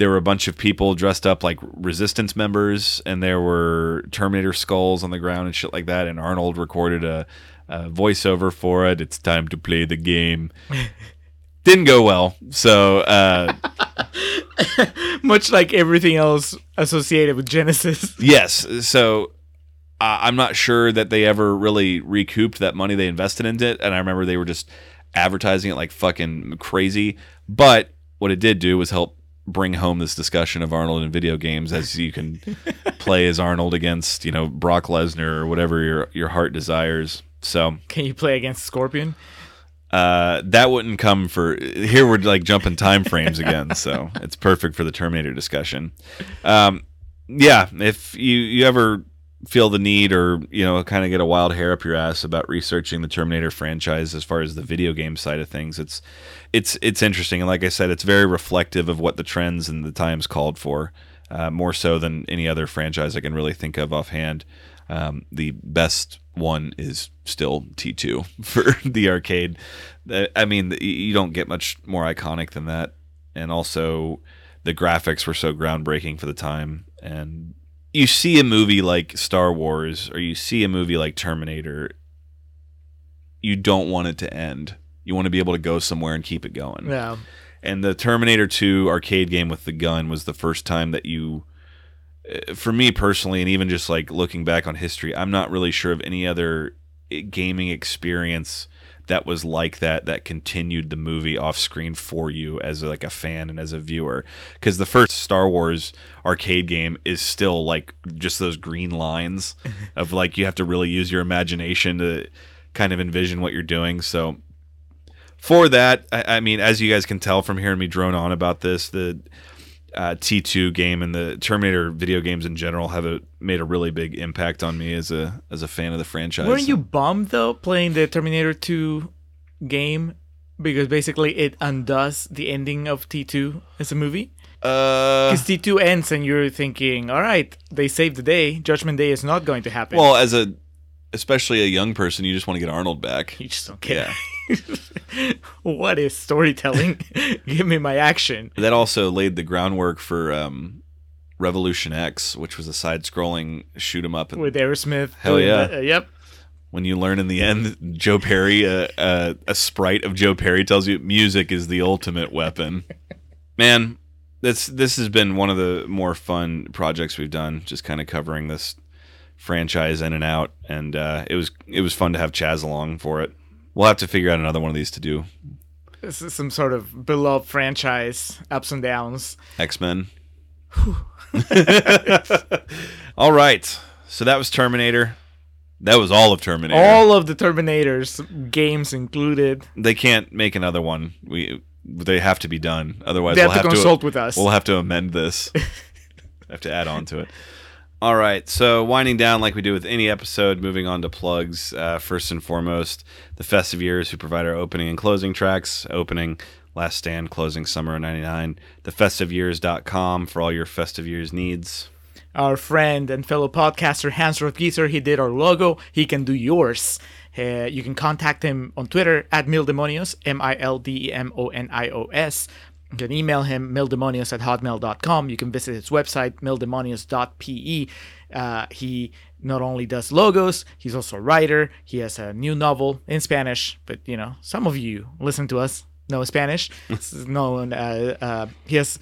there were a bunch of people dressed up like resistance members and there were terminator skulls on the ground and shit like that and arnold recorded a, a voiceover for it it's time to play the game didn't go well so uh, Much like everything else associated with Genisys. yes so uh, i'm not sure that they ever really recouped that money they invested into it and i remember they were just advertising it like fucking crazy but what it did do was help bring home this discussion of Arnold in video games as you can play as Arnold against, you know, Brock Lesnar or whatever your your heart desires. So Can you play against Scorpion? uh, that wouldn't come for here. We're like jumping time frames again, so it's perfect for the Terminator discussion. Um, yeah, if you you ever feel the need or you know kind of get a wild hair up your ass about researching the Terminator franchise as far as the video game side of things, it's it's it's interesting and like I said, it's very reflective of what the trends and the times called for, uh, more so than any other franchise I can really think of offhand. Um, the best one is still T2 for the arcade. Uh, I mean, you don't get much more iconic than that. And also, the graphics were so groundbreaking for the time. And you see a movie like Star Wars or you see a movie like Terminator, you don't want it to end. You want to be able to go somewhere and keep it going. Yeah. And the Terminator 2 arcade game with the gun was the first time that you uh, for me personally and even just like looking back on history, I'm not really sure of any other eh, gaming experience that was like that that continued the movie off screen for you as like a fan and as a viewer. Because the first Star Wars arcade game is still like just those green lines of like you have to really use your imagination to kind of envision what you're doing. So for that, I, I mean, as you guys can tell from hearing me drone on about this, the uh, T2 game and the Terminator video games in general have a, made a really big impact on me as a as a fan of the franchise. Weren't you bummed though playing the Terminator 2 game because basically it undoes the ending of T2 as a movie? Uh, Because T2 ends and you're thinking, all right, they saved the day. Judgment Day is not going to happen. well, as a especially a young person, you just want to get Arnold back. You just don't care. Yeah. what is storytelling? Give me my action. That also laid the groundwork for um, Revolution X, which was a side-scrolling shoot 'em up. With Aerosmith. Hell yeah! that. Uh, yep. When you learn in the end, Joe Perry, uh, uh, a sprite of Joe Perry, tells you music is the ultimate weapon. Man, this this has been one of the more fun projects we've done. Just kind of covering this franchise in and out, and uh, it was it was fun to have Chas along for it. We'll have to figure out another one of these to do. This is some sort of beloved franchise, ups and downs. X Men. all right, so that was Terminator. That was all of Terminator. All of the Terminators games included. they can't make another one. We they have to be done. Otherwise, They we'll have to have consult with us. We'll have to amend this. have to add on to it. All right. So winding down like we do with any episode, moving on to plugs. Uh, first and foremost, the Festive Years, who provide our opening and closing tracks. Opening, Last Stand, closing Summer of '99. TheFestiveYears.com for all your Festive Years needs. Our friend and fellow podcaster Hans Rothgiesser, he did our logo. He can do yours. Uh, you can contact him on Twitter at Mildemonios, M I L D E M O N I O S. You can email him, mildemonios at hotmail.com. You can visit his website, mildemonios.pe. Uh, he not only does logos, he's also a writer. He has a new novel in Spanish, but you know, some of you listen to us know Spanish. Known, uh, uh, he has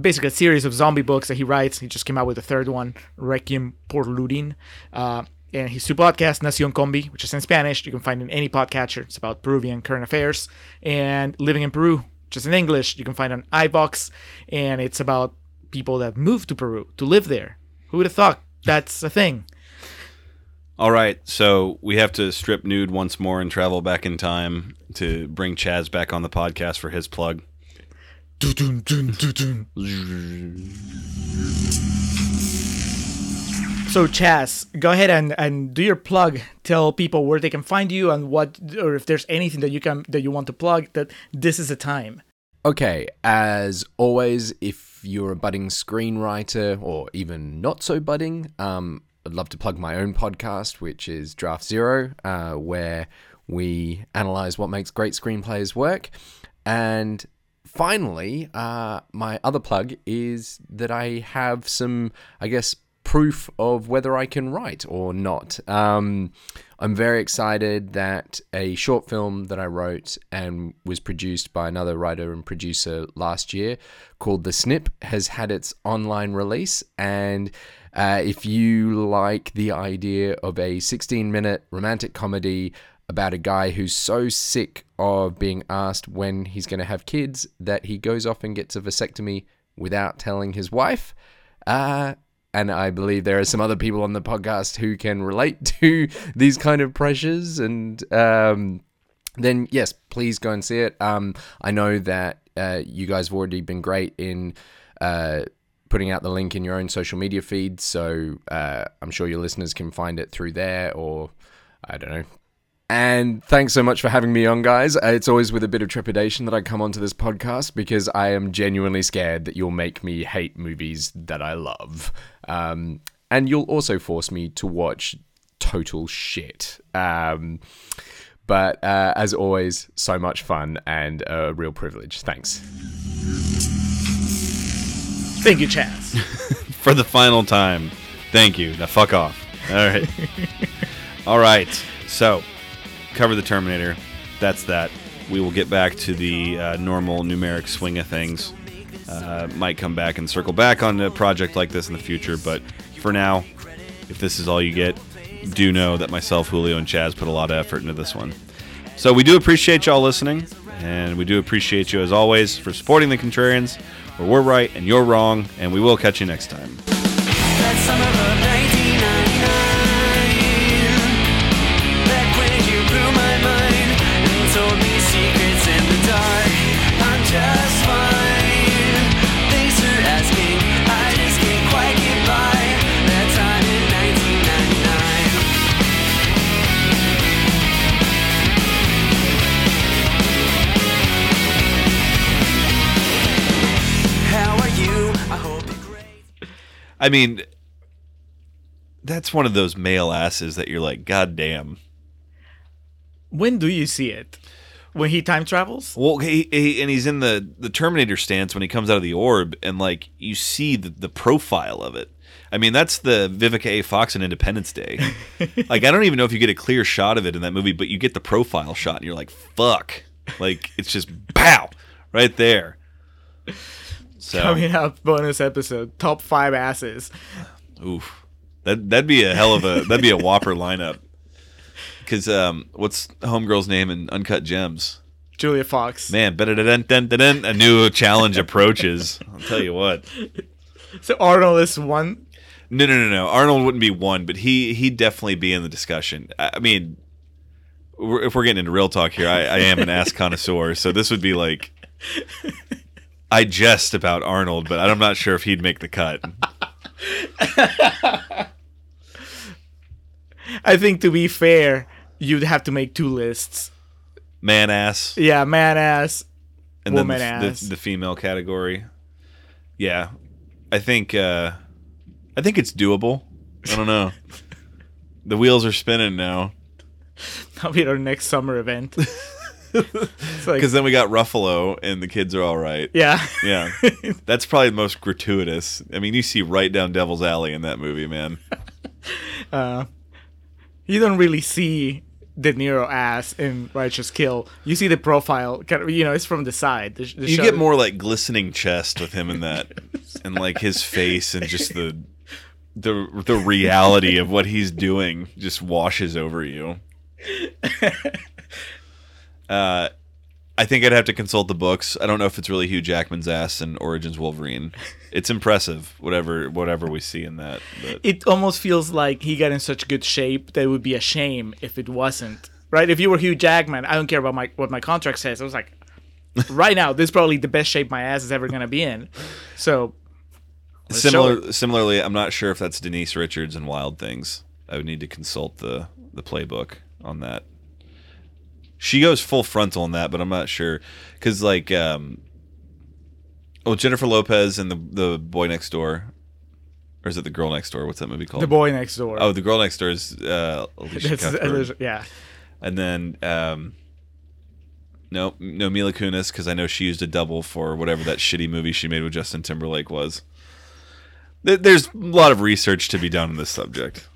basically a series of zombie books that he writes. He just came out with the third one, Requiem por Lurin. Uh, and his two podcasts, Nacion Combi, which is in Spanish. You can find in any podcatcher. It's about Peruvian current affairs. And Living in Peru, is in English. You can find on iVoox. And it's about people that moved to Peru to live there. Who would have thought that's a thing? All right, so we have to strip nude once more and travel back in time to bring Chas back on the podcast for his plug. So Chas, go ahead and, and do your plug. Tell people where they can find you and what, or if there's anything that you can that you want to plug. That this is the time. Okay, as always, if you're a budding screenwriter or even not so budding, um, I'd love to plug my own podcast, which is Draft Zero, uh, where we analyze what makes great screenplays work. And finally, uh, my other plug is that I have some, I guess, proof of whether I can write or not. Um, I'm very excited that a short film that I wrote and was produced by another writer and producer last year called The Snip has had its online release. And uh, if you like the idea of a 16 minute romantic comedy about a guy who's so sick of being asked when he's going to have kids that he goes off and gets a vasectomy without telling his wife, uh, and I believe there are some other people on the podcast who can relate to these kind of pressures. And um, then, yes, please go and see it. Um, I know that uh, you guys have already been great in uh, putting out the link in your own social media feed, so uh, I'm sure your listeners can find it through there, or I don't know, and thanks so much for having me on, guys. Uh, It's always with a bit of trepidation that I come onto this podcast because I am genuinely scared that you'll make me hate movies that I love. Um, and you'll also force me to watch total shit. Um, but uh, as always, so much fun and a real privilege. Thanks. Thank you, Chas. for the final time. Thank you. Now fuck off. All right. All right. So, cover the Terminator. That's that. We will get back to the uh, normal numeric swing of things. Uh, might come back and circle back on a project like this in the future, but for now, if this is all you get, do know that myself, Julio, and Chas put a lot of effort into this one. So we do appreciate y'all listening, and we do appreciate you as always for supporting the Contrarians, where we're right and you're wrong, and we will catch you next time. I mean, that's one of those male asses that you're like, God damn. When do you see it? When he time travels? Well, he, he and he's in the the Terminator stance when he comes out of the orb, and like you see the, the profile of it. I mean, that's the Vivica A. Fox in Independence Day. like, I don't even know if you get a clear shot of it in that movie, but you get the profile shot, and you're like, fuck. Like, it's just pow right there. So, Coming up, bonus episode, top five asses. Oof. That that'd be a hell of a that'd be a whopper lineup. Because um, what's homegirl's name in Uncut Gems? Julia Fox. Man, a new challenge approaches. I'll tell you what. So Arnold is one. No, no, no, no. Arnold wouldn't be one, but he he'd definitely be in the discussion. I mean, we're, if we're getting into real talk here, I, I am an ass connoisseur, so this would be like. I jest about Arnold, but I'm not sure if he'd make the cut. I think to be fair, you'd have to make two lists. Man ass. Yeah, man ass, and woman then the, ass. The, the female category. Yeah, I think uh, I think it's doable. I don't know. the wheels are spinning now. That'll be our next summer event. It's like- Because then we got Ruffalo, and the kids are all right. Yeah. yeah. That's probably the most gratuitous. I mean, you see right down Devil's Alley in that movie, man. uh, you don't really see De Niro ass in Righteous Kill. You see the profile, kind of, you know, it's from the side. The, the you get more like glistening chest with him in that, and like his face and just the the the reality of what he's doing just washes over you. Uh, I think I'd have to consult the books. I don't know if it's really Hugh Jackman's ass in Origins Wolverine. It's impressive, whatever whatever we see in that. But It almost feels like he got in such good shape that it would be a shame if it wasn't. Right? If you were Hugh Jackman, I don't care about my what my contract says. I was like, right now, this is probably the best shape my ass is ever gonna be in. So Similar, similarly, I'm not sure if that's Denise Richards and Wild Things. I would need to consult the the playbook on that. She goes full frontal on that, but I'm not sure because like, um, oh Jennifer Lopez and the the boy next door, or is it the girl next door? What's that movie called? The Boy Next Door. Oh, the girl next door is uh, Elisha Cuthbert. Yeah. and then um, no, no Mila Kunis because I know she used a double for whatever that shitty movie she made with Justin Timberlake was. There's a lot of research to be done on this subject.